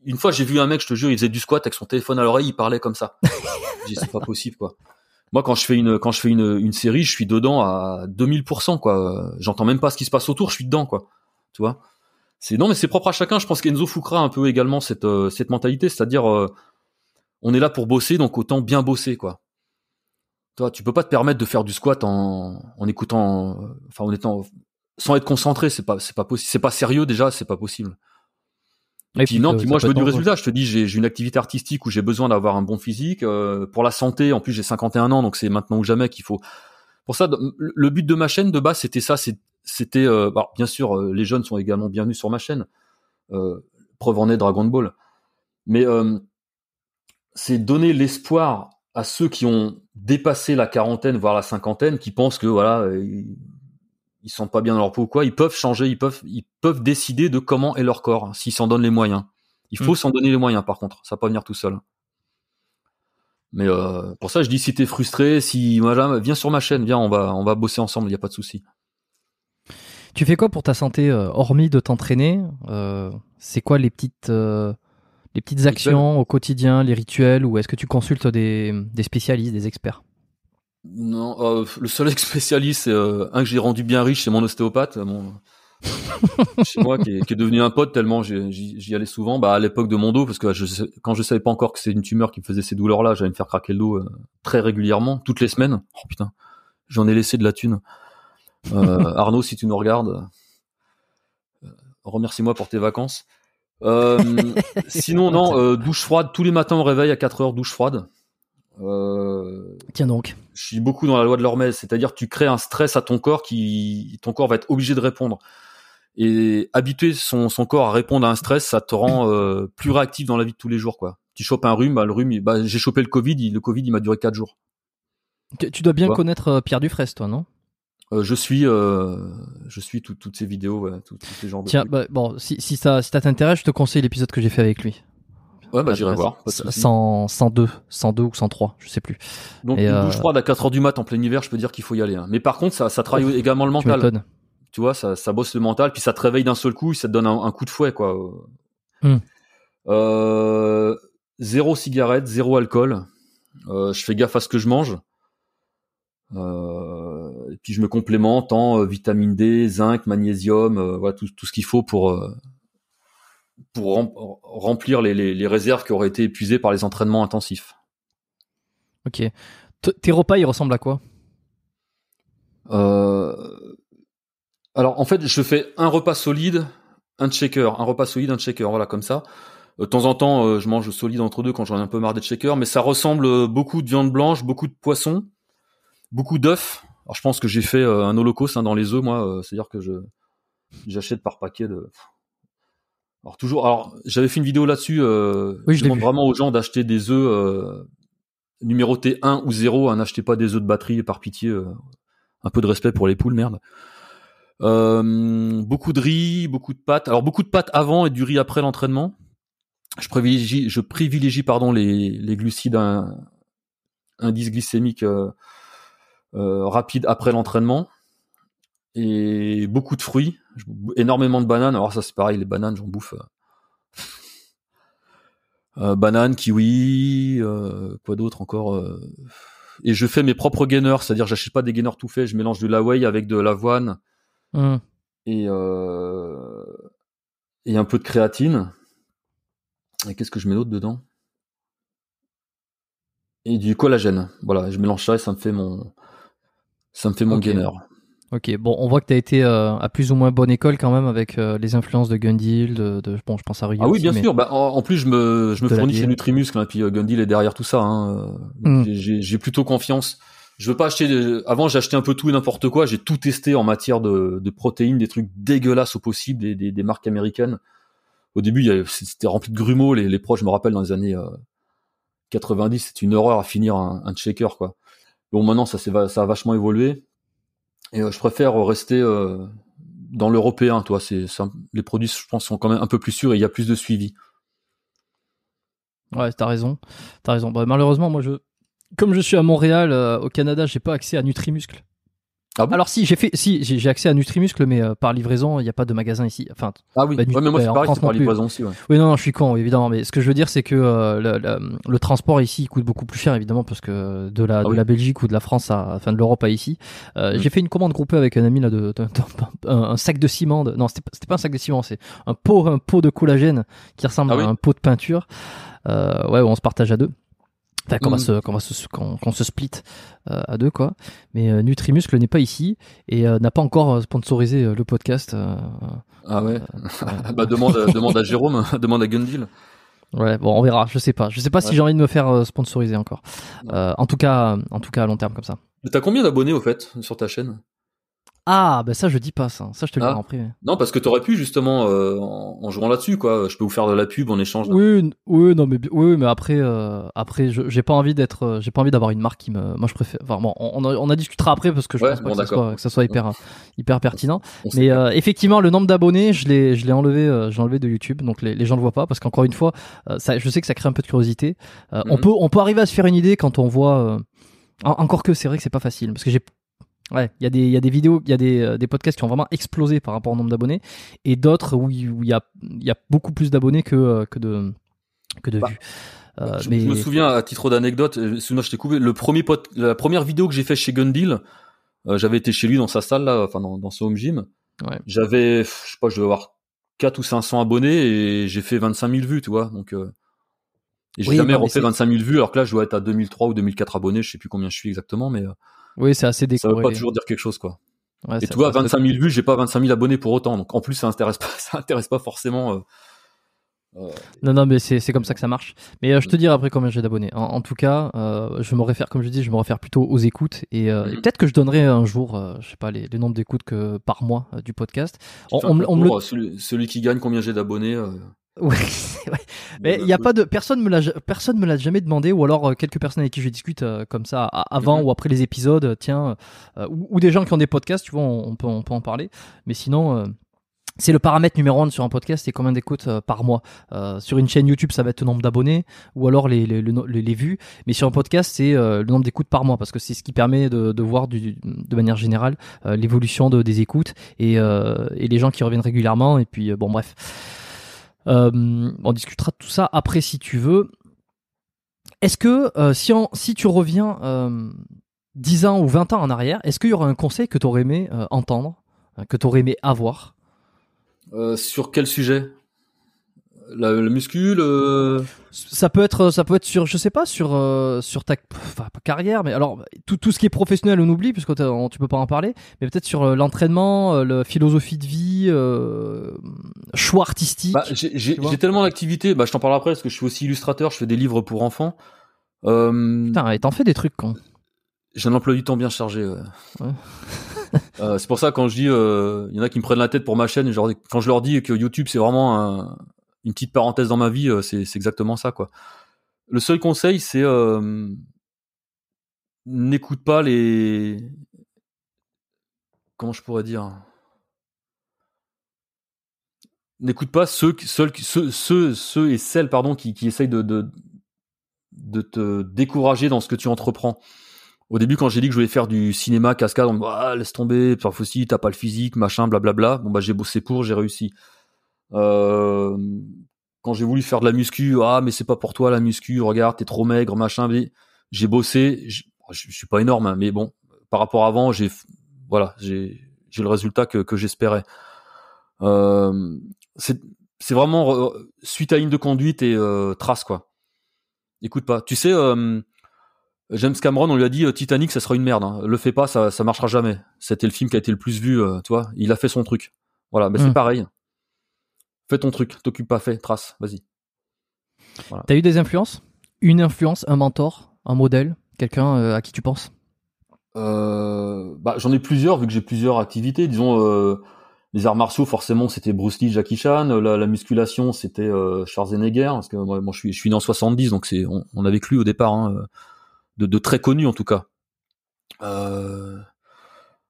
Une fois j'ai vu un mec, je te jure, il faisait du squat avec son téléphone à l'oreille, il parlait comme ça. J'ai dit c'est pas possible quoi. Moi quand je fais une quand je fais une, une série, je suis dedans à 2000% quoi. J'entends même pas ce qui se passe autour, je suis dedans quoi. Tu vois? C'est non mais c'est propre à chacun. Je pense qu'Enzo Fukra a un peu également cette euh, cette mentalité, c'est-à-dire euh, on est là pour bosser donc autant bien bosser quoi. Toi, tu peux pas te permettre de faire du squat en, en écoutant, euh, enfin en étant sans être concentré, c'est pas c'est pas c'est pas sérieux déjà, c'est pas possible. Et Puis non, puis moi je veux du résultat. Je te dis, j'ai une activité artistique où j'ai besoin d'avoir un bon physique euh, pour la santé. En plus, j'ai 51 ans, donc c'est maintenant ou jamais qu'il faut. Pour ça, le but de ma chaîne de base, c'était ça. C'était, euh, bien sûr, euh, les jeunes sont également bienvenus sur ma chaîne. Preuve en est Dragon Ball. Mais c'est donner l'espoir à ceux qui ont dépassé la quarantaine, voire la cinquantaine, qui pensent que voilà, ils, sont pas bien dans leur peau ou quoi. Ils peuvent changer, ils peuvent, ils peuvent décider de comment est leur corps, hein, s'ils s'en donnent les moyens. Il faut Mm. s'en donner les moyens, par contre. Ça va pas venir tout seul. Mais euh, pour ça, je dis si t'es frustré, si voilà, viens sur ma chaîne, viens, on va, on va bosser ensemble. Il y a pas de souci. Tu fais quoi pour ta santé, euh, hormis de t'entraîner euh, C'est quoi les petites, les petites actions au quotidien, les rituels, ou est-ce que tu consultes des, des spécialistes, des experts? Non, euh, le seul spécialiste, c'est euh, un que j'ai rendu bien riche, c'est mon ostéopathe, mon chez moi qui est, devenu un pote tellement j'y allais souvent. Bah à l'époque de mon dos, parce que quand je savais pas encore que c'est une tumeur qui me faisait ces douleurs-là, j'allais me faire craquer le dos euh, très régulièrement, toutes les semaines. Oh putain, j'en ai laissé de la thune. Euh, Arnaud, si tu nous regardes, euh, remercie-moi pour tes vacances. Euh, sinon, non, euh, douche froide tous les matins au réveil à 4 heures, douche froide. Euh, Tiens donc. je suis beaucoup dans la loi de l'Hormèse, c'est-à-dire tu crées un stress à ton corps qui ton corps va être obligé de répondre. Et habituer son, son corps à répondre à un stress, ça te rend euh, plus réactif dans la vie de tous les jours, quoi. tu chopes un rhume, bah, le rhume, bah, j'ai chopé le Covid, le Covid, il m'a duré quatre jours. Tu, dois bien connaître Pierre Dufresne, toi, non? Je suis, je suis toutes ces vidéos, tous, ces genres Tiens, bah, bon, si, si ça, si t'intéresse, je te conseille l'épisode que j'ai fait avec lui. Ouais, bah, j'irai voir. 100, 102, 102 ou 103, je sais plus. Donc, une douche froide à 4 heures du mat en plein hiver, je peux dire qu'il faut y aller. Hein. Mais par contre, ça, ça travaille également le mental. Tu, vois, ça, ça bosse le mental, puis ça te réveille d'un seul coup, ça te donne un, coup de fouet, quoi. Hmm. Euh, zéro cigarette, zéro alcool. Euh, je fais gaffe à ce que je mange. Euh, et puis je me complémente en euh, vitamine D, zinc, magnésium, euh, voilà tout, tout ce qu'il faut pour pour remplir les, réserves qui auraient été épuisées par les entraînements intensifs. Ok. tes repas, ils ressemblent à quoi? Euh... Alors en fait, je fais un repas solide, un shaker, un repas solide, un shaker, voilà comme ça. Euh, de temps en temps, euh, je mange solide entre deux quand j'en ai un peu marre des shakers, mais ça ressemble beaucoup de viande blanche, beaucoup de poisson, beaucoup d'œufs. Alors je pense que j'ai fait un holocauste hein, dans les œufs, moi. C'est-à-dire que je j'achète par paquet de alors toujours, alors j'avais fait une vidéo là-dessus. Euh, je demande vraiment aux gens d'acheter des œufs euh, numérotés 1 ou 0. Hein, N'achetez pas des œufs de batterie par pitié. Euh, un peu de respect pour les poules, merde. Euh, beaucoup de riz, beaucoup de pâtes. Alors beaucoup de pâtes avant et du riz après l'entraînement. Je privilégie, je privilégie pardon les, les glucides un indice glycémique euh, rapide après l'entraînement et beaucoup de fruits, énormément de bananes. Alors ça c'est pareil, les bananes j'en bouffe. Euh, euh bananes, kiwi, euh, quoi d'autre encore. Euh. Et je fais mes propres gainers, c'est-à-dire j'achète pas des gainers tout faits, je mélange de la whey avec de l'avoine mmh. et et un peu de créatine. Et qu'est-ce que je mets d'autre dedans? Et du collagène. Voilà, je mélange ça et ça me fait mon ça me fait mon gainer. Ok, bon, on voit que tu as été euh, à plus ou moins bonne école quand même avec euh, les influences de Gundil, de, de, bon, je pense à Rio. Ah oui, bien sûr. Bah, en, plus, je me, je me fournis chez Nutrimuscle, hein, puis euh, Gundil est derrière tout ça. Hein. Hmm. J'ai plutôt confiance. Je veux pas acheter. Avant, j'achetais un peu tout et n'importe quoi. J'ai tout testé en matière de, de, protéines, des trucs dégueulasses au possible, des, des, des marques américaines. Au début, c'était rempli de grumeaux. Les, les proches, je me rappelle, dans les années 90, c'était une horreur à finir un, un shaker, quoi. Bon, maintenant, ça, ça a vachement évolué. Et euh, je préfère rester euh, dans l'européen, toi. C'est les produits, je pense, sont quand même un peu plus sûrs et il y a plus de suivi. Ouais, t'as raison. T'as raison. Bah, malheureusement, moi, je, comme je suis à Montréal, euh, au Canada, j'ai pas accès à Nutrimuscle. Ah Alors si j'ai fait, si j'ai accès à Nutrimuscle, mais euh, par livraison, il n'y a pas de magasin ici. Enfin, ah oui. Bah, mais moi c'est pareil, c'est par livraison aussi. Ouais. Oui, non, non, je suis con, évidemment. Mais ce que je veux dire, c'est que euh, le, le, transport ici coûte beaucoup plus cher, évidemment, parce que de la, ah de la Belgique ou de la France, à, enfin de l'Europe à ici. Euh, mm. J'ai fait une commande groupée avec un ami là de, un, sac de ciment. Non, c'était pas, un sac de ciment, c'est un pot, un pot de collagène qui ressemble ah à un pot de peinture. ouais, on se partage à deux. Enfin, qu'on va mm. se, qu'on va se, qu'on, se split euh, à deux quoi. Mais euh, Nutrimuscle n'est pas ici et euh, n'a pas encore sponsorisé le podcast. ah ouais. bah demande, demande à Jérôme, demande à Gundil. Ouais, bon, on verra. Je sais pas. Je sais pas si j'ai envie de me faire sponsoriser encore. en tout cas, en tout cas à long terme comme ça. Mais t'as combien d'abonnés au fait sur ta chaîne? Ah, ben ça je dis pas ça. Ça je te le ah. dis en privé. Non, parce que t'aurais pu justement euh, en, jouant là-dessus quoi. Je peux vous faire de la pub en échange. Oui, oui, non mais oui, mais après, euh, après, j'ai pas envie d'être, euh, j'ai pas envie d'avoir une marque qui me. Moi je préfère. Enfin bon, on, on, a discutera après parce que je pense pas que, ça soit, que, ça soit, hyper, hyper pertinent. mais effectivement, le nombre d'abonnés, je l'ai, je l'ai enlevé, j'ai enlevé de YouTube, donc les, les gens le voient pas parce qu'encore une fois, ça, je sais que ça crée un peu de curiosité. On mhm. peut, on peut arriver à se faire une idée quand on voit. encore que c'est vrai que c'est pas facile parce que j'ai Ouais, il y, a des, y a des vidéos, il y a des, euh, des, podcasts qui ont vraiment explosé par rapport au nombre d'abonnés, et d'autres où il y a, y a beaucoup plus d'abonnés que, euh, que de, que de bah, vues. Euh, je, me souviens, à titre d'anecdote, excuse-moi, je t'ai coupé, le premier la première vidéo que j'ai fait chez Gundil, j'avais été chez lui dans sa salle, là, enfin dans, dans son home gym. Ouais. J'avais, je sais pas, je devais avoir 4 ou 500 abonnés et j'ai fait 25 000 vues, tu vois. Donc, et j'ai jamais refait 25 000 vues, alors que là, je dois être à 2003 ou 2004 abonnés, je sais plus combien je suis exactement, mais oui, c'est assez décoré. Ça veut pas toujours dire quelque chose, quoi. et tu vois, 25 000 vues, j'ai pas 25 000 abonnés pour autant. Donc en plus, ça intéresse pas, ça intéresse pas forcément. Euh, euh, non, non, mais c'est comme ça que ça marche. Mais euh, je te dirai après combien j'ai d'abonnés. En, tout cas, je me réfère, comme je dis, je me réfère plutôt aux écoutes. Et, mhm. peut-être que je donnerai un jour, je sais pas, les, les nombres d'écoutes que par mois du podcast. On, on, celui, celui, qui gagne combien j'ai d'abonnés Ouais, ouais. mais il y a pas de personne me l'a personne me l'a jamais demandé ou alors euh, quelques personnes avec qui je discute euh, comme ça avant Mhm. ou après les épisodes euh, tiens euh, ou, ou des gens qui ont des podcasts tu vois on, on peut on peut en parler mais sinon euh, c'est le paramètre numéro un sur un podcast, c'est combien d'écoutes euh, par mois. Euh, sur une chaîne YouTube, ça va être le nombre d'abonnés ou alors les, les, les, les vues. Mais sur un podcast, c'est euh, le nombre d'écoutes par mois parce que c'est ce qui permet de, de voir du, de manière générale euh, l'évolution de, des écoutes et, euh, et les gens qui reviennent régulièrement. Et puis, bon, bref. Euh, on discutera de tout ça après si tu veux. Est-ce que euh, si, tu reviens euh, 10 ans ou 20 ans en arrière, est-ce qu'il y aura un conseil que tu aurais aimé euh, entendre, euh, que tu aurais aimé avoir? Euh, sur quel sujet? La, Le muscu, le... Ça peut être, ça peut être sur, je sais pas, sur euh, sur ta enfin, pas carrière, mais alors tout, tout ce qui est professionnel on oublie puisque on- tu peux pas en parler, mais peut-être sur euh, l'entraînement, euh, la philosophie de vie, euh, choix artistique. Bah, j'ai tellement d'activités. Bah, je t'en parle après parce que je suis aussi illustrateur. Je fais des livres pour enfants. Euh, Putain, et t'en fais des trucs quand J'ai un emploi du temps bien chargé. ouais. Ouais. Euh, c'est pour ça quand je dis, euh, il y en a qui me prennent la tête pour ma chaîne. dis- quand je leur dis que YouTube c'est vraiment un- une petite parenthèse dans ma vie, euh, c'est exactement ça quoi. Le seul conseil c'est euh, n'écoute pas les comment je pourrais dire n'écoute pas ceux, ceux, ceux, ceux, et celles pardon qui, essayent de, de de te décourager dans ce que tu entreprends. Au début, quand j'ai dit que je voulais faire du cinéma cascade, on me dit ah, laisse tomber, parfois aussi t'as pas le physique, machin, blablabla. Bon bah j'ai bossé pour, j'ai réussi. Euh, quand j'ai voulu faire de la muscu, ah mais c'est pas pour toi la muscu, regarde t'es trop maigre, machin. mais J'ai bossé, je, suis pas énorme, hein, mais bon, par rapport à avant, j'ai voilà, j'ai j'ai le résultat que, que j'espérais. Euh, c'est c'est vraiment euh, suite à ligne de conduite et euh, trace quoi. Écoute pas. Tu sais, euh, James Cameron, on lui a dit euh, Titanic, ça sera une merde. Hein. Le fais pas, ça, ça marchera jamais. C'était le film qui a été le plus vu, tu vois. Il a fait son truc. Voilà, ben Mm. c'est pareil. Fais ton truc, t'occupe pas, fais, trace, vas-y. T'as eu des influences? Une influence, un mentor, un modèle, quelqu'un euh, à qui tu penses? Euh, bah, j'en ai plusieurs vu que j'ai plusieurs activités. Disons, euh, les arts martiaux, forcément, c'était Bruce Lee, Jackie Chan. La, la musculation, c'était euh, Schwarzenegger. Parce que moi, moi, je suis, je suis né en 70, donc c'est, on, on avait que lui au départ, hein, de, de très connu en tout cas.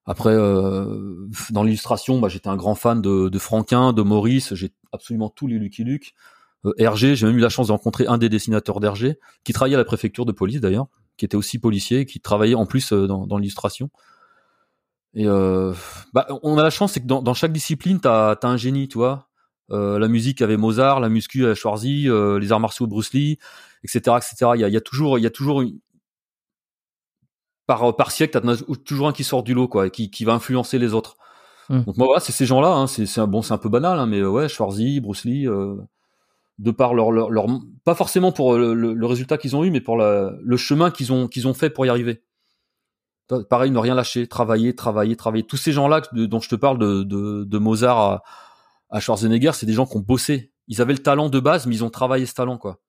Après, euh, dans l'illustration, bah, j'étais un grand fan de, de Franquin, de Maurice. J'ai absolument tous les Lucky Luke. Euh, Hergé, j'ai même eu la chance de rencontrer un des dessinateurs d'Hergé, qui travaillait à la préfecture de police d'ailleurs, qui était aussi policier, qui travaillait en plus euh, dans, dans l'illustration. Et euh, bah, on a la chance, c'est que dans, dans chaque discipline, t'as as un génie, tu vois. Euh, la musique avait Mozart, la muscu avait Schwarzy, euh, les arts martiaux Bruce Lee, etc., etc. Il y a, y a toujours, il y a toujours par par siècle, t'as toujours un qui sort du lot, quoi, et qui, qui va influencer les autres. Mm. Donc moi, voilà, c'est ces gens-là. Hein, c'est bon, c'est un peu banal, hein, mais euh, ouais, Schwarzy, Bruce Lee, euh, de par leur, leur, leur, pas forcément pour le, le, le résultat qu'ils ont eu, mais pour la, le chemin qu'ils ont qu'ils ont fait pour y arriver. Pareil, ne rien lâcher, travailler, travailler, travailler. Tous ces gens-là dont je te parle, de, de, de Mozart à, à Schwarzenegger, c'est des gens qui ont bossé. Ils avaient le talent de base, mais ils ont travaillé ce talent, quoi.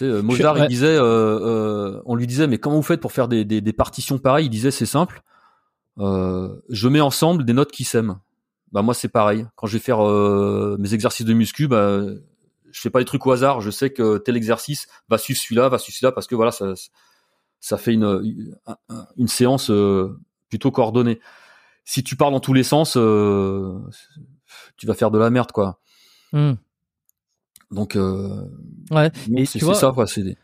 Euh, Mozart, il disait, euh, euh, on lui disait, mais comment vous faites pour faire des, des, des partitions pareilles? Il disait, c'est simple. Euh, je mets ensemble des notes qui s'aiment. Bah moi, c'est pareil. Quand je vais faire euh, mes exercices de muscu, bah je fais pas des trucs au hasard. Je sais que tel exercice va suivre celui-là, va suivre celui-là, parce que voilà, ça, ça fait une, une, une séance euh, plutôt coordonnée. Si tu pars dans tous les sens, euh, tu vas faire de la merde, quoi. Hmm. Donc, euh, Ouais. c'est ça, quoi. C'est des-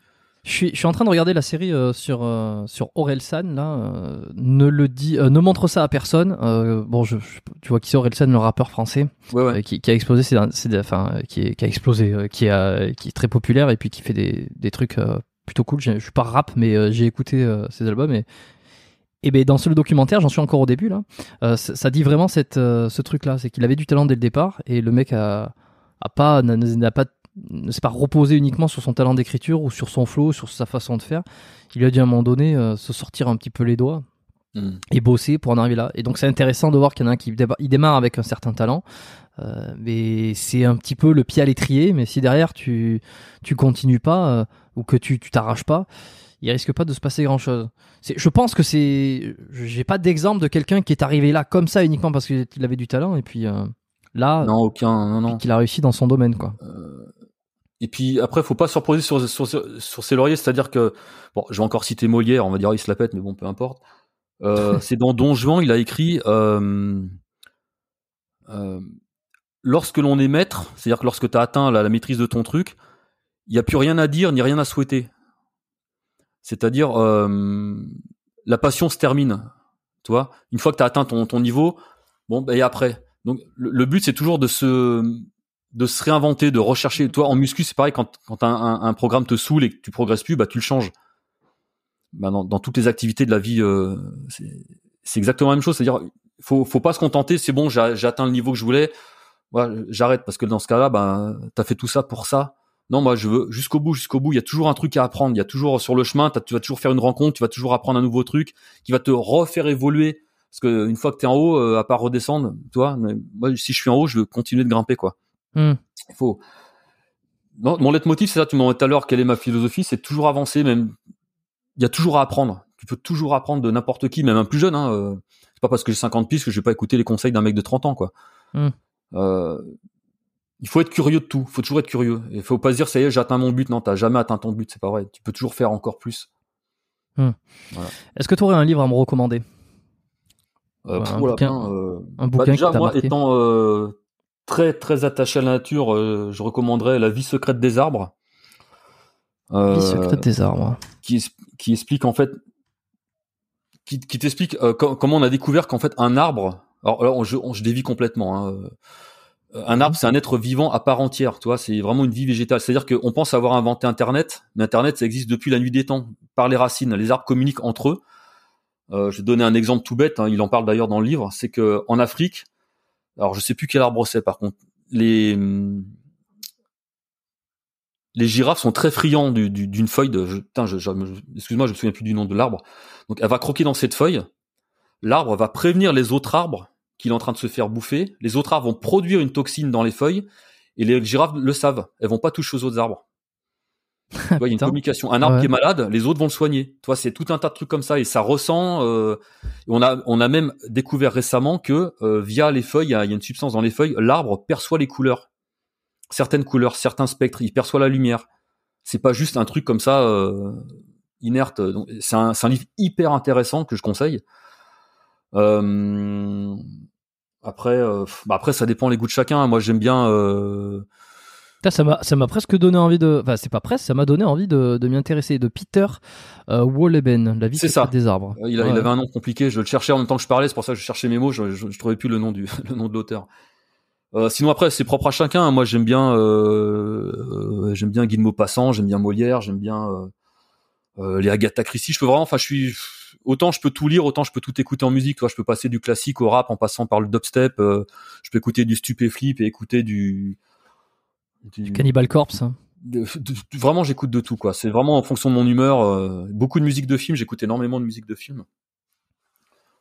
Je suis, je suis en train de regarder la série euh, sur euh, sur Orelsan là. euh, ne le dit, euh, ne montre ça à personne. Bon, je, je- tu vois qui c'est Orelsan, le rappeur français, Ouais, ouais. qui, qui a explosé, c'est, c'est, enfin, qui, est, qui a explosé, qui a, qui est très populaire et puis qui fait des, des trucs plutôt cool. Je, suis pas rap, mais j'ai écouté ses albums et et ben dans ce documentaire, j'en suis encore au début là. ça, ça dit vraiment cette, ce truc là, c'est qu'il avait du talent dès le départ et le mec a, a pas, n'a pas ne s'est pas reposé uniquement sur son talent d'écriture ou sur son flow, sur sa façon de faire. Il a dû à un moment donné euh, se sortir un petit peu les doigts Mm. et bosser pour en arriver là. Et donc c'est intéressant de voir qu'il y en a un qui déba- il démarre avec un certain talent, euh, mais c'est un petit peu le pied à l'étrier. Mais si derrière tu tu continues pas euh, ou que tu tu t'arraches pas, il risque pas de se passer grand chose. C'est, je pense que c'est, j'ai pas d'exemple de quelqu'un qui est arrivé là comme ça uniquement parce qu'il avait du talent et puis. là, Non, aucun, non, non. qu'il a réussi dans son domaine, quoi. Et puis après, faut pas se reposer sur, sur, sur ses lauriers, c'est-à-dire que, bon, je vais encore citer Molière, on va dire il se la pète, mais bon, peu importe. Euh, c'est dans Don Juan, il a écrit euh, euh, lorsque l'on est maître, c'est-à-dire que lorsque tu as atteint la, la, maîtrise de ton truc, il n'y a plus rien à dire ni rien à souhaiter. C'est-à-dire euh, la passion se termine. Tu vois, une fois que tu as atteint ton, ton niveau, bon, bah, et après? Donc le, le but c'est toujours de se de se réinventer, de rechercher. Toi, en muscu, c'est pareil. Quand, quand un, un, un, programme te saoule et que tu progresses plus, bah tu le changes. Bah, dans, dans toutes les activités de la vie, euh, c'est exactement la même chose. C'est-à-dire, faut, faut pas se contenter. C'est bon, j'ai atteint le niveau que je voulais. Ouais, j'arrête parce que dans ce cas-là, ben, t'as fait tout ça pour ça. Non, moi, je veux jusqu'au bout, jusqu'au bout. Il y a toujours un truc à apprendre. Il y a toujours sur le chemin, tu vas toujours faire une rencontre, tu vas toujours apprendre un nouveau truc qui va te refaire évoluer. Parce que une fois que t'es en haut, euh, à part redescendre, toi, moi, si je suis en haut, je veux continuer de grimper, quoi. Mm. Il faut. Non, mon leitmotiv, c'est ça. Tu m'en tout à l'heure. Quelle est ma philosophie C'est toujours avancer. Même, il y a toujours à apprendre. Tu peux toujours apprendre de n'importe qui, même un plus jeune. Hein. Euh, c'est pas parce que j'ai 50 pistes que je vais pas écouter les conseils d'un mec de 30 ans, quoi. Mm. Euh, il faut être curieux de tout. Il faut toujours être curieux. Il faut pas se dire ça y est, j'ai atteint mon but. Non, t'as jamais atteint ton but. C'est pas vrai. Tu peux toujours faire encore plus. Mm. Voilà. Est-ce que tu aurais un livre à me recommander? Euh, un, voilà, bouquin, ben, euh, un bouquin bah déjà, qui t'a moi, marqué? étant euh, très très attaché à la nature, euh, je recommanderais La vie secrète des arbres. Euh, Vie secrète des arbres. qui, explique en fait, qui, qui t'explique euh, co- comment on a découvert qu'en fait un arbre, alors on, je, on- je dévie complètement, hein, euh, un arbre c'est un être vivant à part entière, tu vois, c'est vraiment une vie végétale. C'est-à-dire qu'on pense avoir inventé Internet, mais Internet ça existe depuis la nuit des temps, par les racines. Les arbres communiquent entre eux. Euh, je vais donner un exemple tout bête, hein, il en parle d'ailleurs dans le livre, c'est que en Afrique, alors je sais plus quel arbre c'est par contre, les les girafes sont très friands du- du- d'une feuille de. excuse-moi, je me souviens plus du nom de l'arbre. Donc, elle va croquer dans cette feuille. L'arbre va prévenir les autres arbres qu'il est en train de se faire bouffer. Les autres arbres vont produire une toxine dans les feuilles et les girafes le savent. Elles vont pas toucher aux autres arbres. Tu vois, il y a une communication. Un arbre Ouais. qui est malade, les autres vont le soigner. Toi, c'est tout un tas de trucs comme ça et ça ressent. euh, on a, on a même découvert récemment que euh, via les feuilles, il y, y a une substance dans les feuilles, l'arbre perçoit les couleurs, certaines couleurs, certains spectres. Il perçoit la lumière. C'est pas juste un truc comme ça euh, inerte. C'est un, un livre hyper intéressant que je conseille. Euh, après, euh, bah après, ça dépend les goûts de chacun. Moi, j'aime bien. Ça m'a, ça m'a presque donné envie de. Enfin, c'est pas presque, ça m'a donné envie de, de m'y intéresser. De Peter euh, Wolleben, La vie C'est ça. des arbres. il, a- il avait un nom compliqué. Je le cherchais en même temps que je parlais. C'est pour ça que je cherchais mes mots. Je, je, je trouvais plus le nom du le nom de l'auteur. Euh, sinon après, c'est propre à chacun. Moi, j'aime bien euh, euh, j'aime bien Guy de Maupassant, j'aime bien Molière, j'aime bien les Agatha Christie. Je peux vraiment. Enfin, je suis autant je peux tout lire, autant je peux tout écouter en musique. Je peux passer du classique au rap en passant par le dubstep. je peux écouter du stupéflip et écouter du, du Cannibal Corpse. hein. de- de- de- vraiment j'écoute de tout quoi c'est vraiment en fonction de mon humeur euh, beaucoup de musique de film j'écoute énormément de musique de film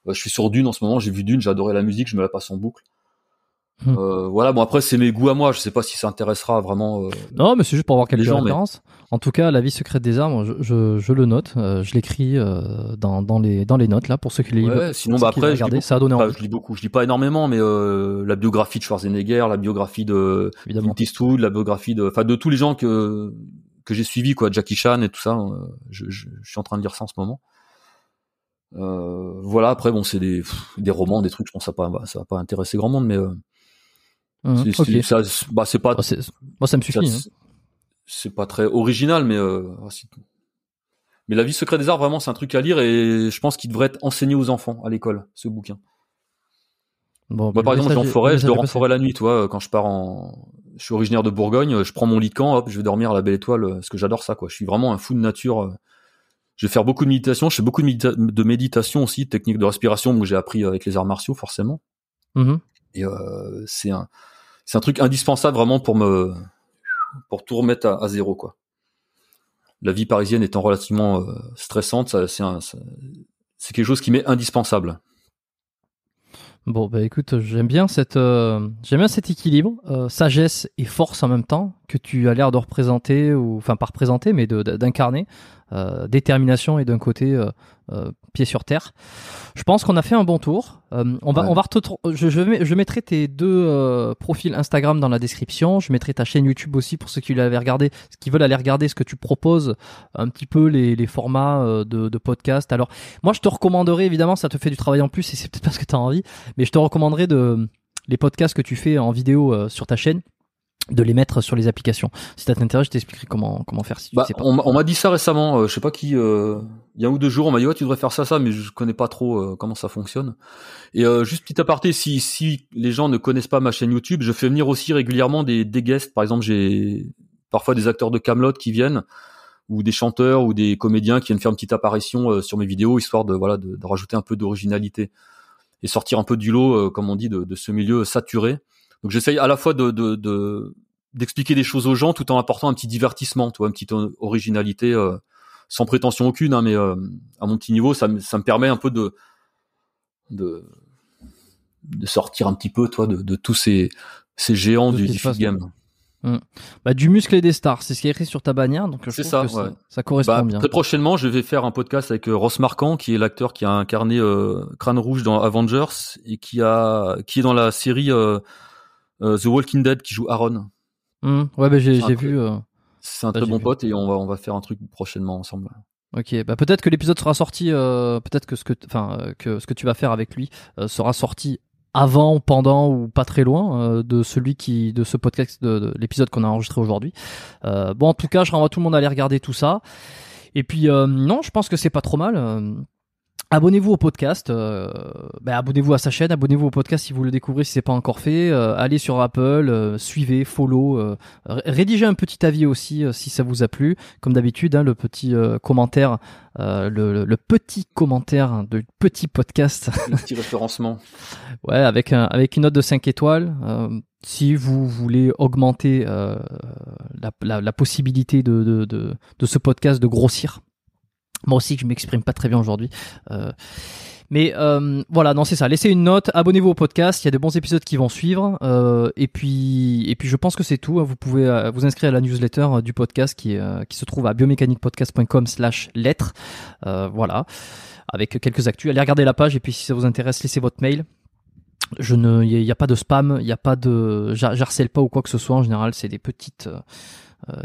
Euh, je suis sur Dune en ce moment j'ai vu Dune j'ai adoré la musique je me la passe en boucle Hmm. Euh, voilà bon après c'est mes goûts à moi je sais pas si ça intéressera vraiment euh, Non, mais c'est juste pour avoir quelques gens, mais- références. En tout cas, La vie secrète des arbres, je, je, je le note. euh, je l'écris euh, dans, dans, les, dans les notes là pour ceux qui les ouais, sinon bah après je beaucoup, Ça a donné envie, je lis beaucoup je lis pas énormément mais euh, la biographie de Schwarzenegger la biographie de. Clint Eastwood la biographie de enfin de tous les gens que que j'ai suivis quoi Jackie Chan et tout ça euh, je, je, je suis en train de lire ça en ce moment Euh, voilà après bon c'est des pff, des romans des trucs je pense que ça va pas ça va pas intéresser grand monde mais Hum, c'est bah pas moi, ça me suffit. hein. c'est- pas très original mais euh, c'est- mais la vie secrète des arbres vraiment c'est un truc à lire et je pense qu'il devrait être enseigné aux enfants à l'école ce bouquin Bon, par le exemple je vais en forêt je dors en forêt la nuit tu vois quand je pars en je suis originaire de Bourgogne je prends mon lit de camp hop je vais dormir à la belle étoile parce que j'adore ça quoi je suis vraiment un fou de nature euh. je vais faire beaucoup de méditation je fais beaucoup de, médita- de méditation aussi technique de respiration que j'ai appris avec les arts martiaux forcément passé. Mhm. Et euh, c'est un c'est un truc indispensable vraiment pour me pour tout remettre à, zéro quoi. La vie parisienne étant relativement euh, stressante c'est c'est quelque chose qui m'est indispensable Bon, bah écoute, j'aime bien cette, euh, j'aime bien cet équilibre, euh, sagesse et force en même temps que tu as l'air de représenter ou, enfin, pas représenter, mais de- de- d'incarner. Euh, détermination et d'un côté euh, euh, pied sur terre. Je pense qu'on a fait un bon tour. Euh, on va, Ouais. on va retro- je, je, mets- je mettrai tes deux euh, profils Instagram dans la description. Je mettrai ta chaîne YouTube aussi pour ceux qui l'avaient regardé, qui veulent aller regarder ce que tu proposes, un petit peu les, les formats de, de podcast. Alors, moi, je te recommanderais évidemment, ça te fait du travail en plus et c'est peut-être parce que tu as envie, mais je te recommanderais de les podcasts que tu fais en vidéo euh, sur ta chaîne de les mettre sur les applications. Si ça t'intéresse, je t'expliquerai comment comment faire si tu Bah, sais pas. on, m'a- on m'a dit ça récemment, euh, je sais pas qui, euh, il y a un ou deux jours, on m'a dit ouais tu devrais faire ça ça, mais je connais pas trop euh, comment ça fonctionne. Et euh, juste petit aparté, si si les gens ne connaissent pas ma chaîne YouTube, je fais venir aussi régulièrement des des guests. Par exemple, j'ai parfois des acteurs de Camelot qui viennent ou des chanteurs ou des comédiens qui viennent faire une petite apparition euh, sur mes vidéos histoire de voilà de, de rajouter un peu d'originalité et sortir un peu du lot, euh, comme on dit, de, de ce milieu saturé. Donc j'essaye à la fois de, de, de- d'expliquer des choses aux gens tout en apportant un petit divertissement, tu vois, une petite o- originalité euh, sans prétention aucune, hein, mais euh, à mon petit niveau, ça, me- ça me permet un peu de de, de sortir un petit peu, toi, de, de tous ces ces géants De du, du se game. Bah, du muscle et des stars, c'est ce qui est écrit sur ta bannière, donc je C'est trouve ça, que ouais. ça correspond Bah, bien. très prochainement, je vais faire un podcast avec euh, Ross Marquand, qui est l'acteur qui a incarné euh, Crâne Rouge dans Avengers et qui a qui est dans la série euh, euh, The Walking Dead, qui joue Aaron. Hum, Ouais, bah, j'ai vu. euh, C'est un très bon pote et on va on va faire un truc prochainement ensemble. Ok, bah peut-être que l'épisode sera sorti, euh, peut-être que ce que, enfin, euh, que ce que tu vas faire avec lui euh, sera sorti avant, pendant ou pas très loin euh, de celui qui, de ce podcast, de, de l'épisode qu'on a enregistré aujourd'hui. Euh, bon, en tout cas, je renvoie tout le monde à aller regarder tout ça. Et puis, euh, non, je pense que c'est pas trop mal. Abonnez-vous au podcast, euh, bah, abonnez-vous à sa chaîne, abonnez-vous au podcast si vous le découvrez si c'est pas encore fait. Euh, allez sur Apple, euh, suivez, follow, euh, ré- rédigez un petit avis aussi euh, si ça vous a plu. Comme d'habitude, hein, le petit euh, commentaire, euh, le, le- le petit commentaire de petit podcast, Un petit référencement. ouais, avec un, avec une note de 5 étoiles. Euh, si vous voulez augmenter euh, la, la, la possibilité de, de, de, de ce podcast de grossir, moi aussi que je m'exprime pas très bien aujourd'hui. Euh, mais euh, voilà, non c'est ça. Laissez une note, abonnez-vous au podcast. Il y a de bons épisodes qui vont suivre. Euh, et puis et puis je pense que c'est tout. Vous pouvez vous inscrire à la newsletter du podcast qui qui se trouve à biomécaniquepodcast.com/slash lettres. Euh, voilà, avec quelques actus. Allez regarder la page et puis si ça vous intéresse, laissez votre mail. Je ne, il y, a pas de spam, il y a pas de, j'har- j'harcèle pas ou quoi que ce soit. En général, c'est des petites,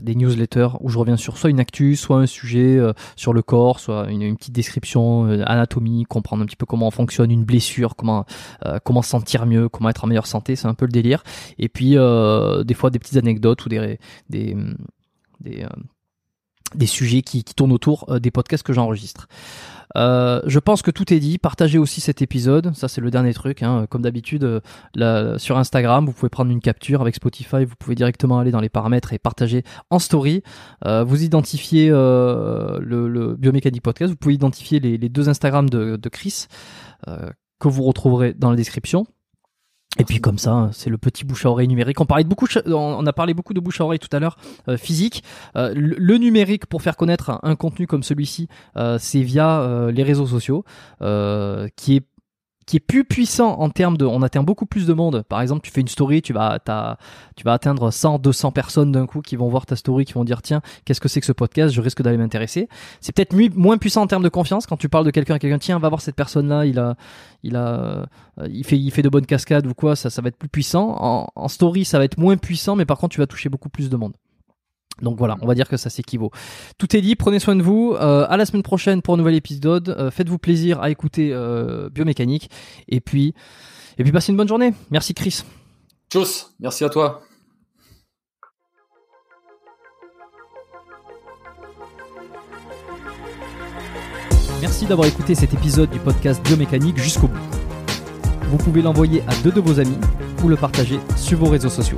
des newsletters où je reviens sur soit une actu, soit un sujet euh, sur le corps, soit une, petite description euh, anatomie, comprendre un petit peu comment fonctionne une blessure, comment euh, comment se sentir mieux, comment être en meilleure santé, c'est un peu le délire. Et puis euh, des fois des petites anecdotes ou des des des, euh, des sujets qui, tournent autour euh, des podcasts que j'enregistre. Euh, je pense que tout est dit. Partagez aussi cet épisode. Ça, c'est le dernier truc. Hein. Comme d'habitude, euh, sur Instagram, vous pouvez prendre une capture avec Spotify. Vous pouvez directement aller dans les paramètres et partager en story. Euh, vous identifiez le, le Biomécanique Podcast. Vous pouvez identifier les, deux Instagram de, de Chris que vous retrouverez dans la description. Et puis comme ça, c'est le petit bouche à oreille numérique. On parlait de beaucoup, on a parlé beaucoup de bouche à oreille tout à l'heure, euh, physique. Euh, le, numérique pour faire connaître un, un contenu comme celui-ci, euh, c'est via euh, les réseaux sociaux, euh, qui est qui est plus puissant en termes de on atteint beaucoup plus de monde. Par exemple tu fais une story tu vas tu vas atteindre 100 200 personnes d'un coup qui vont voir ta story qui vont dire tiens qu'est-ce que c'est que ce podcast? Je risque d'aller m'intéresser. C'est peut-être moins puissant en termes de confiance quand tu parles de quelqu'un quelqu'un tiens va voir cette personne là il a il a euh, il fait il fait de bonnes cascades ou quoi ça ça va être plus puissant. En story ça va être moins puissant mais par contre tu vas toucher beaucoup plus de monde donc voilà, on va dire que ça s'équivaut. Tout est dit, prenez soin de vous. Euh, à la semaine prochaine pour un nouvel épisode. Euh, Faites-vous plaisir à écouter euh, Biomécanique. Et puis, et puis passez une bonne journée. Merci Chris. Tchuss, merci à toi. Merci d'avoir écouté cet épisode du podcast Biomécanique jusqu'au bout. Vous pouvez l'envoyer à deux de vos amis ou le partager sur vos réseaux sociaux.